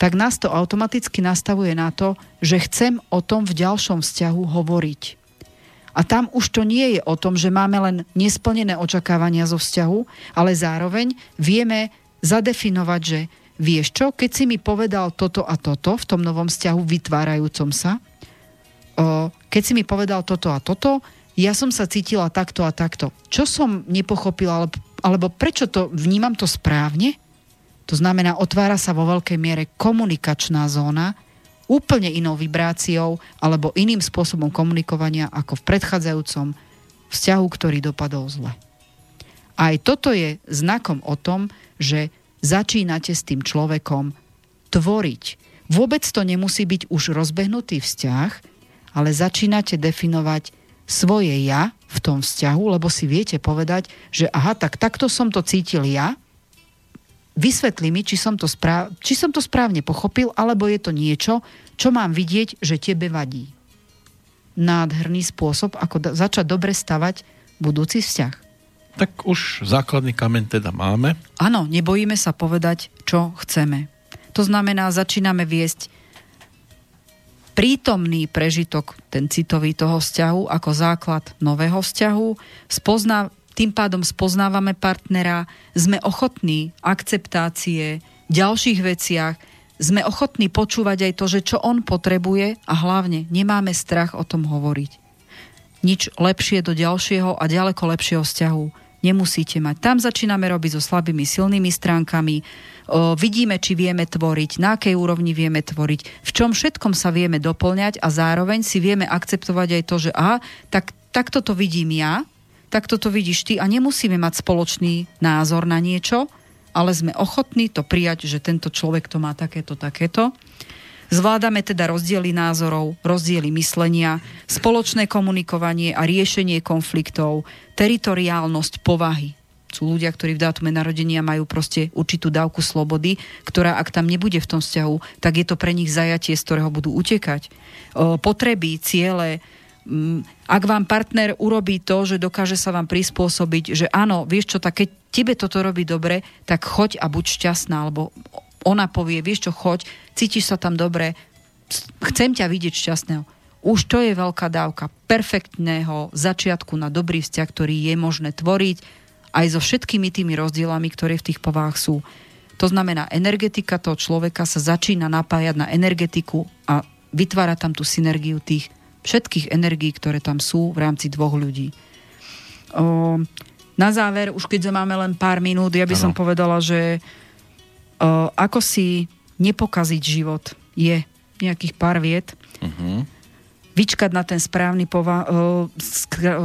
tak nás to automaticky nastavuje na to, že chcem o tom v ďalšom vzťahu hovoriť. A tam už to nie je o tom, že máme len nesplnené očakávania zo vzťahu, ale zároveň vieme zadefinovať, že vieš čo, keď si mi povedal toto a toto v tom novom vzťahu vytvárajúcom sa, keď si mi povedal toto a toto, ja som sa cítila takto a takto. Čo som nepochopila, alebo, prečo to vnímam to správne? To znamená, otvára sa vo veľkej miere komunikačná zóna, úplne inou vibráciou alebo iným spôsobom komunikovania ako v predchádzajúcom vzťahu, ktorý dopadol zle. Aj toto je znakom o tom, že začínate s tým človekom tvoriť. Vôbec to nemusí byť už rozbehnutý vzťah, ale začínate definovať svoje ja v tom vzťahu, lebo si viete povedať, že aha, tak takto som to cítil ja, vysvetli mi, či som, to správ, či som to správne pochopil, alebo je to niečo, čo mám vidieť, že tebe vadí. Nádherný spôsob, ako da, začať dobre stavať budúci vzťah. Tak už základný kamen teda máme. Áno, nebojíme sa povedať, čo chceme. To znamená, začíname viesť prítomný prežitok, ten citový toho vzťahu, ako základ nového vzťahu, spozná, tým pádom spoznávame partnera, sme ochotní akceptácie, ďalších veciach, sme ochotní počúvať aj to, že čo on potrebuje a hlavne nemáme strach o tom hovoriť. Nič lepšie do ďalšieho a ďaleko lepšieho vzťahu nemusíte mať. Tam začíname robiť so slabými, silnými stránkami, o, vidíme, či vieme tvoriť, na akej úrovni vieme tvoriť, v čom všetkom sa vieme doplňať a zároveň si vieme akceptovať aj to, že aha, tak, takto to vidím ja, takto to vidíš ty a nemusíme mať spoločný názor na niečo, ale sme ochotní to prijať, že tento človek to má takéto, takéto. Zvládame teda rozdiely názorov, rozdiely myslenia, spoločné komunikovanie a riešenie konfliktov, teritoriálnosť povahy. Sú ľudia, ktorí v dátume narodenia majú proste určitú dávku slobody, ktorá ak tam nebude v tom vzťahu, tak je to pre nich zajatie, z ktorého budú utekať. Potreby, ciele, ak vám partner urobí to, že dokáže sa vám prispôsobiť, že áno, vieš čo, tak keď tebe toto robí dobre, tak choď a buď šťastná, alebo ona povie, vieš čo, choď, cítiš sa tam dobre, chcem ťa vidieť šťastného. Už to je veľká dávka perfektného začiatku na dobrý vzťah, ktorý je možné tvoriť aj so všetkými tými rozdielami, ktoré v tých povách sú. To znamená, energetika toho človeka sa začína napájať na energetiku a vytvára tam tú synergiu tých všetkých energií, ktoré tam sú v rámci dvoch ľudí. O, na záver, už keď máme len pár minút, ja by ano. som povedala, že o, ako si nepokaziť život je nejakých pár viet. Uh-huh. Vyčkať na ten správny, pova- o,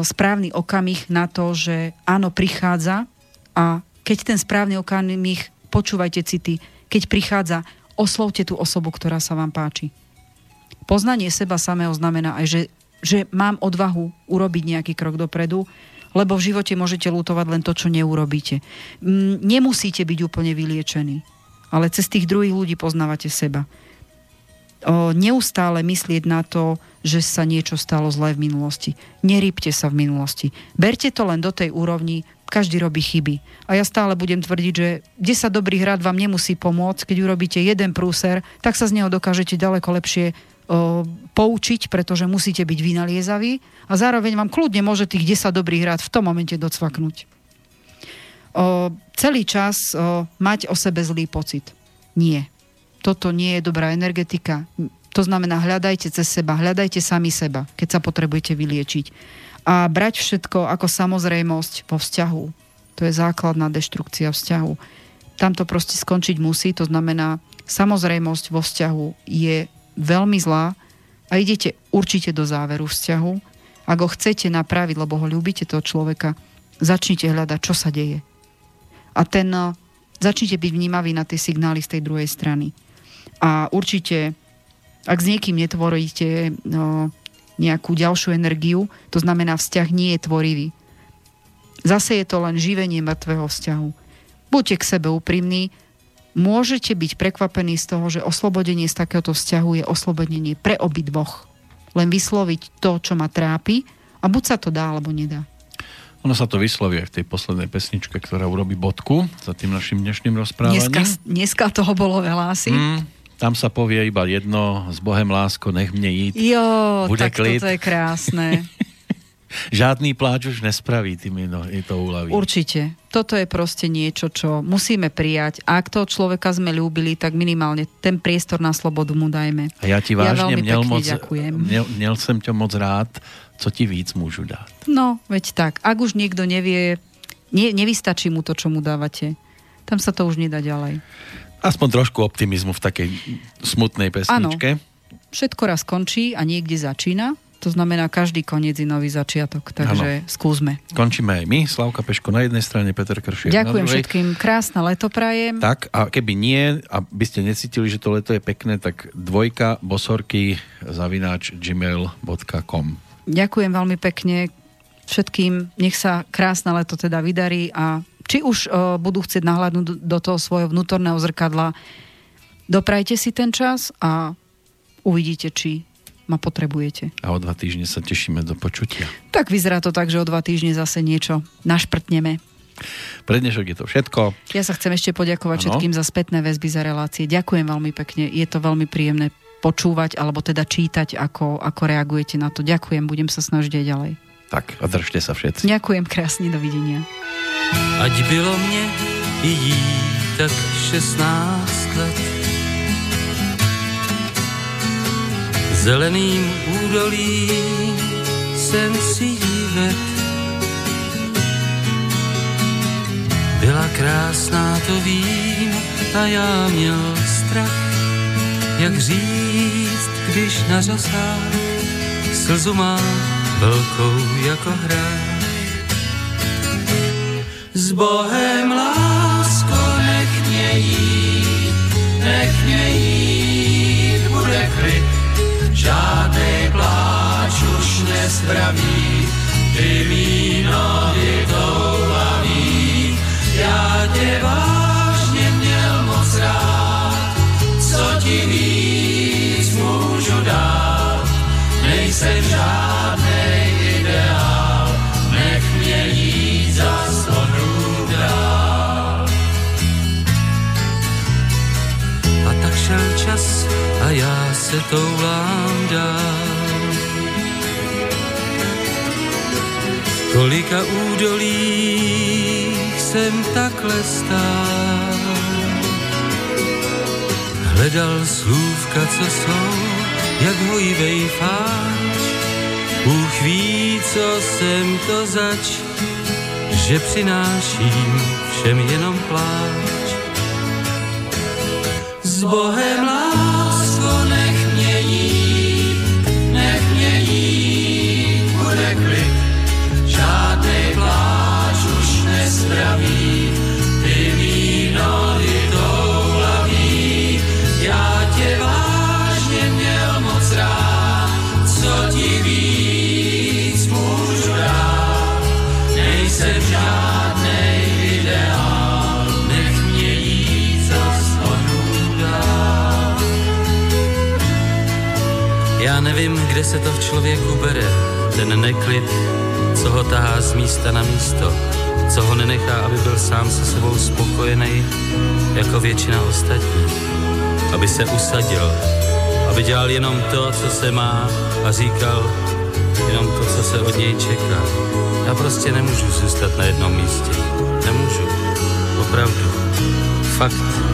správny okamih na to, že áno, prichádza a keď ten správny okamih, počúvajte city, keď prichádza, oslovte tú osobu, ktorá sa vám páči poznanie seba samého znamená aj, že, že mám odvahu urobiť nejaký krok dopredu, lebo v živote môžete lutovať len to, čo neurobíte. Nemusíte byť úplne vyliečení, ale cez tých druhých ľudí poznávate seba. O, neustále myslieť na to, že sa niečo stalo zlé v minulosti. Nerýpte sa v minulosti. Berte to len do tej úrovni, každý robí chyby. A ja stále budem tvrdiť, že 10 dobrých rád vám nemusí pomôcť, keď urobíte jeden prúser, tak sa z neho dokážete ďaleko lepšie poučiť, pretože musíte byť vynaliezaví a zároveň vám kľudne môže tých 10 dobrých rád v tom momente docvaknúť. o, celý čas o, mať o sebe zlý pocit. Nie. Toto nie je dobrá energetika. To znamená, hľadajte cez seba, hľadajte sami seba, keď sa potrebujete vyliečiť. A brať všetko ako samozrejmosť vo vzťahu. To je základná deštrukcia vzťahu. Tam to proste skončiť musí, to znamená, samozrejmosť vo vzťahu je veľmi zlá a idete určite do záveru vzťahu. Ak ho chcete napraviť, lebo ho ľúbite toho človeka, začnite hľadať, čo sa deje. A ten, eh, začnite byť vnímaví na tie signály z tej druhej strany. A určite, ak s niekým netvoríte no, nejakú ďalšiu energiu, to znamená vzťah nie je tvorivý. Zase je to len živenie mŕtvého vzťahu. Buďte k sebe úprimní, môžete byť prekvapení z toho, že oslobodenie z takéhoto vzťahu je oslobodenie pre obidvoch. Len vysloviť to, čo ma trápi a buď sa to dá, alebo nedá. Ono sa to vysloví aj v tej poslednej pesničke, ktorá urobí bodku za tým našim dnešným rozprávaním. Dneska, dneska toho bolo veľa asi. Mm, tam sa povie iba jedno, s Bohem lásko, nech mne jít. Jo, Bude tak klid. toto je krásne. Žiadný pláč už nespraví tým je to uľaví. Určite. Toto je proste niečo, čo musíme prijať. Ak toho človeka sme ľúbili, tak minimálne ten priestor na slobodu mu dajme. A ja ti vážne ja měl, moc, měl, měl som ťa moc rád, co ti víc môžu dať. No, veď tak. Ak už niekto nevie, ne, nevystačí mu to, čo mu dávate. Tam sa to už nedá ďalej. Aspoň trošku optimizmu v takej smutnej pesničke. Áno, všetko raz končí a niekde začína. To znamená, každý koniec je nový začiatok, takže ano. skúsme. Končíme aj my, Slavka Peško na jednej strane, Peter Kršiak Ďakujem na všetkým, krásne leto prajem. Tak a keby nie, a by ste necítili, že to leto je pekné, tak dvojka bosorky zavináč gmail.com Ďakujem veľmi pekne všetkým, nech sa krásne leto teda vydarí a či už uh, budú chcieť nahľadnúť do, do toho svojho vnútorného zrkadla, doprajte si ten čas a uvidíte, či ma potrebujete. A o dva týždne sa tešíme do počutia. Tak vyzerá to tak, že o dva týždne zase niečo našprtneme. Pre dnešok je to všetko. Ja sa chcem ešte poďakovať ano. všetkým za spätné väzby, za relácie. Ďakujem veľmi pekne. Je to veľmi príjemné počúvať alebo teda čítať, ako, ako reagujete na to. Ďakujem, budem sa snažiť aj ďalej. Tak a držte sa všetci. Ďakujem krásne, dovidenia. Ať bylo mne i jí tak 16 let. Zeleným údolím jsem si jí ved. Byla krásná, to vím, a já měl strach, jak říct, když na řasách slzu má velkou jako hrách s Bohem lásko, nech mě jít, nech mě jít, žádný pláč už nespraví, ty mý nohy toulaví, já tě vážně měl moc rád, co ti víc můžu dát, nejsem žádnej ideál, nech mě jít za šel čas a já se toulám dál. Kolika údolí jsem takhle stál. Hledal slůvka, co jsou, jak hojivej fáč. Bůh ví, co jsem to zač, že přináším všem jenom pláč s Bohem lásko, nespraví, ty mý nohy toulaví, já tě vážně měl moc rád, co ti víc můžu dát, nejsem žádnej ideál. Já nevím, kde se to v člověku bere, ten neklid, co ho tahá z místa na místo, co ho nenechá, aby byl sám se sebou spokojený, jako většina ostatních. Aby se usadil, aby dělal jenom to, co se má a říkal, jenom to, co se od něj čeká. Já prostě nemůžu zůstat na jednom místě. Nemůžu. Opravdu. Fakt.